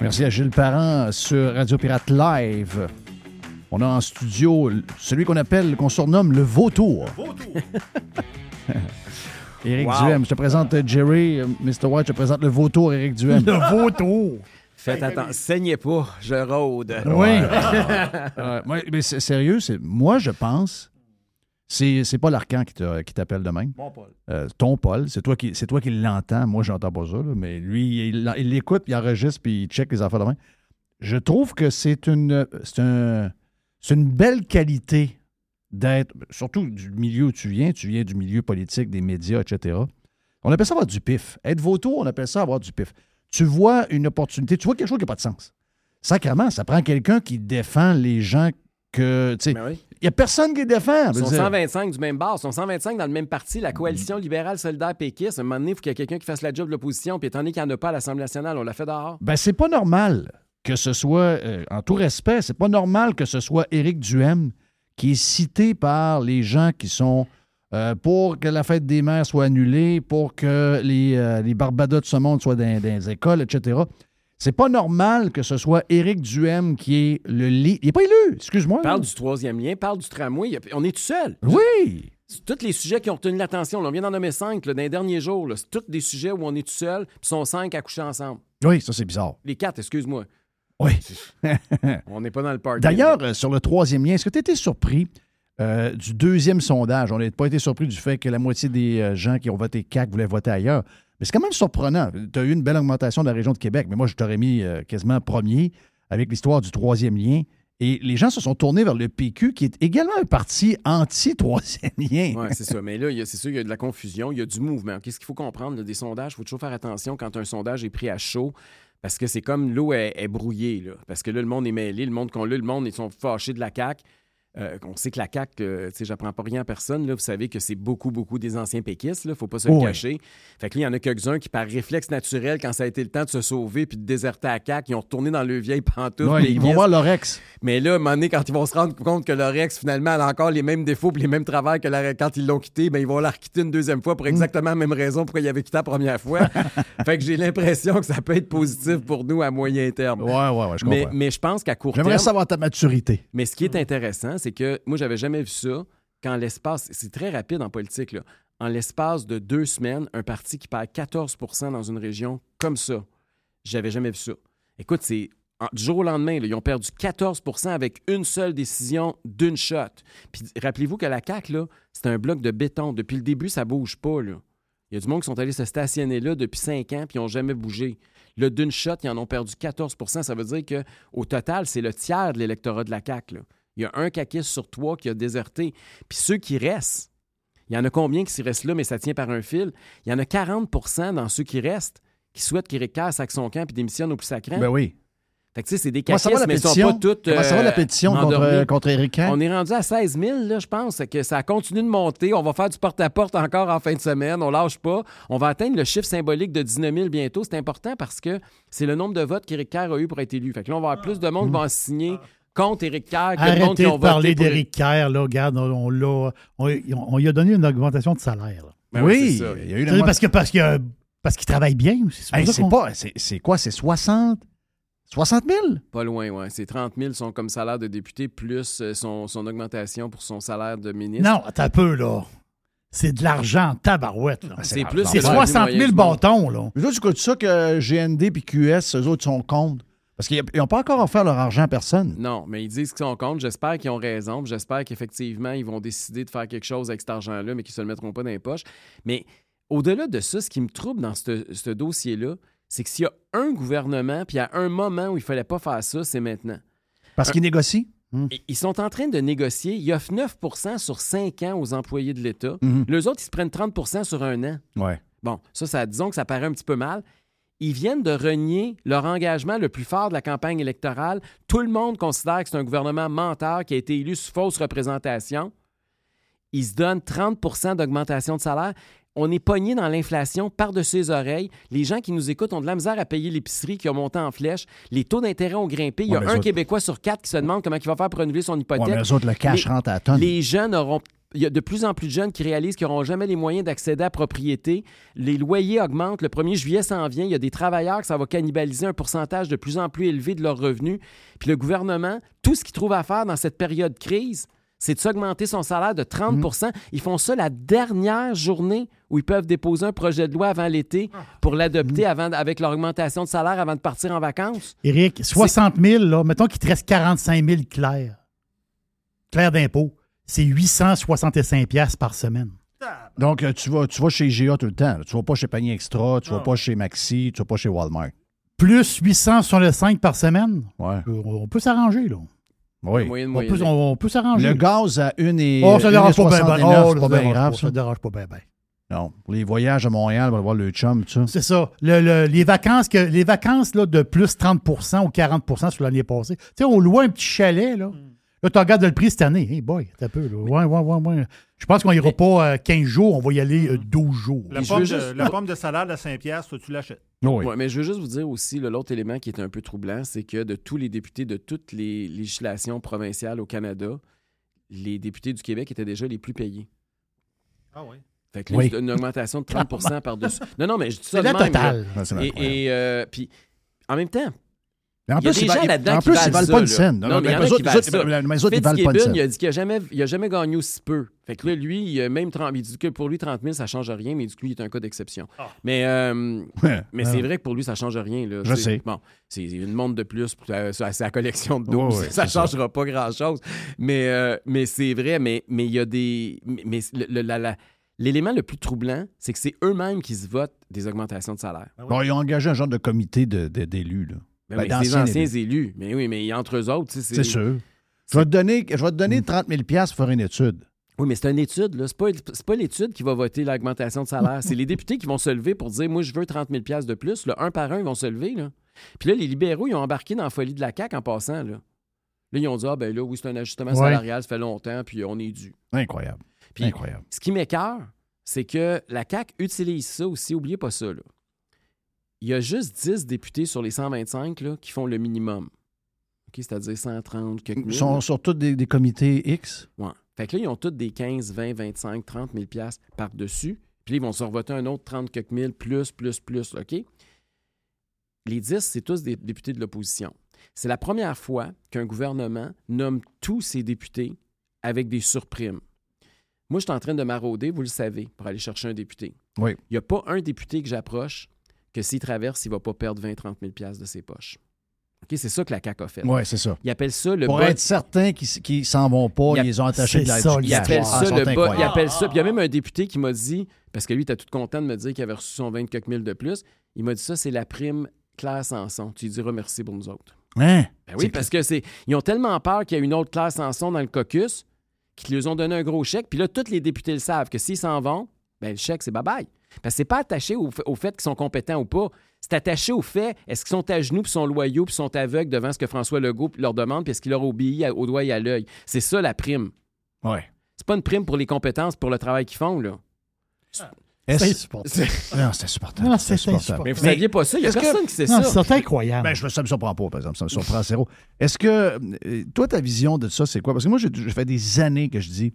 [SPEAKER 1] Merci à Gilles Parent sur Radio Pirate Live. On a en studio celui qu'on appelle, qu'on surnomme le vautour. Éric
[SPEAKER 14] Wow.
[SPEAKER 1] Duhem. Je te présente Jerry, Mr. White, je te présente le vautour Éric Duhem.
[SPEAKER 2] Le vautour!
[SPEAKER 14] Faites attention. Saignez pas, je rôde.
[SPEAKER 1] Oui. Euh, mais c'est- sérieux, c'est moi je pense c'est pas l'Arcan qui t'appelle de même.
[SPEAKER 7] Mon Paul.
[SPEAKER 1] Euh, ton Paul, c'est toi qui c'est toi qui l'entends. Moi, j'entends pas ça, là, mais lui, il il l'écoute, il enregistre puis il check les affaires de même. Je trouve que c'est une c'est un- c'est une belle qualité d'être surtout du milieu où tu viens, tu viens du milieu politique, des médias, etc. On appelle ça avoir du pif. Être vautour, on appelle ça avoir du pif. Tu vois une opportunité, tu vois quelque chose qui n'a pas de sens. Sacrement, ça prend quelqu'un qui défend les gens que.
[SPEAKER 14] Ben oui.
[SPEAKER 1] Il n'y a personne qui les défend.
[SPEAKER 14] Ils sont
[SPEAKER 1] dire,
[SPEAKER 14] 125 du même bar, ils sont 125 dans le même parti, la coalition libérale solidaire péquiste. À un moment donné, il faut qu'il y ait quelqu'un qui fasse la job de l'opposition, puis étant donné qu'il n'y en a pas à l'Assemblée nationale, on l'a fait dehors.
[SPEAKER 1] Ben, c'est pas normal que ce soit, euh, en tout respect, c'est pas normal que ce soit Éric Duhem qui est cité par les gens qui sont euh, pour que la fête des mères soit annulée, pour que les, euh, les Barbados de ce monde soient dans, dans les écoles, etc. C'est pas normal que ce soit Éric Duhem qui est le lit. Il n'est pas élu, excuse-moi.
[SPEAKER 14] Parle du troisième lien, parle du tramway. On est tout seul.
[SPEAKER 1] Oui!
[SPEAKER 14] C'est tous les sujets qui ont retenu l'attention. On vient d'en nommer cinq là, dans les derniers jours. C'est tous des sujets où on est tout seul, puis sont cinq à coucher ensemble.
[SPEAKER 1] Oui, ça, c'est bizarre.
[SPEAKER 14] Les quatre, excuse-moi.
[SPEAKER 1] Oui.
[SPEAKER 14] On n'est pas dans le party.
[SPEAKER 1] D'ailleurs, euh, sur le troisième lien, est-ce que tu étais surpris euh, du deuxième sondage? On n'a pas été surpris du fait que la moitié des euh, gens qui ont voté CAC voulaient voter ailleurs. Mais c'est quand même surprenant. Tu as eu une belle augmentation de la région de Québec, mais moi, je t'aurais mis euh, quasiment premier avec l'histoire du troisième lien. Et les gens se sont tournés vers le PQ, qui est également un parti anti-troisième lien.
[SPEAKER 14] Oui, c'est ça. Mais là, il c'est sûr qu'il y a de la confusion, il y a du mouvement. Qu'est-ce qu'il faut comprendre? des sondages, il faut toujours faire attention quand un sondage est pris à chaud. Parce que c'est comme l'eau est, brouillée. Parce que là, le monde est mêlé, le monde qu'on l'a, le monde, ils sont fâchés de la CAQ. Euh, on sait que la CAQ, euh, tu sais, j'apprends pas rien à personne. Là, vous savez que c'est beaucoup, beaucoup des anciens péquistes. Il faut pas se le
[SPEAKER 1] oui.
[SPEAKER 14] cacher. Fait que là, il y en a quelques-uns qui, par réflexe naturel, quand ça a été le temps de se sauver puis de déserter à CAQ, ils ont retourné dans le vieille pantoufle.
[SPEAKER 1] Ils vont voir leur ex.
[SPEAKER 14] Mais là, à un moment donné, quand ils vont se rendre compte que leur ex, finalement, elle a encore les mêmes défauts et les mêmes travails que la- quand ils l'ont quitté, ben, ils vont la requitter une deuxième fois
[SPEAKER 1] Mm.
[SPEAKER 14] pour exactement la même raison pourquoi ils avaient quitté la première fois. fait que j'ai l'impression que ça peut être positif pour nous à moyen terme.
[SPEAKER 1] Ouais, ouais, ouais, je
[SPEAKER 14] mais,
[SPEAKER 1] comprends.
[SPEAKER 14] mais je pense qu'à court terme.
[SPEAKER 1] J'aimerais savoir ta maturité.
[SPEAKER 14] Mais ce qui est intéressant, c'est que moi, j'avais jamais vu ça quand l'espace. C'est très rapide en politique. En l'espace de deux semaines, un parti qui perd 14% dans une région comme ça. J'avais jamais vu ça. Écoute, c'est. Du jour au lendemain, ils ont perdu 14% avec une seule décision d'une shot. Puis rappelez-vous que la CAQ, c'est un bloc de béton. Depuis le début, ça bouge pas. Il y a du monde qui sont allés se stationner là depuis cinq ans puis ils n'ont jamais bougé. Là, d'une shot, ils en ont perdu 14% Ça veut dire qu'au total, c'est le tiers de l'électorat de la CAQ. Il y a un caquiste sur trois qui a déserté. Puis ceux qui restent, il y en a combien qui s'y restent là, mais ça tient par un fil? Il y en a 40% dans ceux qui restent qui souhaitent qu'Éric Kerr son camp puis démissionne au plus sacré.
[SPEAKER 1] Ben oui.
[SPEAKER 14] Fait que tu sais, c'est des caquistes, mais ils sont pas toutes.
[SPEAKER 1] Comment ça va, la
[SPEAKER 14] euh,
[SPEAKER 1] pétition contre-
[SPEAKER 14] endormis.
[SPEAKER 1] contre Éric Kerr?
[SPEAKER 14] On est rendu à 16 000, là, je pense. Que ça continue de monter. On va faire du porte-à-porte encore en fin de semaine. On lâche pas. On va atteindre le chiffre symbolique de 19 000 bientôt. C'est important parce que c'est le nombre de votes qu'Éric Kerr a eu pour être élu. Fait que là, on va avoir plus de monde qui va en signer contre Éric Kerr que monde
[SPEAKER 2] Arrêtez
[SPEAKER 14] qui ont
[SPEAKER 2] de parler d'Éric Kerr, là. Regarde, on, on l'a- on- on lui a donné une augmentation de salaire. là.
[SPEAKER 14] Ben oui, Oui, c'est ça.
[SPEAKER 1] il y a eu une
[SPEAKER 2] Tu sais, parce que parce que parce qu'il travaille bien
[SPEAKER 1] Hey, c'est pas. C'est quoi? C'est 60? 60 000?
[SPEAKER 14] Pas loin, oui. C'est 30 000 sont comme salaire de député plus euh, son, son augmentation pour son salaire de ministre.
[SPEAKER 2] Non, un peu, là. C'est de l'argent en tabarouette. là.
[SPEAKER 14] C'est plus
[SPEAKER 2] C'est
[SPEAKER 14] que le revenu
[SPEAKER 2] 60
[SPEAKER 14] moyen
[SPEAKER 2] 000
[SPEAKER 14] du monde.
[SPEAKER 2] bâtons, là.
[SPEAKER 1] Eux autres, tu écoutes ça que GND puis QS, eux autres sont contre? Parce qu'ils n'ont pas encore offert leur argent à personne.
[SPEAKER 14] Non, mais ils disent qu'ils sont contre. J'espère qu'ils ont raison. J'espère qu'effectivement, ils vont décider de faire quelque chose avec cet argent-là, mais qu'ils ne se le mettront pas dans les poches. Mais au-delà de ça, ce qui me trouble dans ce dossier-là, c'est que s'il y a un gouvernement, puis à un moment où il ne fallait pas faire ça, c'est maintenant.
[SPEAKER 1] Parce qu'ils négocient?
[SPEAKER 14] Et Ils sont en train de négocier. Ils offrent 9% sur 5 ans aux employés de l'État.
[SPEAKER 1] Mhm.
[SPEAKER 14] Les autres, ils se prennent 30% sur un an.
[SPEAKER 1] Ouais.
[SPEAKER 14] Bon, ça, ça, disons que ça paraît un petit peu mal. Ils viennent de renier leur engagement le plus fort de la campagne électorale. Tout le monde considère que c'est un gouvernement menteur qui a été élu sous fausse représentation. Ils se donnent 30% d'augmentation de salaire. On est pogné dans l'inflation par-dessus les oreilles. Les gens qui nous écoutent ont de la misère à payer l'épicerie qui a monté en flèche. Les taux d'intérêt ont grimpé. Il y a
[SPEAKER 1] Ouais,
[SPEAKER 14] un
[SPEAKER 1] autres-
[SPEAKER 14] Québécois sur quatre qui se demande comment il va faire pour renouveler son hypothèque.
[SPEAKER 1] Ouais, mais eux autres, le cash
[SPEAKER 14] Les-
[SPEAKER 1] rentre à la tonne.
[SPEAKER 14] Les jeunes auront. Il y a de plus en plus de jeunes qui réalisent qu'ils n'auront jamais les moyens d'accéder à la propriété. Les loyers augmentent. Le 1er juillet s'en vient. Il y a des travailleurs que ça va cannibaliser un pourcentage de plus en plus élevé de leurs revenus. Puis le gouvernement, tout ce qu'il trouve à faire dans cette période de crise, c'est de s'augmenter son salaire de 30% Ils font ça la dernière journée où ils peuvent déposer un projet de loi avant l'été pour l'adopter avant, avec leur augmentation de salaire avant de partir en vacances.
[SPEAKER 2] Éric, 60 000, là, mettons qu'il te reste 45 000 clairs. Clairs d'impôt. C'est 865 pièces par semaine.
[SPEAKER 1] Donc, euh, tu vas, tu vas chez GA tout le temps. Tu vas pas chez Panier Extra, tu vas pas chez Maxi, tu vas pas chez Walmart.
[SPEAKER 2] Plus 800 sur le 5 par semaine?
[SPEAKER 1] Ouais.
[SPEAKER 2] Euh, On peut s'arranger, là.
[SPEAKER 1] Oui.
[SPEAKER 2] On peut, on, on peut s'arranger.
[SPEAKER 1] Le gaz à 1 et
[SPEAKER 2] Oh, ça dérange pas bien.
[SPEAKER 1] 1,69,
[SPEAKER 2] Oh,
[SPEAKER 1] pas bien
[SPEAKER 2] dérange
[SPEAKER 1] grave,
[SPEAKER 2] pas,
[SPEAKER 1] ça.
[SPEAKER 2] ça dérange pas bien. ben.
[SPEAKER 1] Non. Pour les voyages à Montréal, on va voir le chum, tout ça.
[SPEAKER 2] C'est ça. Le- le- les vacances, que, les vacances là, de plus 30% ou 40% sur l'année passée. Tu sais, on loue un petit chalet, là. Là, tu regardes le prix cette année. Hey boy, t'as peu, là. Ouais, ouais, ouais, ouais. Je pense qu'on ira pas euh, 15 jours, on va y aller euh, 12 jours.
[SPEAKER 7] La, pomme de, la pomme de salade à 5 piastres, toi, tu l'achètes.
[SPEAKER 14] Ouais, mais je veux juste vous dire aussi, l'autre élément qui est un peu troublant, c'est que de tous les députés de toutes les législations provinciales au Canada, les députés du Québec étaient déjà les plus payés.
[SPEAKER 7] Ah oui.
[SPEAKER 14] Fait que là,
[SPEAKER 1] Oui.
[SPEAKER 14] c'est une augmentation de 30 par-dessus. Non, non, mais je dis ça
[SPEAKER 2] C'est
[SPEAKER 14] de
[SPEAKER 2] la
[SPEAKER 14] même,
[SPEAKER 2] totale.
[SPEAKER 14] là.
[SPEAKER 1] Ouais, c'est
[SPEAKER 14] Et, et, euh, puis, en même temps,
[SPEAKER 1] Mais en
[SPEAKER 14] il y a
[SPEAKER 1] plus,
[SPEAKER 14] des
[SPEAKER 1] ils
[SPEAKER 14] gens
[SPEAKER 1] valent-
[SPEAKER 14] là-dedans
[SPEAKER 1] en
[SPEAKER 14] qui
[SPEAKER 1] plus, ils
[SPEAKER 14] valent
[SPEAKER 1] valent
[SPEAKER 14] ça,
[SPEAKER 1] pas une
[SPEAKER 14] là.
[SPEAKER 1] scène.
[SPEAKER 14] Non, mais qui
[SPEAKER 1] autres-
[SPEAKER 14] valent
[SPEAKER 1] autres- ils pas une scène.
[SPEAKER 14] il a dit qu'il n'a jamais, il a jamais gagné aussi peu. Fait que là, lui, il a même 30 il dit que pour lui, 30 000, ça change rien, mais il dit que lui, il est un cas d'exception. Mais, euh,
[SPEAKER 1] Ouais.
[SPEAKER 14] mais c'est vrai que pour lui, ça change rien. Là,
[SPEAKER 1] Je sais.
[SPEAKER 14] Bon, c'est une montre de plus euh, sa, collection de 12.
[SPEAKER 1] Ouais, ouais,
[SPEAKER 14] ça ne
[SPEAKER 1] c'est ça.
[SPEAKER 14] changera pas grand-chose. Mais, euh, mais c'est vrai, mais mais il y a des... Mais, mais le- le- la- la- L'élément le plus troublant, c'est que c'est eux-mêmes qui se votent des augmentations de salaire.
[SPEAKER 1] Bon, ils ont engagé un genre de comité de- de- d'élus. là.
[SPEAKER 14] Ben
[SPEAKER 1] Ben,
[SPEAKER 14] c'est des anciens
[SPEAKER 1] élus.
[SPEAKER 14] élus. Mais oui, mais entre eux autres, sais,
[SPEAKER 1] C'est sûr. Je vais te donner, je vais te donner 30 000 pour faire une étude.
[SPEAKER 14] Oui, mais c'est une étude, là. C'est pas, c'est pas l'étude qui va voter l'augmentation de salaire. c'est les députés qui vont se lever pour dire Moi, je veux 30 000 de plus. Là, un par un, ils vont se lever. Là. Puis là, les libéraux, ils ont embarqué dans la folie de la CAQ en passant. Là, là ils ont dit Ah, ben là, oui, c'est un ajustement
[SPEAKER 2] Ouais.
[SPEAKER 14] salarial, ça fait longtemps, puis on est dû.
[SPEAKER 1] Incroyable.
[SPEAKER 14] Puis,
[SPEAKER 1] Incroyable.
[SPEAKER 14] Ce qui m'écœure, c'est que la CAQ utilise ça aussi. Oubliez pas ça. Là. Il y a juste 10 députés sur les 125 là, qui font le minimum. C'est-à-dire 130 quelques
[SPEAKER 1] Ils sont sur tous des, des comités X?
[SPEAKER 14] Ouais. Fait que là, ils ont tous des 15, 20, 25, 30 000 piastres par-dessus. Puis là, ils vont se revoter un autre 30 quelques mille, plus, plus, plus, OK? Les 10, c'est tous des députés de l'opposition. C'est la première fois qu'un gouvernement nomme tous ses députés avec des surprimes. Moi, je suis en train de marauder, vous le savez, pour aller chercher un député.
[SPEAKER 1] Oui.
[SPEAKER 14] Il n'y a pas un député que j'approche que s'il traverse, il ne va pas perdre 20-30 000 piastres de ses poches. OK? C'est ça que la CAQ a fait.
[SPEAKER 1] Oui, c'est ça.
[SPEAKER 14] Ils appellent ça le
[SPEAKER 1] Pour être certain qu'ils ne s'en vont pas,
[SPEAKER 14] Il y a-
[SPEAKER 1] ils les ont attachés de la
[SPEAKER 2] ça,
[SPEAKER 1] Ah,
[SPEAKER 14] ça
[SPEAKER 1] ils sont
[SPEAKER 14] le bas. Il
[SPEAKER 1] incroyables.
[SPEAKER 14] appelle ça. Puis il y a même un député qui m'a dit, parce que lui, il était tout content de me dire qu'il avait reçu son 20 quelques mille de plus. Il m'a dit ça, c'est la prime Claire Sanson. Tu lui diras merci pour nous autres.
[SPEAKER 1] Hein?
[SPEAKER 14] Ben oui, parce que c'est. Ils ont tellement peur qu'il y a une autre Claire Sanson dans le caucus qu'ils lui ont donné un gros chèque. Puis là, tous les députés le savent que s'ils s'en vont, ben le chèque, c'est bye-bye. Parce que c'est pas attaché au, fait qu'ils sont compétents ou pas. C'est attaché au fait, est-ce qu'ils sont à genoux, puis sont loyaux, puis sont aveugles devant ce que François Legault leur demande, puis est-ce qu'il leur obéit à- au doigt et à l'œil? C'est ça la prime.
[SPEAKER 1] Ouais.
[SPEAKER 14] C'est pas une prime pour les compétences, pour le travail qu'ils font, là.
[SPEAKER 1] Est-ce-
[SPEAKER 2] C'est insupportable.
[SPEAKER 1] Non, c'est insupportable.
[SPEAKER 2] Non, c'est
[SPEAKER 1] C'est insupportable.
[SPEAKER 14] Mais vous saviez pas ça? Il y a
[SPEAKER 1] Est-ce que-
[SPEAKER 14] personne qui sait
[SPEAKER 2] Non,
[SPEAKER 14] ça.
[SPEAKER 2] c'est incroyable.
[SPEAKER 1] Ben, je, ça me surprend pas, par exemple. Ça me surprend à zéro. Est-ce que, euh, toi, ta vision de ça, c'est quoi? Parce que moi, je, je fais des années que je dis,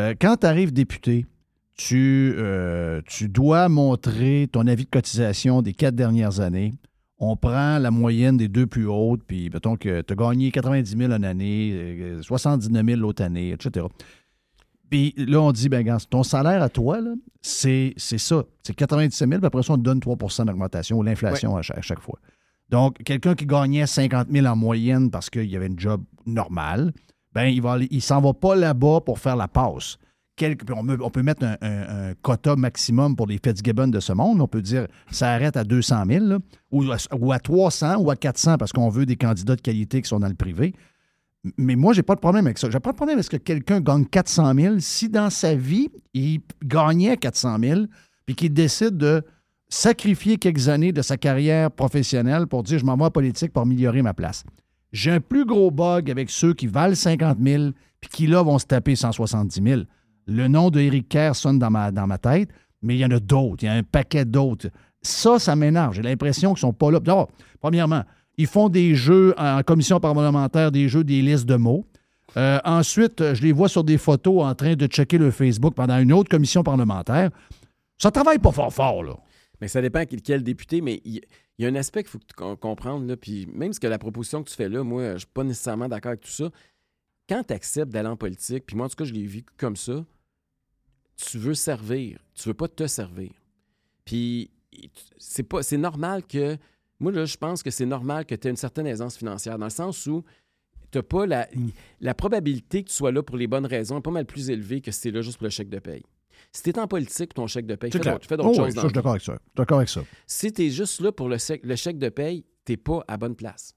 [SPEAKER 1] euh, quand tu arrives député, tu, euh, tu dois montrer ton avis de cotisation des quatre dernières années. On prend la moyenne des deux plus hautes, puis mettons que tu as gagné 90 000 une année, euh, 79 000 l'autre année, etc. Puis là, on dit, ben, ton salaire à toi, c'est c'est ça. C'est 97 000, puis après ça, on te donne 3% d'augmentation ou l'inflation à, chaque, à chaque fois. Donc, quelqu'un qui gagnait 50 000 en moyenne parce qu'il y avait une job normale, ben, il va s'en va pas là-bas pour faire la passe. On, peut, mettre un, quota maximum pour les Fitzgibbon de ce monde. On peut dire ça arrête à 200 000 là, ou, à, ou à 300 ou à 400 parce qu'on veut des candidats de qualité qui sont dans le privé. Mais moi, j'ai pas de problème avec ça. J'ai pas de problème avec ce que quelqu'un gagne 400 000 si dans sa vie, il gagnait 400 000 puis qu'il décide de sacrifier quelques années de sa carrière professionnelle pour dire je m'en vais en politique pour améliorer ma place. J'ai un plus gros bug avec ceux qui valent 50 000 puis qui, là, vont se taper 170 000. Le nom de Eric Kerr sonne dans ma, tête, mais il y en a d'autres. Il y a un paquet d'autres. Ça, ça m'énerve. J'ai l'impression qu'ils ne sont pas là. Premièrement, ils font des jeux en commission parlementaire, des jeux, des listes de mots. Euh, ensuite, je les vois sur des photos en train de checker le Facebook pendant une autre commission parlementaire. Ça travaille pas fort fort, là.
[SPEAKER 14] Mais ça dépend quel, quel député, mais il y, a un aspect qu'il faut que tu com- comprennes, là, puis même ce que la proposition que tu fais là, moi, je suis pas nécessairement d'accord avec tout ça. Quand tu acceptes d'aller en politique, puis moi, en tout cas, je l'ai vu comme ça, tu veux servir, tu veux pas te servir. Puis c'est pas c'est normal que moi là je pense que c'est normal que tu aies une certaine aisance financière dans le sens où t'as pas la, la probabilité que tu sois là pour les bonnes raisons est pas mal plus élevée que si tu es là juste pour le chèque de paye. Si tu es en politique, ton chèque de paye, fais d'autres
[SPEAKER 1] Oh,
[SPEAKER 14] choses
[SPEAKER 1] oui, je suis d'accord avec ça. Je suis d'accord avec ça.
[SPEAKER 14] Si tu es juste là pour le, chèque de paye, t'es pas à bonne place.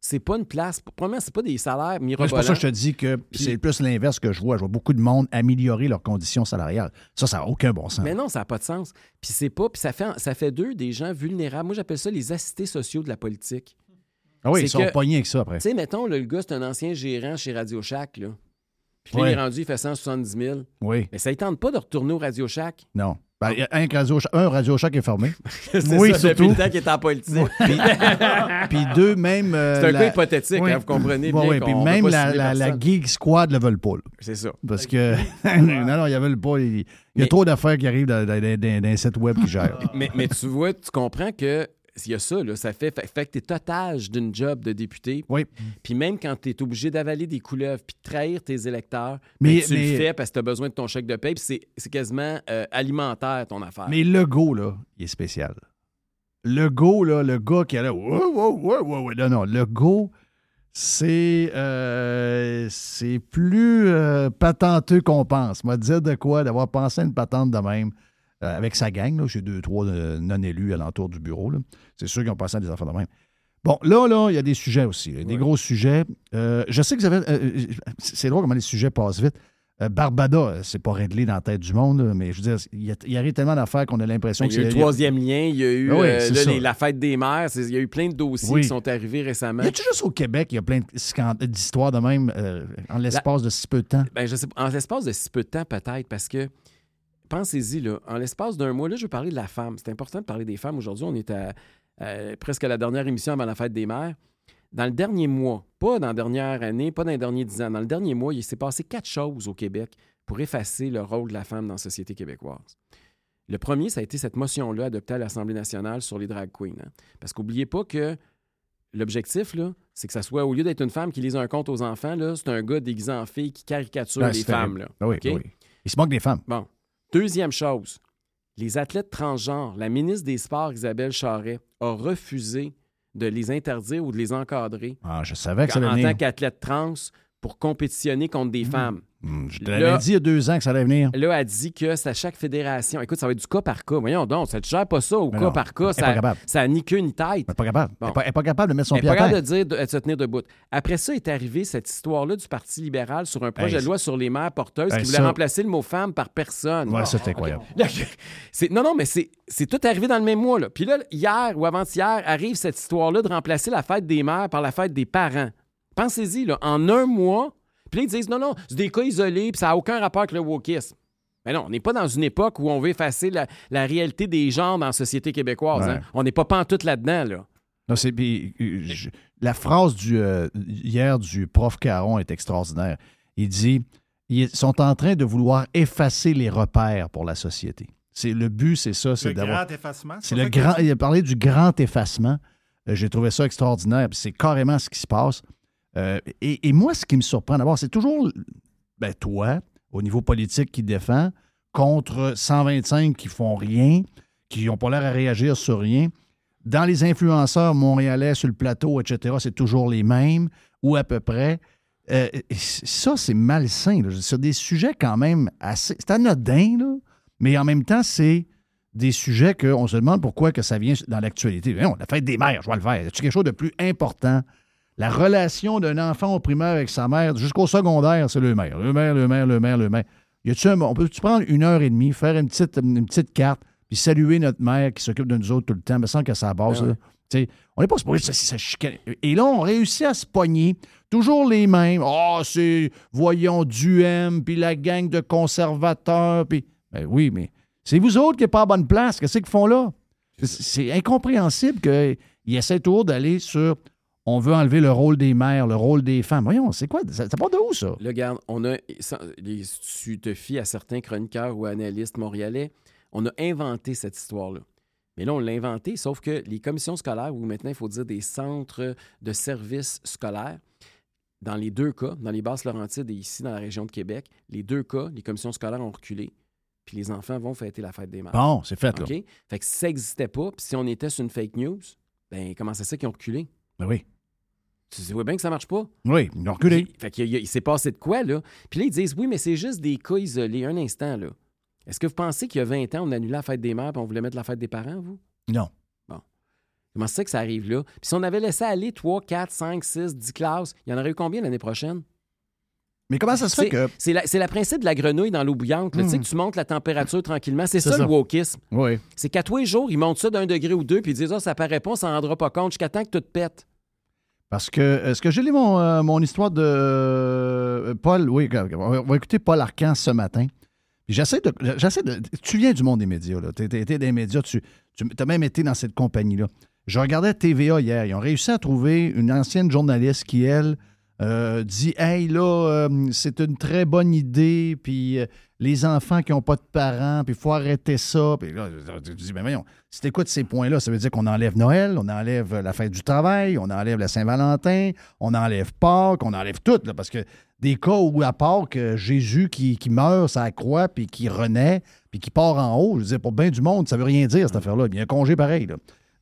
[SPEAKER 14] C'est pas une place. Premièrement, c'est pas des salaires mirobolants.
[SPEAKER 1] C'est pour ça que je te dis que c'est plus l'inverse que je vois. Je vois beaucoup de monde améliorer leurs conditions salariales. Ça, ça n'a aucun bon sens.
[SPEAKER 14] Mais non, ça n'a pas de sens. Puis c'est pas. Puis ça fait, ça fait d'eux des gens vulnérables. Moi, j'appelle ça les assistés sociaux de la politique.
[SPEAKER 1] Ah oui, ils sont
[SPEAKER 14] que-
[SPEAKER 1] pognés avec ça après.
[SPEAKER 14] Tu sais, mettons, le gars, c'est un ancien gérant chez Radio Shack, là. Puis là,
[SPEAKER 1] Ouais.
[SPEAKER 14] il est rendu, il fait 170 000.
[SPEAKER 1] Oui.
[SPEAKER 14] Mais ça ne tente pas de retourner au Radio Shack?
[SPEAKER 1] Non. Ben, un radio, un radio Shack est fermé.
[SPEAKER 14] C'est
[SPEAKER 1] oui,
[SPEAKER 14] ça,
[SPEAKER 1] surtout.
[SPEAKER 14] depuis le temps qu'il est en politique.
[SPEAKER 1] Puis deux, même. euh,
[SPEAKER 14] C'est un
[SPEAKER 1] la-
[SPEAKER 14] cas hypothétique,
[SPEAKER 1] Oui.
[SPEAKER 14] hein, vous comprenez
[SPEAKER 1] Oui,
[SPEAKER 14] bien
[SPEAKER 1] oui, Puis même la, la. Geek Squad ne veulent pas.
[SPEAKER 14] C'est ça.
[SPEAKER 1] Parce que. non, non, ils ne veulent pas. Il, y a
[SPEAKER 14] Mais-
[SPEAKER 1] trop d'affaires qui arrivent dans, dans, dans- web qui
[SPEAKER 14] mais, mais tu vois, tu comprends que s'il y a ça, là, ça fait, fait, fait que tu es otage d'une job de député.
[SPEAKER 1] Oui.
[SPEAKER 14] Puis même quand tu es obligé d'avaler des couleuvres puis de trahir tes électeurs,
[SPEAKER 1] Mais-
[SPEAKER 14] ben, tu
[SPEAKER 1] mais-
[SPEAKER 14] le fais parce que tu as besoin de ton chèque de paie. Puis c'est- c'est quasiment euh, alimentaire, ton affaire.
[SPEAKER 1] Mais le go, là, il est spécial. Le go, là, le gars qui est là. Wow, wow, wow. Non, non, le go, c'est euh, c'est plus euh, patenteux qu'on pense. Moi, dire de quoi, d'avoir pensé à une patente de même euh, avec sa gang. là, J'ai deux, trois euh, non-élus alentour du bureau. C'est sûr qu'ils ont pensé à des affaires de même. Bon, là, là, il y a des sujets aussi. là, Des gros sujets. Euh, je sais que vous avez. c'est drôle comment les sujets passent vite. Barbada, c'est pas réglé dans la tête du monde, là, mais je veux dire, il y, a- il y arrive tellement d'affaires qu'on a l'impression
[SPEAKER 14] Ben,
[SPEAKER 1] que
[SPEAKER 14] il y a eu le
[SPEAKER 1] c'est-
[SPEAKER 14] troisième lien, il y a eu
[SPEAKER 1] oui,
[SPEAKER 14] euh,
[SPEAKER 1] c'est
[SPEAKER 14] là,
[SPEAKER 1] ça.
[SPEAKER 14] les- la fête des mères, c'est- il y a eu plein de dossiers
[SPEAKER 1] Oui.
[SPEAKER 14] qui sont arrivés récemment.
[SPEAKER 1] Y a-tu juste au Québec, il y a plein d'histoires de même euh, en l'espace de si peu de temps?
[SPEAKER 14] Ben, je sais pas, en l'espace de si peu de temps, peut-être, parce que pensez-y, là, en l'espace d'un mois, là, je veux parler de la femme. C'est important de parler des femmes. Aujourd'hui, on est à presque à la dernière émission avant la fête des mères. Dans le dernier mois, pas dans la dernière année, pas dans les derniers dix ans, dans le dernier mois, il s'est passé quatre choses au Québec pour effacer le rôle de la femme dans la société québécoise. Le premier, ça a été cette motion-là adoptée à l'Assemblée nationale sur les drag queens. hein. Parce qu'oubliez pas que l'objectif, là, c'est que ça soit, au lieu d'être une femme qui lise un conte aux enfants, là, c'est un gars déguisé en fille qui caricature
[SPEAKER 1] Ah,
[SPEAKER 14] les femmes. Là.
[SPEAKER 1] Ah oui,
[SPEAKER 14] OK?
[SPEAKER 1] oui. Il se moque des femmes.
[SPEAKER 14] Bon. Deuxième chose, les athlètes transgenres, la ministre des Sports, Isabelle Charret, a refusé de les interdire ou de les encadrer.
[SPEAKER 1] Ah, je savais que ça allait
[SPEAKER 14] en tant qu'athlète trans pour compétitionner contre des femmes.
[SPEAKER 1] Hmm, Je te l'avais dit il y a deux ans que ça allait venir.
[SPEAKER 14] Là, elle dit que c'est à chaque fédération. Écoute, ça va être du cas par cas. Voyons donc, ça ne gère pas ça au
[SPEAKER 1] Mais
[SPEAKER 14] cas
[SPEAKER 1] non,
[SPEAKER 14] par
[SPEAKER 1] elle
[SPEAKER 14] cas. Ça,
[SPEAKER 1] pas capable.
[SPEAKER 14] ça a ni queue ni tête.
[SPEAKER 1] Elle n'est pas capable.
[SPEAKER 14] Bon.
[SPEAKER 1] Elle pas- elle n'est pas capable de mettre son
[SPEAKER 14] Elle
[SPEAKER 1] pied
[SPEAKER 14] n'est
[SPEAKER 1] à
[SPEAKER 14] pas
[SPEAKER 1] terre.
[SPEAKER 14] capable de dire de, de se tenir debout. Après ça est arrivé cette histoire-là du Parti libéral sur un projet
[SPEAKER 1] Hey,
[SPEAKER 14] de loi sur les mères porteuses
[SPEAKER 1] Hey,
[SPEAKER 14] qui voulait
[SPEAKER 1] ça-
[SPEAKER 14] remplacer le mot femme par personne.
[SPEAKER 1] Ouais, ça, c'est incroyable.
[SPEAKER 14] Non, non, mais c'est tout arrivé dans le même mois. Là. Puis là, hier ou avant-hier, arrive cette histoire-là de remplacer la fête des mères par la fête des parents. Pensez-y, là, en un mois, puis là, ils disent non, non, c'est des cas isolés, puis ça n'a aucun rapport avec le wokisme. Mais non, on n'est pas dans une époque où on veut effacer la, la réalité des genres dans la société québécoise.
[SPEAKER 1] Ouais.
[SPEAKER 14] hein. On n'est pas pantoute là-dedans, là.
[SPEAKER 1] Non, c'est, euh, la phrase du, euh, hier du prof Caron est extraordinaire. Il dit ils sont en train de vouloir effacer les repères pour la société. C'est, le but, c'est ça. C'est
[SPEAKER 7] Le
[SPEAKER 1] d'avoir,
[SPEAKER 7] grand effacement, c'est
[SPEAKER 1] le grand, il a parlé du grand effacement. Euh, j'ai trouvé ça extraordinaire. puis C'est carrément ce qui se passe. Euh, et, moi, ce qui me surprend d'abord, c'est toujours ben, toi, au niveau politique, qui défend contre 125 qui font rien, qui n'ont pas l'air à réagir sur rien. Dans les influenceurs montréalais sur le plateau, etc., c'est toujours les mêmes, ou à peu près. Euh, ça, c'est malsain. Sur des sujets quand même assez. C'est anodin, là, mais en même temps, c'est des sujets qu'on se demande pourquoi que ça vient dans l'actualité. Voyons, La fête des mères, je vais le faire. C'est quelque chose de plus important. La relation d'un enfant au primaire avec sa mère jusqu'au secondaire, c'est le maire. Le maire, le maire, le maire, le maire. Y un- on peut-tu prendre une heure et demie, faire une petite, une petite carte, puis saluer notre mère qui s'occupe de nous autres tout le temps, mais sans que ça passe.
[SPEAKER 14] Ah ouais.
[SPEAKER 1] on n'est pas supposé se chicaner. Et là, on réussit à se pogner. Toujours les mêmes. Ah, c'est, voyons, Duhem, puis la gang de conservateurs, puis... Ben oui, mais c'est vous autres qui n'êtes pas à bonne place. Qu'est-ce qu'ils font là? C'est- C'est incompréhensible qu'ils essaient toujours d'aller sur... On veut enlever le rôle des mères, le rôle des femmes. Voyons, c'est quoi? Ça, ça part de où, ça?
[SPEAKER 14] Là, regarde, on a, les- tu te fies à certains chroniqueurs ou analystes montréalais, on a inventé cette histoire-là. Mais là, on l'a inventé, sauf que les commissions scolaires, ou maintenant il faut dire des centres de services scolaires, dans les deux cas, dans les basses Laurentides et ici dans la région de Québec, les deux cas, les commissions scolaires ont reculé, puis les enfants vont fêter la fête des mères.
[SPEAKER 1] Bon, c'est fait, là.
[SPEAKER 14] OK? Fait que si ça n'existait pas, puis si on était sur une fake news, ben comment c'est ça qu'ils ont reculé?
[SPEAKER 1] Ben oui.
[SPEAKER 14] Tu vois bien que ça marche pas?
[SPEAKER 1] Oui, ils ont reculé.
[SPEAKER 14] Il- Fait qu'il il s'est passé de quoi, là? Puis là, ils disent, oui, mais c'est juste des cas isolés. Un instant, là. Est-ce que vous pensez qu'il y a 20 ans, on annulait la fête des mères puis on voulait mettre la fête des parents, vous?
[SPEAKER 1] Non.
[SPEAKER 14] Bon. Comment c'est que ça arrive là? Puis si on avait laissé aller 3, 4, 5, 6, 10 classes, il y en aurait eu combien l'année prochaine?
[SPEAKER 1] Mais comment ça se fait que...
[SPEAKER 14] C'est la principe de la grenouille dans l'eau bouillante. Tu sais
[SPEAKER 1] Hmm.
[SPEAKER 14] que tu montes la température tranquillement. C'est ça,
[SPEAKER 1] ça.
[SPEAKER 14] le wokisme.
[SPEAKER 1] Oui.
[SPEAKER 14] C'est qu'à tous les jours, ils montent ça d'un degré ou deux puis ils disent, ah, ça paraît pas, on s'en rendra pas compte jusqu'à temps que tout pète.
[SPEAKER 1] Parce que, est-ce que j'ai lu mon, euh, mon histoire de euh, Paul? Oui, on va, écouter Paul Arcan ce matin. J'essaie de, j'essaie de. Tu viens du monde des médias, là. Tu été des médias, tu, as même été dans cette compagnie-là. Je regardais TVA hier. Ils ont réussi à trouver une ancienne journaliste qui, elle, euh, dit Hey, là, c'est une très bonne idée, puis les enfants qui n'ont pas de parents, puis il faut arrêter ça. Puis là, je dis Ben voyons, si tu ces points-là, ça veut dire qu'on enlève Noël, on enlève la fête du travail, on enlève la Saint-Valentin, on enlève Pâques, on enlève tout, là, parce que des cas où, à Pâques, euh, Jésus qui, meurt la croix, puis qui renaît, puis qui part en haut, je veux dire, pour bien du monde, ça veut rien dire, cette affaire-là. Il y a un congé pareil.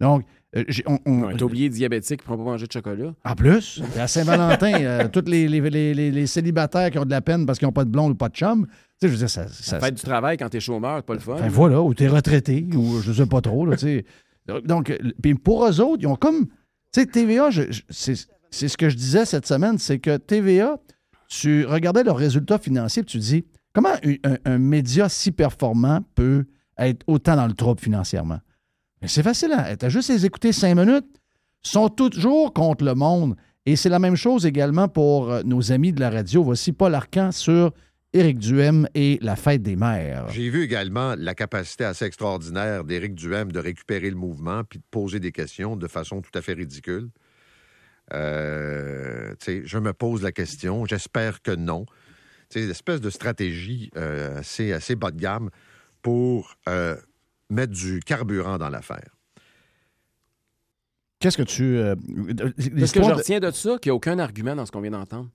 [SPEAKER 1] Donc, euh, on, on-
[SPEAKER 14] T'as oublié diabétique pourra pas manger de chocolat.
[SPEAKER 1] en plus, à Saint-Valentin, euh, tous les, les- les- les- les célibataires qui ont de la peine parce qu'ils n'ont pas de blonde ou pas de chum, tu sais, je veux dire, ça.
[SPEAKER 14] fête du travail quand t'es chômeur, c'est pas le fun.
[SPEAKER 1] Enfin, voilà, ou t'es retraité, ou je sais pas trop, là, tu sais. Donc, euh, puis pour eux autres, ils ont comme. Tu sais, TVA, je- je- c'est c'est ce que je disais cette semaine, c'est que TVA, tu regardais leurs résultats financiers, puis tu dis, comment un, un- un média si performant peut être autant dans le trouble financièrement? Mais c'est facile, hein? T'as juste à les écouter cinq minutes. Ils sont toujours contre le monde. Et c'est la même chose également pour euh, nos amis de la radio. Voici Paul Arcan sur Éric Duhem et la fête des mères.
[SPEAKER 15] J'ai vu également la capacité assez extraordinaire d'Éric Duhem de récupérer le mouvement puis de poser des questions de façon tout à fait ridicule. Euh, tu je me pose la question, j'espère que non. Tu sais, l'espèce de stratégie euh, assez, assez bas de gamme pour euh, mettre du carburant dans l'affaire.
[SPEAKER 1] Qu'est-ce que tu. euh,
[SPEAKER 14] Ce que je retiens de ça, qu'il n'y a aucun argument dans ce qu'on vient d'entendre.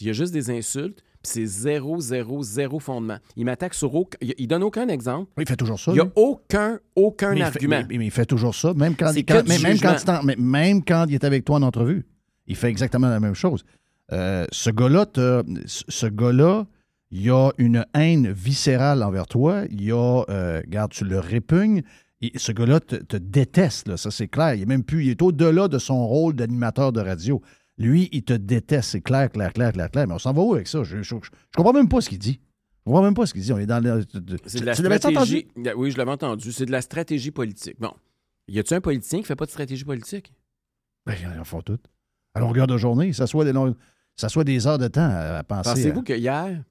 [SPEAKER 14] Il y a juste des insultes, puis c'est zéro, zéro, zéro fondement. Il m'attaque sur aucun... Il donne aucun exemple.
[SPEAKER 1] Il fait toujours ça.
[SPEAKER 14] Il n'y a
[SPEAKER 1] lui.
[SPEAKER 14] aucun, aucun
[SPEAKER 1] Mais il fait-
[SPEAKER 14] argument.
[SPEAKER 1] mais, mais il fait toujours ça, même quand, il, quand- même, même quand il t'en- mais même quand il est avec toi en entrevue. Il fait exactement la même chose. Euh, ce gars-là, ce gars-là, il y a une haine viscérale envers toi, il y a, euh, regarde, tu le répugnes, et ce gars-là te, te déteste, là, ça c'est clair. Il est même plus, il est au-delà de son rôle d'animateur de radio. Lui, il te déteste, c'est clair, clair, clair, clair, clair. Mais on s'en va où avec ça? Je, je comprends même pas ce qu'il dit. Je comprends même pas ce qu'il dit. On est dans le.
[SPEAKER 14] C'est de la
[SPEAKER 1] tu l'avais
[SPEAKER 14] stratégie.
[SPEAKER 1] entendu?
[SPEAKER 14] Oui, je l'avais entendu. C'est de la stratégie politique. Bon. Y a-tu un politicien qui fait pas de stratégie politique?
[SPEAKER 1] Ben, ils en font tout. À longueur de journée, ça soit des, longues- ça soit des heures de temps à, à penser.
[SPEAKER 14] Pensez-vous
[SPEAKER 1] à-
[SPEAKER 14] que hier,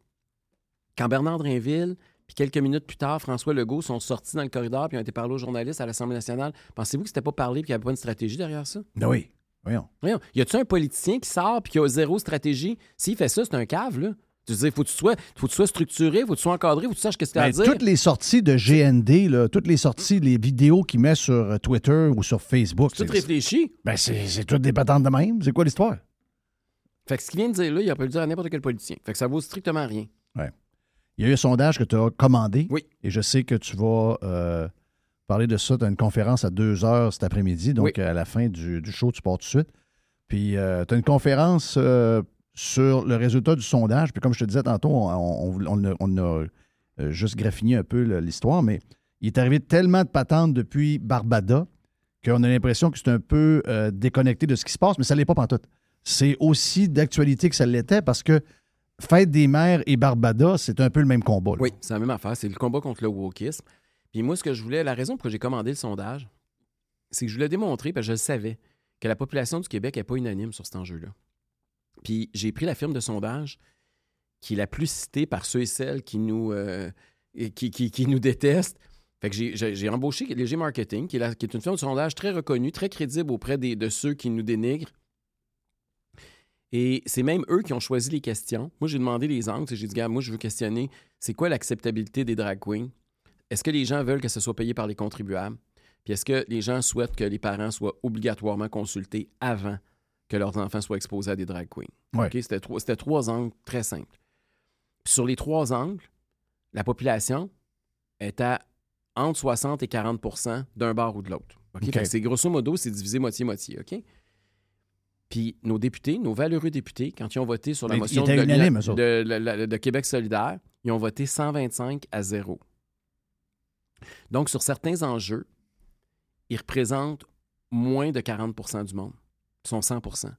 [SPEAKER 14] quand Bernard Drinville, puis quelques minutes plus tard, François Legault sont sortis dans le corridor puis ont été parlés aux journalistes à l'Assemblée nationale, pensez-vous que c'était pas parlé puis qu'il n'y avait pas une stratégie derrière ça?
[SPEAKER 1] Ben oui. Voyons.
[SPEAKER 14] Voyons. Y a-tu un politicien qui sort puis qui a zéro stratégie? S'il fait ça, c'est un cave, là. Tu dire, faut que tu sois, faut que tu sois structuré, faut que tu sois encadré, faut que tu saches ce que tu as à
[SPEAKER 1] Ben,
[SPEAKER 14] dire.
[SPEAKER 1] toutes les sorties de GND, là, toutes les sorties, les vidéos qu'il met sur euh, Twitter ou sur Facebook.
[SPEAKER 14] Tout réfléchi.
[SPEAKER 1] Ben, c'est c'est toutes des patentes de même. C'est quoi l'histoire?
[SPEAKER 14] Fait que ce qu'il vient de dire là, il a pas le dire à n'importe quel politicien. Fait que ça vaut strictement rien.
[SPEAKER 1] Il y a eu un sondage que tu as commandé.
[SPEAKER 14] Oui.
[SPEAKER 1] Et je sais que tu vas euh, parler de ça. Tu as une conférence à 2 heures cet après-midi. Donc, à la fin du, du show, tu pars tout de suite. Puis, tu as une conférence euh, sur le résultat du sondage. Puis, comme je te disais tantôt, on, on- on a, on a, euh, juste graffiné un peu l'histoire. Mais il est arrivé tellement de patentes depuis Barbada qu'on a l'impression que c'est un peu euh, déconnecté de ce qui se passe. Mais ça ne l'est pas pantoute. C'est aussi d'actualité que ça l'était parce que Fête des mères et Barbada, c'est un peu le même combat.
[SPEAKER 14] Oui, c'est la même affaire. C'est le combat contre le wokisme. Puis moi, ce que je voulais, la raison pour laquelle j'ai commandé le sondage, c'est que je voulais démontrer, parce que je le savais, que la population du Québec n'est pas unanime sur cet enjeu-là. Puis j'ai pris la firme de sondage qui est la plus citée par ceux et celles qui nous, euh, détestent. Fait que j'ai- embauché Léger Marketing, qui est, une firme de sondage très reconnue, très crédible auprès de ceux qui nous dénigrent. Et c'est même eux qui ont choisi les questions. Moi, j'ai demandé les angles. J'ai dit, gars, moi, je veux questionner c'est quoi l'acceptabilité des drag queens? Est-ce que les gens veulent que ce soit payé par les contribuables? Puis est-ce que les gens souhaitent que les parents soient obligatoirement consultés avant que leurs enfants soient exposés à des drag queens?
[SPEAKER 1] Ouais.
[SPEAKER 14] C'était trois, c'était trois angles très simples. Puis sur les trois angles, la population est à entre 60 et 40% d'un bord ou de l'autre. C'est grosso modo, c'est divisé moitié-moitié. OK? Puis nos députés, nos valeureux députés, quand ils ont voté sur la
[SPEAKER 1] Mais
[SPEAKER 14] motion de, Québec solidaire, ils ont voté 125 à 0. Donc, sur certains enjeux, ils représentent moins de 40% du monde. Ils sont 100%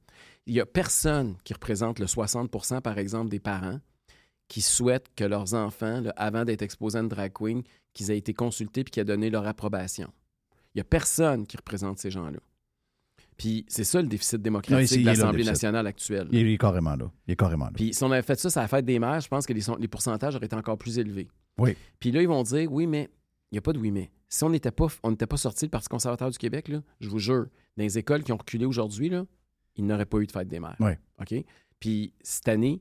[SPEAKER 14] Il n'y a personne qui représente le 60% par exemple, des parents qui souhaitent que leurs enfants, là, avant d'être exposés à une drag queen, qu'ils aient été consultés puis qu'ils aient donné leur approbation. Il n'y a personne qui représente ces gens-là. Puis c'est ça le déficit
[SPEAKER 1] Non,
[SPEAKER 14] démocratique
[SPEAKER 1] ici,
[SPEAKER 14] de l'Assemblée nationale actuelle.
[SPEAKER 1] Il est, carrément là. Il est carrément là.
[SPEAKER 14] Puis si on avait fait ça, ça la fête des mères, je pense que les, pourcentages auraient été encore plus élevés.
[SPEAKER 1] Oui.
[SPEAKER 14] Puis là, ils vont dire oui, mais il n'y a pas de oui, mais. Si on n'était pas, on pas sorti le Parti conservateur du Québec, là, je vous jure, dans les écoles qui ont reculé aujourd'hui, là, il n'aurait pas eu de fête des mères.
[SPEAKER 1] Oui.
[SPEAKER 14] OK? Puis cette année,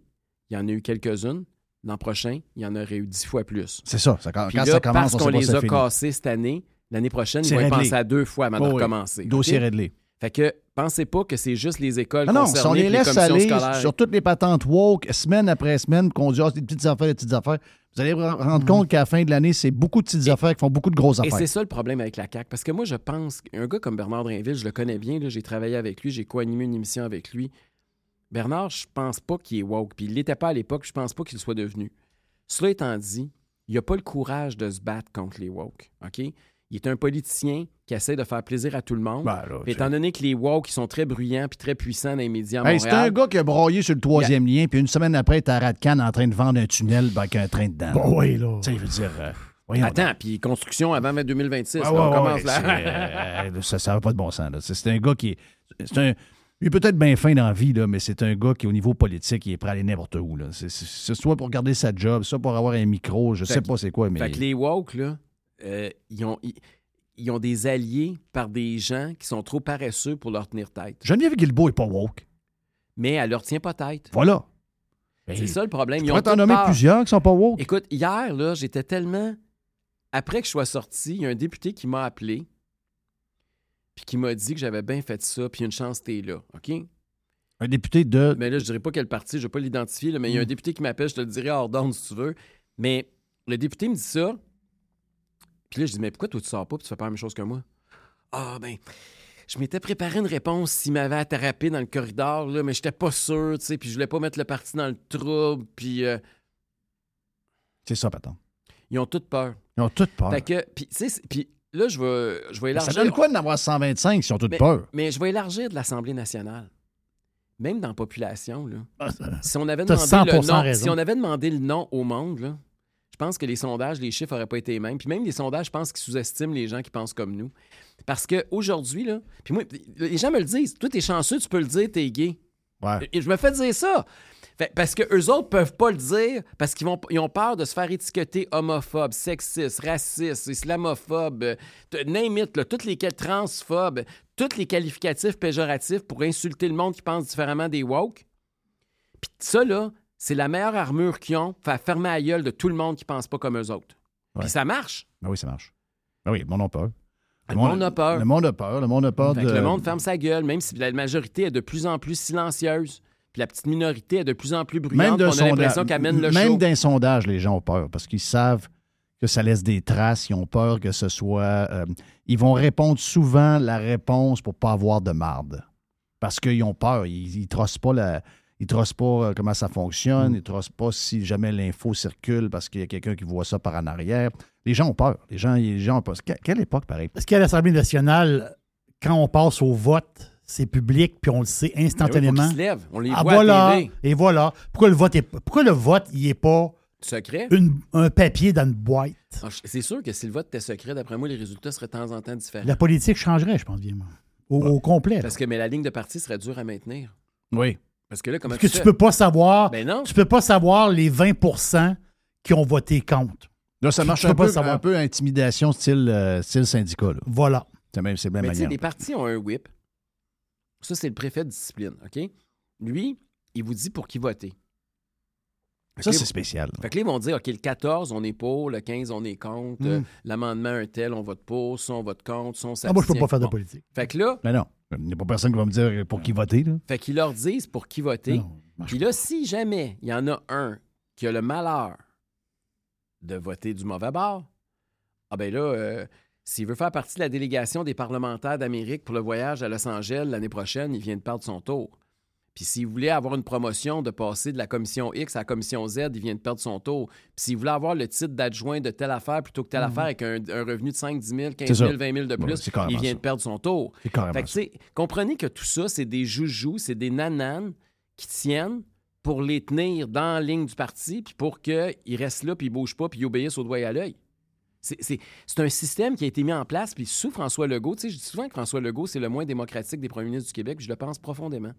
[SPEAKER 14] il y en a eu quelques-unes. L'an prochain, il y en aurait eu dix fois plus.
[SPEAKER 1] C'est ça. ça quand
[SPEAKER 14] Puis là,
[SPEAKER 1] ça commence,
[SPEAKER 14] parce
[SPEAKER 1] on
[SPEAKER 14] qu'on les a cassés cette année, l'année prochaine, ils vont y penser à deux fois avant de
[SPEAKER 1] Oh oui.
[SPEAKER 14] recommencer.
[SPEAKER 1] Dossier réglé.
[SPEAKER 14] Fait que pensez pas que c'est juste les écoles
[SPEAKER 1] Ah non, si on les laisse
[SPEAKER 14] commissions
[SPEAKER 1] aller
[SPEAKER 14] scolaires.
[SPEAKER 1] sur toutes les patentes woke, semaine après semaine, qu'on dit ah, des petites affaires, des petites affaires, vous allez vous rendre compte qu'à la fin de l'année, c'est beaucoup de petites affaires qui font beaucoup de grosses
[SPEAKER 14] Mm. Et
[SPEAKER 1] affaires.
[SPEAKER 14] c'est ça le problème avec la CAQ. Parce que moi, je pense qu'un gars comme Bernard Drinville, je le connais bien, j'ai travaillé avec lui, j'ai co-animé une émission avec lui. Bernard, je pense pas qu'il est woke. Puis il l'était pas à l'époque, je pense pas qu'il soit devenu. Cela étant dit, il n'a pas le courage de se battre contre les woke. OK? Il est un politicien qui essaie de faire plaisir à tout le monde.
[SPEAKER 1] Ben là,
[SPEAKER 14] étant donné que les woke ils sont très bruyants puis très puissants dans les médias
[SPEAKER 1] Hey, c'est un gars qui a broyé sur le troisième lien, puis une semaine après, il est à Radcan en train de vendre un tunnel ben, avec un train dedans.
[SPEAKER 2] Bon, oui, là.
[SPEAKER 1] Tu sais, je veux dire. euh, voyons
[SPEAKER 14] Attends, puis construction avant 2026,
[SPEAKER 1] Ah
[SPEAKER 14] là, on
[SPEAKER 1] ouais,
[SPEAKER 14] commence
[SPEAKER 1] ouais,
[SPEAKER 14] là.
[SPEAKER 1] c'est, euh, ça n'a pas de bon sens. là. C'est, un gars qui est. C'est un, il est peut-être bien fin dans la vie, là, mais c'est un gars qui, au niveau politique, il est prêt à aller n'importe où. Là. C'est, soit pour garder sa job, soit pour avoir un micro, je
[SPEAKER 14] Fait
[SPEAKER 1] sais
[SPEAKER 14] que-
[SPEAKER 1] pas c'est quoi, mais.
[SPEAKER 14] Fait que les woke, là, euh, ils, ont, ils, ils ont des alliés par des gens qui sont trop paresseux pour leur tenir tête.
[SPEAKER 1] Geneviève Guilbeault est pas woke.
[SPEAKER 14] Mais elle leur tient pas tête.
[SPEAKER 1] Voilà.
[SPEAKER 14] C'est ça le problème.
[SPEAKER 1] Tu t'en nommer plusieurs qui sont pas woke.
[SPEAKER 14] Écoute, hier, là, j'étais tellement. Après que je sois sorti, il y a un député qui m'a appelé puis qui m'a dit que j'avais bien fait ça, puis une chance, t'es là. OK?
[SPEAKER 1] Un député de.
[SPEAKER 14] Mais là, je dirais pas quel parti, je vais pas l'identifier, mais il y a un
[SPEAKER 1] Mm.
[SPEAKER 14] député qui m'appelle, je te le dirai hors d'onde si tu veux. Mais le député me dit ça. Puis là, je dis, mais pourquoi toi, tu sors pas puis tu fais pas la même chose que moi? Ah, ben, je m'étais préparé une réponse s'il m'avait attrapé dans le corridor, là, mais j'étais pas sûr, tu sais, puis je voulais pas mettre le parti dans le trouble, puis. euh,
[SPEAKER 1] C'est ça, Patton.
[SPEAKER 14] Ils ont toutes peur.
[SPEAKER 1] Ils ont toutes peur.
[SPEAKER 14] Fait que, puis, tu sais, puis là, je vais, je vais élargir.
[SPEAKER 1] Ça donne quoi d'en avoir 125 s'ils ont toutes
[SPEAKER 14] mais,
[SPEAKER 1] peur?
[SPEAKER 14] Mais je vais élargir de l'Assemblée nationale. Même dans la population, là. si on avait demandé le
[SPEAKER 2] 100%
[SPEAKER 14] nom,
[SPEAKER 2] raison.
[SPEAKER 14] si on avait demandé le nom au monde, là, pense que les sondages, les chiffres n'auraient pas été les mêmes. Puis même les sondages, je pense qu'ils sous-estiment les gens qui pensent comme nous. Parce qu'aujourd'hui, là, puis moi, les gens me le disent. Toi, t'es chanceux, tu peux le dire, t'es gay.
[SPEAKER 1] Ouais.
[SPEAKER 14] Et je me fais dire ça. Fait- parce que eux autres peuvent pas le dire parce qu'ils vont, ils ont peur de se faire étiqueter homophobe, sexiste, raciste, islamophobe, euh, name it, là, toutes les transphobes, tous les qualificatifs péjoratifs pour insulter le monde qui pense différemment des woke. Puis ça, là, c'est la meilleure armure qu'ils ont, faire fermer la gueule de tout le monde qui pense pas comme eux autres.
[SPEAKER 1] Ouais.
[SPEAKER 14] Puis ça marche.
[SPEAKER 1] Ben oui, ça marche. Ben oui, le monde a peur.
[SPEAKER 14] Le monde a peur.
[SPEAKER 1] Le monde a peur. Le monde a peur de...
[SPEAKER 14] le monde ferme sa gueule, même si la majorité est de plus en plus silencieuse. Puis la petite minorité est de plus en plus
[SPEAKER 1] Même
[SPEAKER 14] bruyante. puis On a l'impression
[SPEAKER 1] sondage,
[SPEAKER 14] qu'elle mène le
[SPEAKER 1] même
[SPEAKER 14] show.
[SPEAKER 1] d'un sondage, les gens ont peur parce qu'ils savent que ça laisse des traces. Ils ont peur que ce soit. euh, ils vont répondre souvent la réponse pour pas avoir de marde. Parce qu'ils ont peur. Ils ne trossent pas la. Ils trossent pas euh, comment ça
[SPEAKER 14] Mm.
[SPEAKER 1] fonctionne. Ils ne trossent pas si jamais l'info circule parce qu'il y a quelqu'un qui voit ça par en arrière. Les gens ont peur. Les gens, les gens ont peur. Que- Quelle époque, pareil?
[SPEAKER 2] Est-ce qu'à l'Assemblée nationale, quand on passe au vote, c'est public, puis on le sait instantanément?
[SPEAKER 14] Ben oui, faut qu'ils se lèvent. On les
[SPEAKER 2] ah,
[SPEAKER 14] voit à
[SPEAKER 2] voilà,
[SPEAKER 14] TV.
[SPEAKER 2] Et voilà. Pourquoi le vote est pourquoi le vote, il n'est pas
[SPEAKER 14] Secret?
[SPEAKER 2] une- un papier dans une boîte?
[SPEAKER 14] Ah, C'est sûr que si le vote était secret, d'après moi, les résultats seraient de temps en temps différents.
[SPEAKER 2] La politique changerait, je pense bien. Au, au complet. là.
[SPEAKER 14] Parce que mais la ligne de parti serait dure à maintenir.
[SPEAKER 1] Oui.
[SPEAKER 14] Parce que là, comment
[SPEAKER 2] Parce que
[SPEAKER 14] tu fais?
[SPEAKER 2] peux pas savoir.
[SPEAKER 14] Ben non.
[SPEAKER 2] Tu peux pas savoir les 20% qui ont voté contre.
[SPEAKER 1] Là, ça marche un
[SPEAKER 2] pas
[SPEAKER 1] peu, un peu intimidation style, euh, style syndicat. Là.
[SPEAKER 2] Voilà.
[SPEAKER 1] C'est même, c'est la même
[SPEAKER 14] Mais tu sais,
[SPEAKER 1] manière.
[SPEAKER 14] les partis ont un whip. Ça, c'est le préfet de discipline, OK? Lui, il vous dit pour qui voter.
[SPEAKER 1] Ça,
[SPEAKER 14] que
[SPEAKER 1] c'est spécial.
[SPEAKER 14] Fait que là, ils vont dire, OK, le 14, on est pour, le 15, on est contre, euh,
[SPEAKER 1] Mm.
[SPEAKER 14] l'amendement un tel, on vote pour, ça, on vote contre, ça, on
[SPEAKER 2] Ah, moi, je peux pas faire de
[SPEAKER 14] Bon.
[SPEAKER 2] politique.
[SPEAKER 14] Fait que là,
[SPEAKER 1] Mais non, il n'y a pas personne qui va me dire pour qui voter. Là.
[SPEAKER 14] fait qu'ils leur disent pour qui voter. Puis là, si jamais il y en a un qui a le malheur de voter du mauvais bord, ah ben là, euh, s'il veut faire partie de la délégation des parlementaires d'Amérique pour le voyage à Los Angeles l'année prochaine, il vient de perdre son tour. Puis s'il voulait avoir une promotion de passer de la commission X à la commission Z, il vient de perdre son tour. Puis s'il voulait avoir le titre d'adjoint de telle affaire plutôt que telle affaire avec un, un revenu de 5, 10 000, 15
[SPEAKER 1] C'est
[SPEAKER 14] 000,
[SPEAKER 1] ça.
[SPEAKER 14] 20 000 de plus, il vient
[SPEAKER 1] ça.
[SPEAKER 14] de perdre son tour. Fait que, comprenez que tout ça, c'est des joujoux, c'est des nananes qui tiennent pour les tenir dans la ligne du parti, puis pour qu'ils restent là, puis ils bougent pas, puis ils obéissent au doigt et à l'œil. C'est un système qui a été mis en place, puis sous François Legault, tu sais, je dis souvent que François Legault, c'est le moins démocratique des premiers ministres du Québec, puis je le pense profondément.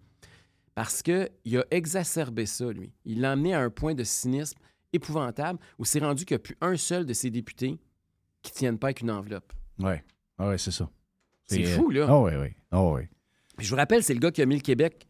[SPEAKER 14] Parce qu'il a exacerbé ça, lui. Il l'a amené à un point de cynisme épouvantable où c'est rendu qu'il n'y a plus un seul de ses députés qui ne tiennent pas avec une enveloppe.
[SPEAKER 1] Oui, ah ouais, c'est ça.
[SPEAKER 14] C'est
[SPEAKER 1] euh,
[SPEAKER 14] fou, là.
[SPEAKER 1] Ah oui, oui. Ah oui.
[SPEAKER 14] Puis je vous rappelle, c'est le gars qui a mis le Québec,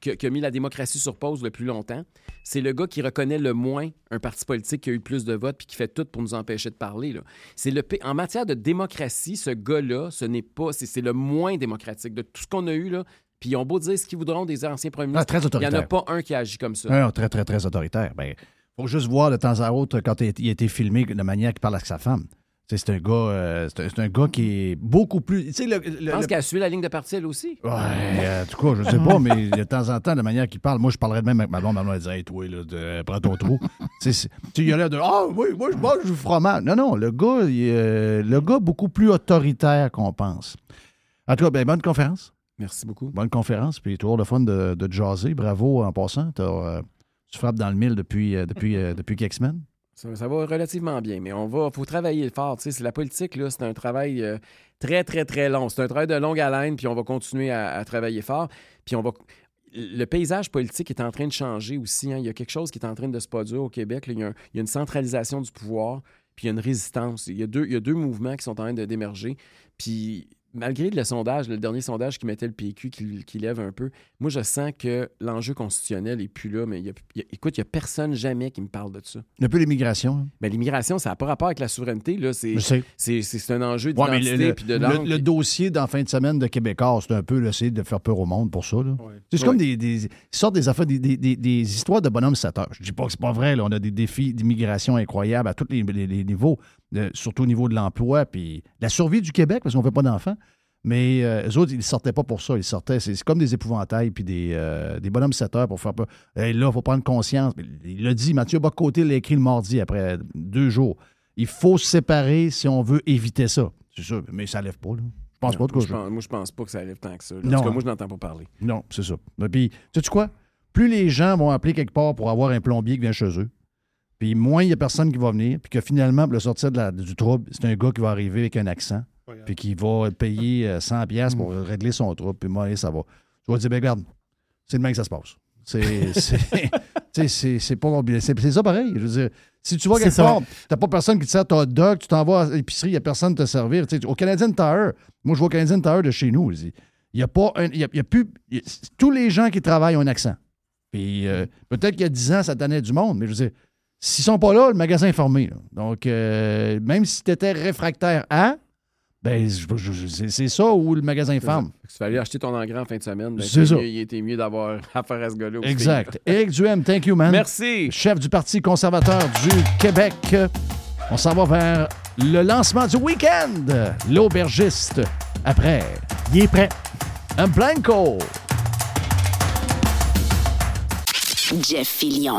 [SPEAKER 14] qui a, qui a mis la démocratie sur pause le plus longtemps. C'est le gars qui reconnaît le moins un parti politique qui a eu plus de votes puis qui fait tout pour nous empêcher de parler. là. C'est le p- en matière de démocratie, ce gars-là, ce n'est pas, c'est le moins démocratique de tout ce qu'on a eu là. Puis ils ont beau dire ce qu'ils voudront des anciens premiers
[SPEAKER 1] Ah,
[SPEAKER 14] ministres,
[SPEAKER 1] très
[SPEAKER 14] il n'y en a pas un qui agit comme ça.
[SPEAKER 1] Non, non, très, très, très autoritaire. Ben, faut juste voir de temps à autre quand il a- il été filmé de manière qu'il parle avec sa femme. C'est un gars, euh, c'est un, un gars qui est beaucoup plus. Tu sais, le, le-
[SPEAKER 14] Je pense
[SPEAKER 1] le-
[SPEAKER 14] qu'elle a suivi la ligne de parti, elle aussi.
[SPEAKER 1] Ouais, euh, en tout cas, je sais pas, mais de temps en temps, la manière qu'il parle, moi, je parlerais de même avec ma blonde. Ma blonde, elle dirait, hey, toi, là, de- prends ton trou. tu sais, il y a l'air de, ah, oui, moi, je mange du fromage. Non, non, le gars, il euh, le gars, beaucoup plus autoritaire qu'on pense. En tout cas, ben, bonne conférence.
[SPEAKER 14] Merci beaucoup.
[SPEAKER 1] Bonne conférence, puis toujours le fun de, de jaser. Bravo en passant. Euh, tu frappes dans le mille depuis, euh, depuis, euh, depuis quelques semaines.
[SPEAKER 14] Ça, ça va relativement bien, mais on va, faut travailler fort. Tu sais, c'est la politique, là, c'est un travail euh, très, très, très long. C'est un travail de longue haleine, puis on va continuer à, à travailler fort. Puis on va. Le paysage politique est en train de changer aussi. hein. Il y a quelque chose qui est en train de se produire au Québec. là. Il, y a un- il y a une centralisation du pouvoir, puis il y a une résistance. Il y a deux, il y a deux mouvements qui sont en train d'émerger. Puis malgré le sondage, le dernier sondage qui mettait le PQ, qui, qui lève un peu, moi, je sens que l'enjeu constitutionnel n'est plus là. Mais y a- y a- écoute, il n'y a personne jamais qui me parle de ça.
[SPEAKER 1] Un peu l'immigration. hein.
[SPEAKER 14] Ben, l'immigration, ça n'a pas rapport avec la souveraineté. Là. C'est,
[SPEAKER 1] Je sais.
[SPEAKER 14] c'est, un enjeu
[SPEAKER 1] mais
[SPEAKER 14] d'identité
[SPEAKER 1] le, le-
[SPEAKER 14] puis de langue.
[SPEAKER 1] le dossier dans fin de semaine de Québécois, c'est un peu là, essayer de faire peur au monde pour ça. C'est
[SPEAKER 14] Ouais.
[SPEAKER 1] comme des, des- affaires, des, des- des- des histoires de bonhomme 7 heures. Je dis pas que c'est pas vrai. là. On a des défis d'immigration incroyables à tous les, les- les niveaux, de- surtout au niveau de l'emploi puis la survie du Québec parce qu'on fait pas d'enfants. Mais euh, eux autres, ils ne sortaient pas pour ça. Ils sortaient, c'est comme des épouvantails puis des, euh, des bonhommes 7 heures pour faire peur. Hey, là, il faut prendre conscience. Il l'a dit, Mathieu Bocoté l'a écrit le mardi après deux jours. Il faut se séparer si on veut éviter ça. C'est sûr, mais ça lève pas. Là. Je pense pas de quoi.
[SPEAKER 14] Je pense- moi, je pense pas que ça arrive tant que ça. là.
[SPEAKER 1] Non,
[SPEAKER 14] cas,
[SPEAKER 1] hein.
[SPEAKER 14] moi, je n'entends pas parler.
[SPEAKER 1] Non, c'est ça. Et Puis, sais-tu quoi? Plus les gens vont appeler quelque part pour avoir un plombier qui vient chez eux, puis moins il n'y a personne qui va venir, puis que finalement, pour le sortir de la- du trouble, c'est un gars qui va arriver avec un accent, puis qui va payer euh, 100$ piastres pour régler son trouble, puis moi, ça va. Je vais dire, ben, regarde, c'est le même que ça se passe. C'est c'est- tu sais, c'est- c'est pas compliqué. C'est c'est ça pareil. Je veux dire, si tu vas quelque
[SPEAKER 2] ça.
[SPEAKER 1] part, t'as pas personne qui te sert ton hot dog, tu t'en vas à l'épicerie, il n'y a personne te servir. Tu sais, au Canadian Tire, moi, je vais au Canadian Tire de chez nous. Il n'y a pas un. Il y a, y a plus. il y a- tous les gens qui travaillent ont un accent. Puis euh, peut-être qu'il y a 10 ans, ça donnait du monde, mais je veux dire, s'ils sont pas là, le magasin est fermé. là. Donc, euh, même si tu étais réfractaire à, ben, je- je- je- c'est c'est ça ou le magasin ferme.
[SPEAKER 14] Tu fallait acheter ton engrais en fin de semaine. ben,
[SPEAKER 1] C'est ça.
[SPEAKER 14] mieux- il était mieux d'avoir affaire à ce gars-là. aussi.
[SPEAKER 1] Exact. Éric Duhem, thank you, man.
[SPEAKER 14] Merci.
[SPEAKER 1] Chef du Parti conservateur du Québec. On s'en va vers le lancement du week-end. L'aubergiste. Après.
[SPEAKER 2] Il est prêt.
[SPEAKER 1] Un blanco.
[SPEAKER 12] Jeff Fillion.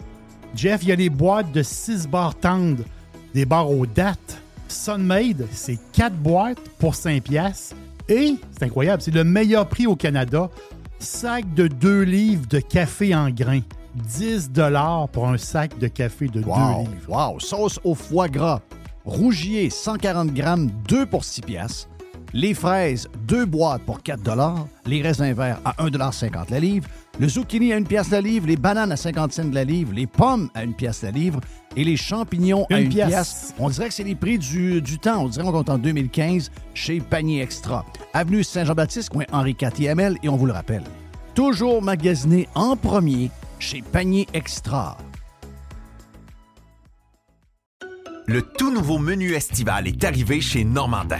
[SPEAKER 2] Jeff, il y a les boîtes de 6 barres tendres, des barres aux dates. Sunmade, c'est 4 boîtes pour 5 piastres. Et, c'est incroyable, c'est le meilleur prix au Canada. Sac de 2 livres de café en grains. 10 pour un sac de café de 2
[SPEAKER 1] Wow,
[SPEAKER 2] livres.
[SPEAKER 1] wow. Sauce au foie gras. Rougier, 140 grammes, 2 pour 6 piastres. Les fraises, 2 boîtes pour 4 Les raisins verts à 1,50 la livre. Le zucchini à 1 pièce la livre. Les bananes à 50 cents la livre. Les pommes à 1 pièce la livre. Et les champignons à
[SPEAKER 2] Une
[SPEAKER 1] 1
[SPEAKER 2] pièce.
[SPEAKER 1] pièce. On dirait que c'est les prix du, du temps. On dirait qu'on est en 2015 chez Panier Extra. Avenue Saint-Jean-Baptiste, coin Henri IVML. Et on vous le rappelle, toujours magasiné en premier chez Panier Extra.
[SPEAKER 16] Le tout nouveau menu estival est arrivé chez Normandin.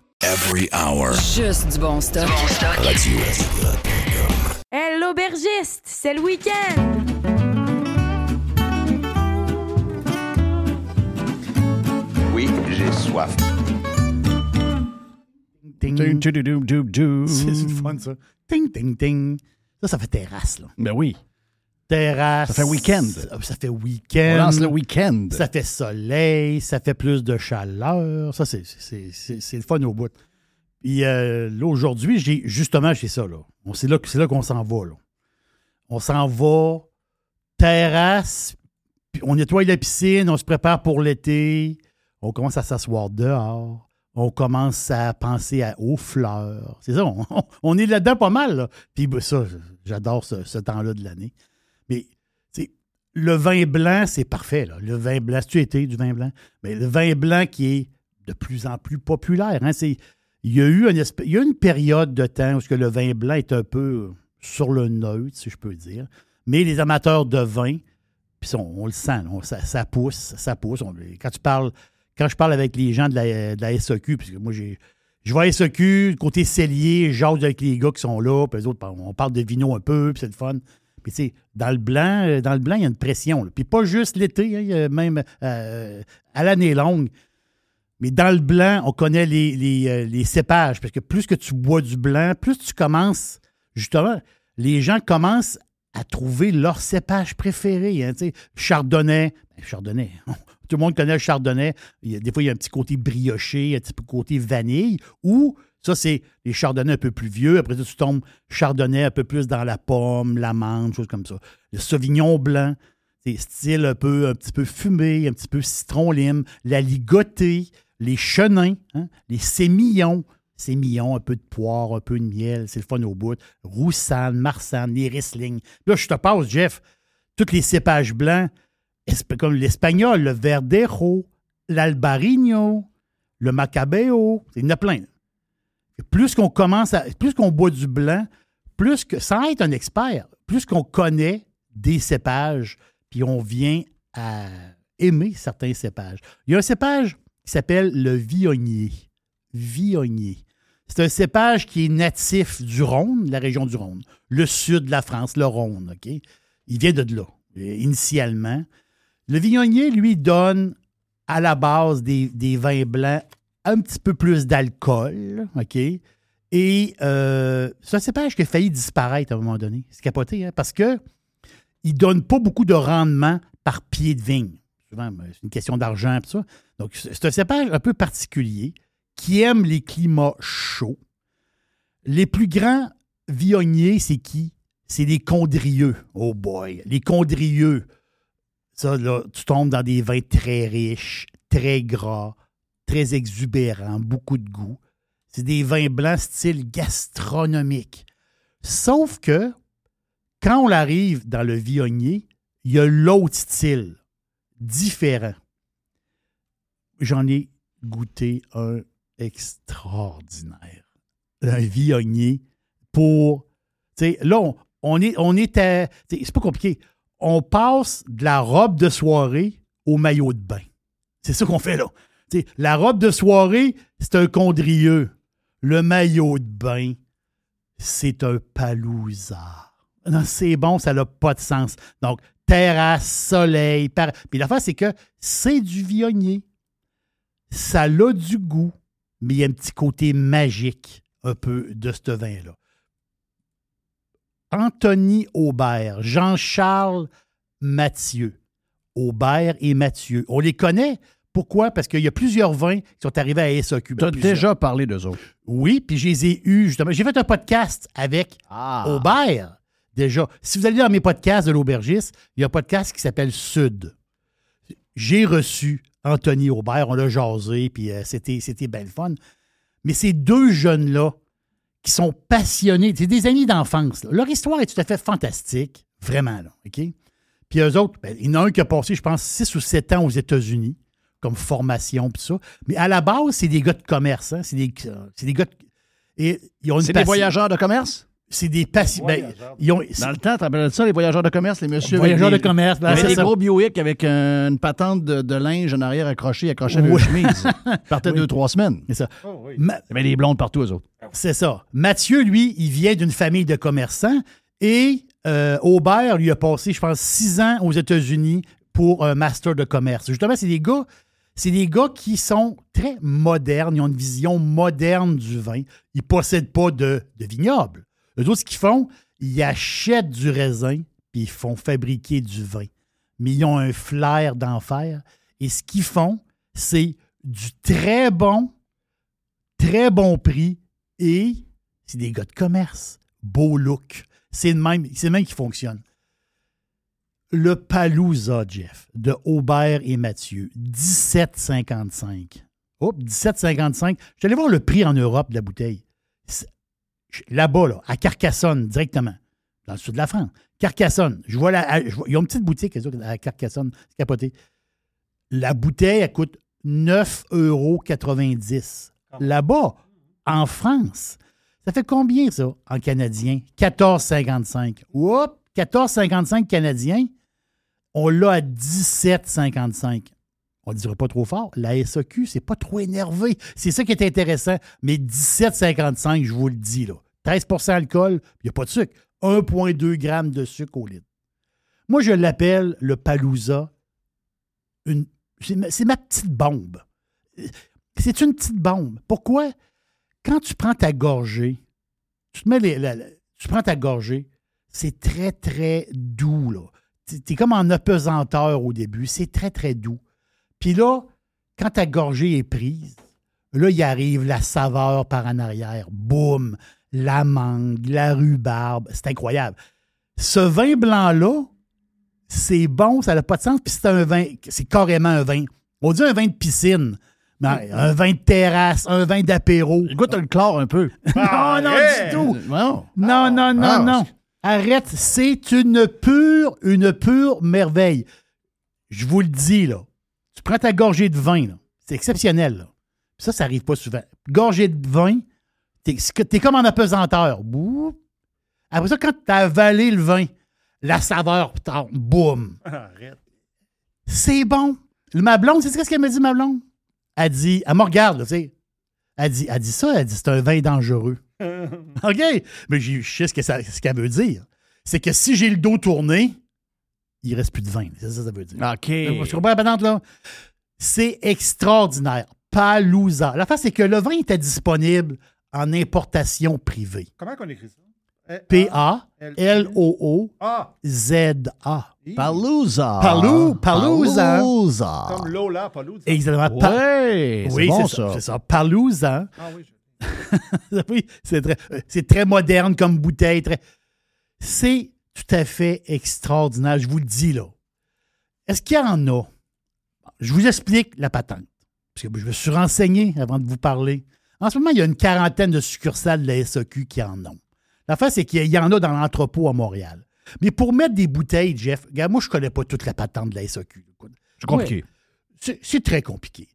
[SPEAKER 17] Every hour.
[SPEAKER 12] Juste du bon stock.
[SPEAKER 17] Radio.
[SPEAKER 18] Hey, l'aubergiste, c'est le week-end!
[SPEAKER 4] Oui, j'ai soif.
[SPEAKER 2] Ting. C'est c'est le fun, ça. Ting, ting, ting. Ça, ça fait terrasse, là.
[SPEAKER 1] Ben oui.
[SPEAKER 2] Terrasse.
[SPEAKER 1] Ça fait week-end.
[SPEAKER 2] Ça, fait week-end.
[SPEAKER 1] On lance le week-end.
[SPEAKER 2] Ça fait soleil, ça fait plus de chaleur. Ça, c'est- c'est c'est- c'est le fun au bout. Puis euh, là, aujourd'hui, j'ai justement, j'ai ça, là. On- C'est là, là qu'on s'en va, là. On s'en va, terrasse, puis on nettoie la piscine, on se prépare pour l'été, on commence à s'asseoir dehors, on commence à penser à- aux fleurs. C'est ça, on, on est là-dedans pas mal, là. Puis ben, ça, j'adore ce, ce temps-là de l'année. Mais le vin blanc, c'est parfait. Le vin blanc, tu été du vin blanc? Mais le vin blanc qui est de plus en plus populaire. hein, c'est, il, y a eu une période de temps où le vin blanc est un peu sur le neutre, si je peux dire. Mais les amateurs de vin, puis on, le sent, ça, pousse, ça pousse. Quand tu parles, quand je parle avec les gens de la, de la SEQ, puisque moi j'ai. Je vais à SEQ, côté cellier, j'ose avec les gars qui sont là, puis les autres, on parle de vino un peu, puis c'est le fun. Dans le blanc, euh, dans le blanc, il y a une pression. Puis pas juste l'été, hein, même euh, à l'année longue. Mais dans le blanc, on connaît euh, les cépages. Parce que plus que tu bois du blanc, plus tu commences, justement, les gens commencent à trouver leur cépage préféré. hein. Chardonnay, ben, Chardonnay, tout le monde connaît le chardonnay. Des fois, il y a un petit côté brioché, un petit côté vanille. Ou, ça, c'est les chardonnays un peu plus vieux. Après ça, tu tombes chardonnay un peu plus dans la pomme, l'amande, choses comme ça. Le sauvignon blanc, c'est style un peu, un petit peu fumé, un petit peu citron-lime. La ligotée, les chenins, hein, les sémillons. Sémillons, un peu de poire, un peu de miel, c'est le fun au bout. Roussanne, marsanne, les Riesling. Là, je te passe, Jeff, tous les cépages blancs, comme l'espagnol, le verdero, l'albarino, le macabeo, il y en a plein. Plus qu'on commence. Plus qu'on boit du blanc, plus que. Sans être un expert, plus qu'on connaît des cépages, puis on vient à aimer certains cépages. Il y a un cépage qui s'appelle le viognier. Viognier. C'est un cépage qui est natif du Rhône, la région du Rhône, le sud de la France, le Rhône, OK? Il vient de là, initialement. Le viognier, lui, donne à la base des vins blancs un petit peu plus d'alcool, OK? Et euh, c'est un cépage qui a failli disparaître à un moment donné. C'est capoté, hein? Parce que il donne pas beaucoup de rendement par pied de vigne. Souvent, ben, c'est une question d'argent et tout ça. Donc, c'est un cépage un peu particulier qui aime les climats chauds. Les plus grands viogniers, c'est qui? C'est les condrieux. Oh boy! Les condrieux. Ça, là, tu tombes dans des vins très riches, très gras, très exubérants, beaucoup de goût. C'est des vins blancs style gastronomique. Sauf que, quand on arrive dans le viognier, il y a l'autre style, différent. J'en ai goûté un extraordinaire. Un viognier pour. Là, on, est, on est à. C'est pas compliqué. On passe de la robe de soirée au maillot de bain. C'est ça qu'on fait là. La robe de soirée, c'est un condrieux. Le maillot de bain, c'est un palousard. Non, c'est bon, ça n'a pas de sens. Donc, terrasse, soleil. Par... Puis l'affaire, c'est que c'est du viognier. Ça a du goût, mais il y a un petit côté magique. un peu de ce vin-là. Anthony Aubert, Jean-Charles Mathieu. Aubert et Mathieu. On les connaît. Pourquoi? Parce qu'il y a plusieurs vins qui sont arrivés à SAQ.
[SPEAKER 1] Tu as
[SPEAKER 2] Plusieurs.
[SPEAKER 1] déjà parlé d'eux autres.
[SPEAKER 2] Oui, puis je les ai eus, justement. J'ai fait un podcast avec
[SPEAKER 1] Ah.
[SPEAKER 2] Aubert, déjà. Si vous allez dans mes podcasts de l'aubergiste, il y a un podcast qui s'appelle Sud. J'ai reçu Anthony Aubert, on l'a jasé, puis euh, c'était, c'était bien le fun. Mais ces deux jeunes-là, qui sont passionnés, c'est des amis d'enfance. là. Leur histoire est tout à fait fantastique, vraiment, là, OK? Puis eux autres, ben, il y en a un qui a passé, je pense, 6 ou 7 ans aux États-Unis, comme formation, puis ça. Mais à la base, c'est des gars de commerce, hein? C'est des, c'est des gars de- Et ils ont une
[SPEAKER 1] C'est des voyageurs de commerce?
[SPEAKER 2] C'est des passions. ben, ils ont,
[SPEAKER 1] Dans le temps, tu rappelles ça, les voyageurs de commerce, les messieurs.
[SPEAKER 2] Voyageurs de commerce, ben,
[SPEAKER 1] avait des
[SPEAKER 2] ça.
[SPEAKER 1] gros Buick avec une patente de, de linge en arrière accrochée, accrochée une
[SPEAKER 2] Oui.
[SPEAKER 1] chemise. Ils partaient
[SPEAKER 2] Oui.
[SPEAKER 1] deux, trois semaines.
[SPEAKER 2] C'est ça.
[SPEAKER 1] Oh,
[SPEAKER 2] Ma-
[SPEAKER 1] Il y avait des blondes partout, eux autres.
[SPEAKER 2] C'est ça. Mathieu, lui, il vient d'une famille de commerçants et euh, Aubert, lui, a passé, je pense, six ans aux États-Unis pour un master de commerce. Justement, c'est des gars, c'est des gars qui sont très modernes, ils ont une vision moderne du vin. Ils ne possèdent pas de, de vignoble. Eux autres, ce qu'ils font, ils achètent du raisin puis ils font fabriquer du vin. Mais ils ont un flair d'enfer. Et ce qu'ils font, c'est du très bon, très bon prix et c'est des gars de commerce. Beau look. C'est le même, c'est le même qui fonctionne. Le Palooza, Jeff, de Aubert et Mathieu, 17,55. Hop, 17,55. Je suis allé voir le prix en Europe de la bouteille. Là-bas, là, à Carcassonne, directement, dans le sud de la France. Carcassonne. Je vois la, je vois- ils ont une petite boutique, à Carcassonne. C'est capoté. La bouteille, elle coûte 9,90 Là-bas, en France, ça fait combien, ça, en canadien? 14,55. Oups, 14,55 canadiens. On l'a à 17,55. On ne pas trop fort. La SAQ, c'est pas trop énervé. C'est ça qui est intéressant. Mais 17,55, je vous le dis, là. 13% alcool, il n'y a pas de sucre. 1,2 g de sucre au litre. Moi, je l'appelle le Palooza. Une, c'est, ma, petite bombe. C'est une petite bombe. Pourquoi? Quand tu prends ta gorgée, tu te mets les- tu prends ta gorgée, c'est très, très doux, là. Tu es comme en apesanteur au début. C'est très, très doux. Puis là, quand ta gorgée est prise, là, il arrive la saveur par en arrière. Boum! La mangue, la rhubarbe. C'est incroyable. Ce vin blanc-là, c'est bon, ça n'a pas de sens. Puis c'est un vin, c'est carrément un vin. On dit un vin de piscine. un vin de terrasse, un vin d'apéro.
[SPEAKER 1] Le goût, t'as le chlore un peu.
[SPEAKER 2] non, non, du tout.
[SPEAKER 1] Non,
[SPEAKER 2] Non, non, non,
[SPEAKER 1] Ah,
[SPEAKER 2] non. Arrête, c'est une pure, une pure merveille. Je vous le dis, là. Tu prends ta gorgée de vin, là. C'est exceptionnel, là. Ça, ça n'arrive pas souvent. Gorgée de vin, t'es es comme en apesanteur. Bouh. Après ça, quand tu as avalé le vin, la saveur tombe. Boum.
[SPEAKER 7] Arrête.
[SPEAKER 2] C'est bon. Ma blonde, c'est ce qu'elle m'a dit, ma blonde? Elle dit, elle me regarde, là, tu sais. Elle dit, elle dit ça, elle dit, c'est un vin dangereux. OK? Mais j'ai- je sais ce que ça- ce qu'elle veut dire. C'est que si j'ai le dos tourné, il reste plus de vin. C'est ça que ça veut dire.
[SPEAKER 1] OK.
[SPEAKER 2] Je comprends la patente, là? C'est extraordinaire. Palooza. La face, c'est que le vin était disponible en importation privée.
[SPEAKER 7] Comment qu'on écrit ça?
[SPEAKER 2] P-A-L-O-O-Z-A.
[SPEAKER 1] Palooza.
[SPEAKER 2] Paloo, Palooza.
[SPEAKER 1] Palooza.
[SPEAKER 7] Comme Lola, pas Lola.
[SPEAKER 2] Exactement. Pa-
[SPEAKER 1] Ouais, c'est
[SPEAKER 2] oui,
[SPEAKER 1] bon,
[SPEAKER 2] c'est
[SPEAKER 1] ça.
[SPEAKER 2] C'est ça. Palooza.
[SPEAKER 7] Ah oui, je-
[SPEAKER 2] oui, c'est très, euh, c'est très moderne comme bouteille. très- C'est tout à fait extraordinaire, je vous le dis là. Est-ce qu'il y en a? Je vous explique la patente. Parce que je me suis renseigné avant de vous parler. En ce moment, il y a une quarantaine de succursales de la SAQ qui en ont. L'affaire, c'est qu'il y en a dans l'entrepôt à Montréal. Mais pour mettre des bouteilles, Jeff, regarde, moi, je ne connais pas toute la patente de la SAQ.
[SPEAKER 1] C'est compliqué.
[SPEAKER 2] C'est très compliqué.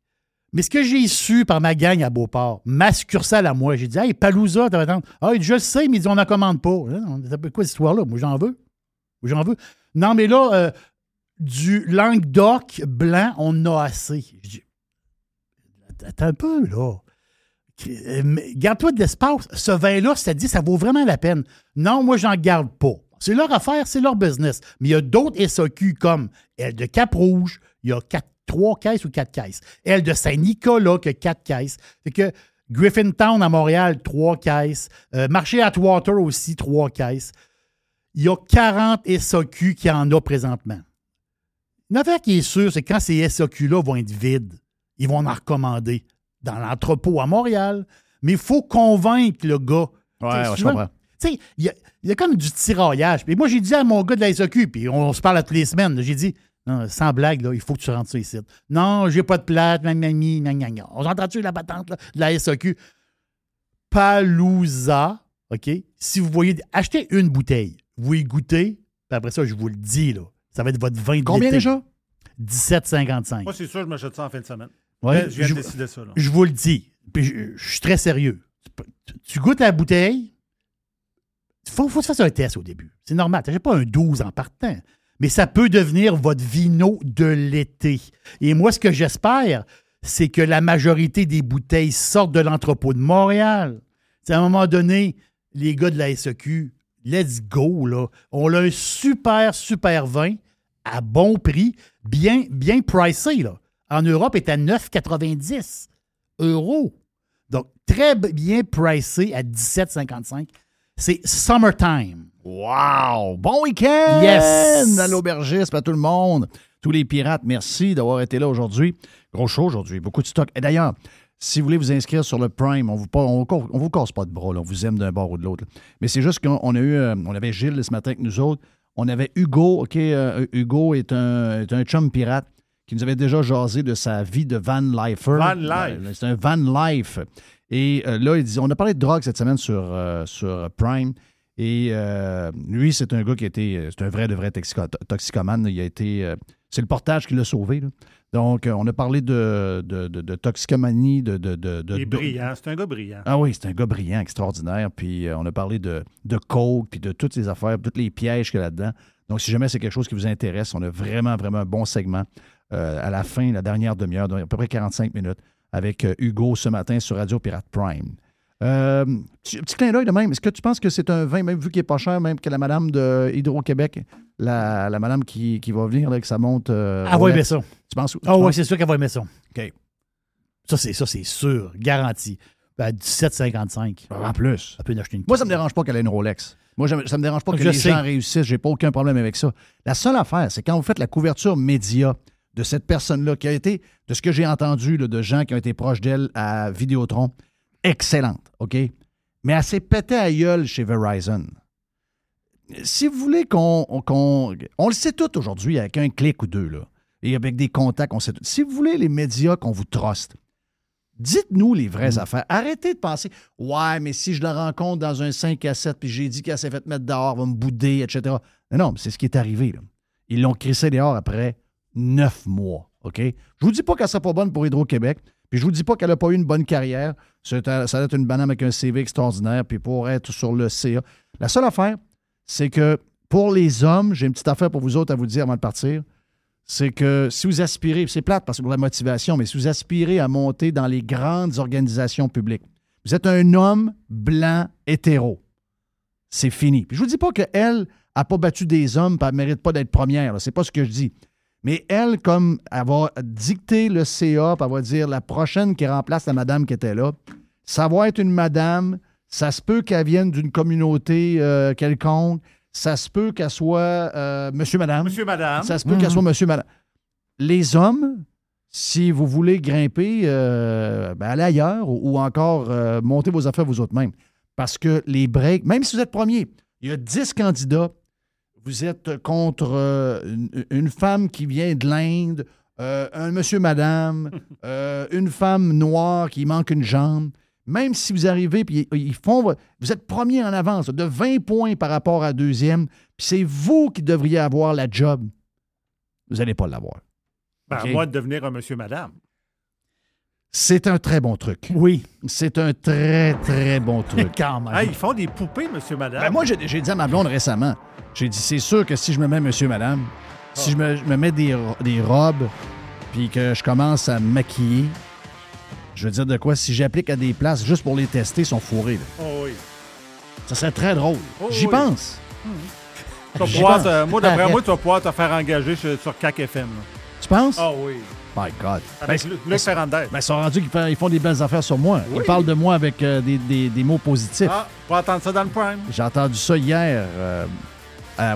[SPEAKER 2] Mais ce que j'ai su par ma gang à Beauport, ma à moi, j'ai dit Hey, Palooza, t'as attendre. Ah, dit, je le sais, mais ils disent, on n'en commande pas. Peut- quoi cette histoire-là? Moi, j'en veux. Moi, j'en veux. Non, mais là, euh, du Languedoc blanc, on a assez. Je dis Attends un peu, là. Garde-toi de l'espace. Ce vin-là, ça dit, ça vaut vraiment la peine. Non, moi, j'en garde pas. C'est leur affaire, c'est leur business. Mais il y a d'autres SAQ comme de Cap-Rouge, il y a quatre, trois caisses ou quatre caisses? Elle de Saint-Nicolas, qui a quatre caisses. Que Griffintown à Montréal, trois caisses. Euh, marché Atwater aussi, trois caisses. Il y a 40 SAQ qui en a présentement. Une affaire qui est sûre, c'est que quand ces SAQ-là vont être vides, ils vont en recommander dans l'entrepôt à Montréal. Mais il faut convaincre le gars.
[SPEAKER 1] Ouais, je comprends.
[SPEAKER 2] tu sais, il y, a- il y a comme du tiraillage. Puis moi, j'ai dit à mon gars de la SAQ, puis on, se parle à toutes les semaines, j'ai dit, non, sans blague, là, il faut que tu rentres ça ici. Non, j'ai pas de plate, gna, gna, gna, gna, gna. On entend-tu la patente là, de la SAQ? Palouza, OK? Si vous voyez, achetez une bouteille, vous y goûtez, puis après ça, je vous le dis, là, ça va être votre vin de
[SPEAKER 1] Combien déjà?
[SPEAKER 2] 17,55.
[SPEAKER 7] Moi, c'est sûr, je m'achète ça en fin de semaine.
[SPEAKER 2] Ouais,
[SPEAKER 7] je viens
[SPEAKER 2] je,
[SPEAKER 7] de décider ça. là.
[SPEAKER 2] je vous le dis. Puis je, je suis très sérieux. Tu, tu goûtes la bouteille, il faut, faut que tu fasses un test au début. C'est normal. Tu n'achètes pas un 12 en partant. Mais ça peut devenir votre vino de l'été. Et moi, ce que j'espère, c'est que la majorité des bouteilles sortent de l'entrepôt de Montréal. C'est à un moment donné, les gars de la SEQ, let's go, là. On a un super, super vin à bon prix, bien, bien pricé, là. En Europe, est à 9,90 euros. Donc, très bien pricé à 17,55. C'est summertime.
[SPEAKER 1] Wow! Bon week-end!
[SPEAKER 2] Yes!
[SPEAKER 1] À l'aubergiste, à tout le monde. Tous les pirates, merci d'avoir été là aujourd'hui. Gros show aujourd'hui, beaucoup de stock. Et d'ailleurs, si vous voulez vous inscrire sur le Prime, on vous, on, vous- on vous casse pas de bras, là. on vous aime d'un bord ou de l'autre. Mais c'est juste qu'on on a eu, euh, on avait Gilles ce matin avec nous autres. On avait Hugo, OK? euh, Hugo est un, est un chum pirate qui nous avait déjà jasé de sa vie de van lifer.
[SPEAKER 7] Van life.
[SPEAKER 1] Euh, C'est un van life. Et euh, là, il dit, on a parlé de drogue cette semaine sur, sur Prime. Et euh, lui, c'est un gars qui a été. euh, C'est un vrai de vrai toxico- toxicomane. Il a été. euh, c'est le portage qui l'a sauvé. là. Donc, on a parlé de, de, de- de toxicomanie, de. de,
[SPEAKER 7] brillant. C'est un gars brillant.
[SPEAKER 1] Ah oui, c'est un gars brillant, extraordinaire. Puis on a parlé de, de coke, puis de toutes ces affaires, tous les pièges qu'il y a là-dedans. Donc, si jamais c'est quelque chose qui vous intéresse, on a vraiment, vraiment un bon segment euh, à la fin, la dernière demi-heure, donc à peu près 45 minutes, avec Hugo ce matin sur Radio Pirate Prime. Euh, petit, petit clin d'œil de même. Est-ce que tu penses que c'est un vin, même vu qu'il n'est pas cher, même que la madame de Hydro-Québec, la, la madame qui, qui va venir, là, que ça monte. euh,
[SPEAKER 2] aimer
[SPEAKER 1] lait?
[SPEAKER 2] ça.
[SPEAKER 1] Tu penses?
[SPEAKER 2] Ah oui, c'est sûr qu'elle va aimer ça.
[SPEAKER 1] OK.
[SPEAKER 2] Ça, c'est ça, c'est sûr. Garanti. Ben, à 17,55.
[SPEAKER 1] En plus.
[SPEAKER 2] Elle peut en acheter une.
[SPEAKER 1] Moi, ça me dérange pas qu'elle ait une Rolex. Moi, ça me dérange pas que
[SPEAKER 2] Je
[SPEAKER 1] les
[SPEAKER 2] sais.
[SPEAKER 1] gens réussissent. J'ai pas aucun problème avec ça. La seule affaire, c'est quand vous faites la couverture média de cette personne-là, qui a été, de ce que j'ai entendu là, de gens qui ont été proches d'elle à Vidéotron, excellente, OK? Mais elle s'est pétée à gueule chez Verizon. Si vous voulez qu'on. qu'on- on le sait tout aujourd'hui avec un clic ou deux, là. Et avec des contacts, on sait tout. Si vous voulez les médias qu'on vous truste, Dites-nous les vraies affaires. Arrêtez de penser Ouais, mais si je la rencontre dans un 5 à 7 puis j'ai dit qu'elle s'est fait mettre dehors, elle va me bouder, etc. Non, non, mais c'est ce qui est arrivé. là. Ils l'ont crissé dehors après neuf mois. OK? Je vous dis pas qu'elle sera pas bonne pour Hydro-Québec, puis je vous dis pas qu'elle n'a pas eu une bonne carrière. Ça doit être une banane avec un CV extraordinaire, puis pour être sur le CA. La seule affaire, c'est que pour les hommes, j'ai une petite affaire pour vous autres à vous dire avant de partir c'est que si vous aspirez, c'est plate parce que pour la motivation, mais si vous aspirez à monter dans les grandes organisations publiques, vous êtes un homme blanc hétéro. C'est fini. Puis je vous dis pas qu'elle n'a pas battu des hommes, puis elle ne mérite pas d'être première. C'est pas ce que je dis. Mais elle, comme elle va dicter le CA, puis elle va dire la prochaine qui remplace la madame qui était là, ça va être une madame, ça se peut qu'elle vienne d'une communauté euh, quelconque, ça se peut qu'elle soit euh, monsieur, madame.
[SPEAKER 7] Monsieur, madame.
[SPEAKER 1] Ça se peut qu'elle soit monsieur, madame. Les hommes, si vous voulez grimper, euh, ben, allez ailleurs ou, ou encore euh, montez vos affaires vous autres mêmes. Parce que les breaks, même si vous êtes premier, il y a 10 candidats, vous êtes contre euh, une, femme qui vient de l'Inde, euh, un monsieur, madame, euh, une femme noire qui manque une jambe. Même si vous arrivez, puis ils font. Vous êtes premier en avance, de 20 points par rapport à deuxième, puis c'est vous qui devriez avoir la job. Vous n'allez pas l'avoir.
[SPEAKER 7] Ben,
[SPEAKER 1] OK?
[SPEAKER 7] à moi de devenir un monsieur, madame.
[SPEAKER 1] C'est un très bon truc.
[SPEAKER 2] Oui.
[SPEAKER 1] C'est un très, très bon truc.
[SPEAKER 2] Quand même.
[SPEAKER 7] Ah, ils font des poupées, monsieur, madame.
[SPEAKER 1] Ben, moi, j'ai j'ai dit à ma blonde récemment, j'ai dit, c'est sûr que si je me mets monsieur, madame, si je me, je me mets des, des robes, puis que je commence à me maquiller, je veux dire de quoi, si j'applique à des places juste pour les tester, ils sont fourrés. là.
[SPEAKER 7] Oh oui.
[SPEAKER 1] Ça serait très drôle.
[SPEAKER 7] Oh
[SPEAKER 1] J'y
[SPEAKER 7] oui.
[SPEAKER 1] pense.
[SPEAKER 7] Tu vas
[SPEAKER 1] J'y
[SPEAKER 7] pouvoir
[SPEAKER 1] pense.
[SPEAKER 7] te- moi, d'après moi, tu vas pouvoir te faire engager sur, sur CAC FM. là.
[SPEAKER 1] Tu penses?
[SPEAKER 7] Ah oui.
[SPEAKER 1] My God.
[SPEAKER 7] Avec
[SPEAKER 1] Ben,
[SPEAKER 7] Luc Ferrandez.
[SPEAKER 1] Ben, ils sont rendus qu'ils font, des belles affaires sur moi. Ils parlent de moi avec euh, des, des- des mots positifs.
[SPEAKER 7] Ah, pas attendre ça dans le prime.
[SPEAKER 1] J'ai entendu ça hier euh,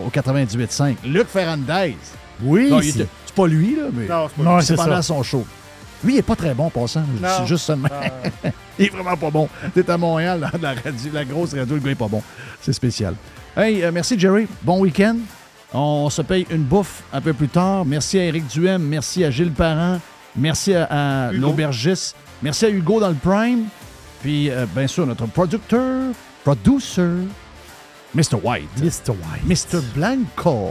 [SPEAKER 1] au 98.5. Luc Ferrandez.
[SPEAKER 2] Oui, c'est-
[SPEAKER 1] pas lui, là, mais
[SPEAKER 2] Non, c'est pas lui.
[SPEAKER 1] c'est pendant
[SPEAKER 2] ça.
[SPEAKER 1] son show. Lui, il est pas très bon, passant.
[SPEAKER 2] Non.
[SPEAKER 1] C'est juste de même. il est vraiment pas bon. T'es à Montréal, dans la, radio, la grosse radio, le gars est pas bon. C'est spécial. Hey, euh, merci, Jerry. Bon week-end. On se paye une bouffe un peu plus tard. Merci à Éric Duhem. Merci à Gilles Parent. Merci à, l'aubergiste. Merci à Hugo dans le Prime. Puis, euh, bien sûr, notre producteur, producer, Mr. White.
[SPEAKER 2] Mr. White.
[SPEAKER 1] Mr. Blanco.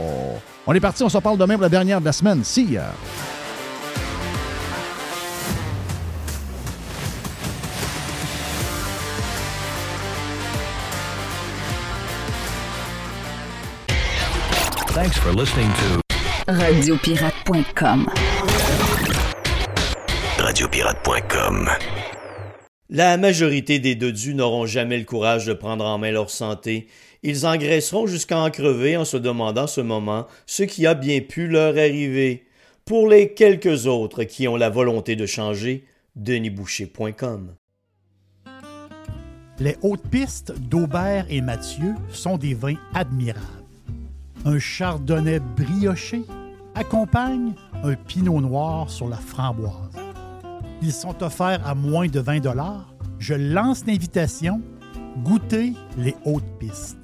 [SPEAKER 1] On est parti, on se parle demain pour la dernière de la semaine. See ya.
[SPEAKER 17] Thanks for listening to
[SPEAKER 12] Radiopirate.com.
[SPEAKER 17] Radiopirate.com.
[SPEAKER 11] La majorité des dodus n'auront jamais le courage de prendre en main leur santé. Ils engraisseront jusqu'à en crever en se demandant ce moment ce qui a bien pu leur arriver. Pour les quelques autres qui ont la volonté de changer, denisboucher.com.
[SPEAKER 2] Les hautes pistes d'Aubert et Mathieu sont des vins admirables. Un chardonnay brioché accompagne un pinot noir sur la framboise. Ils sont offerts à moins de 20 Je lance l'invitation. Goûtez les hautes pistes.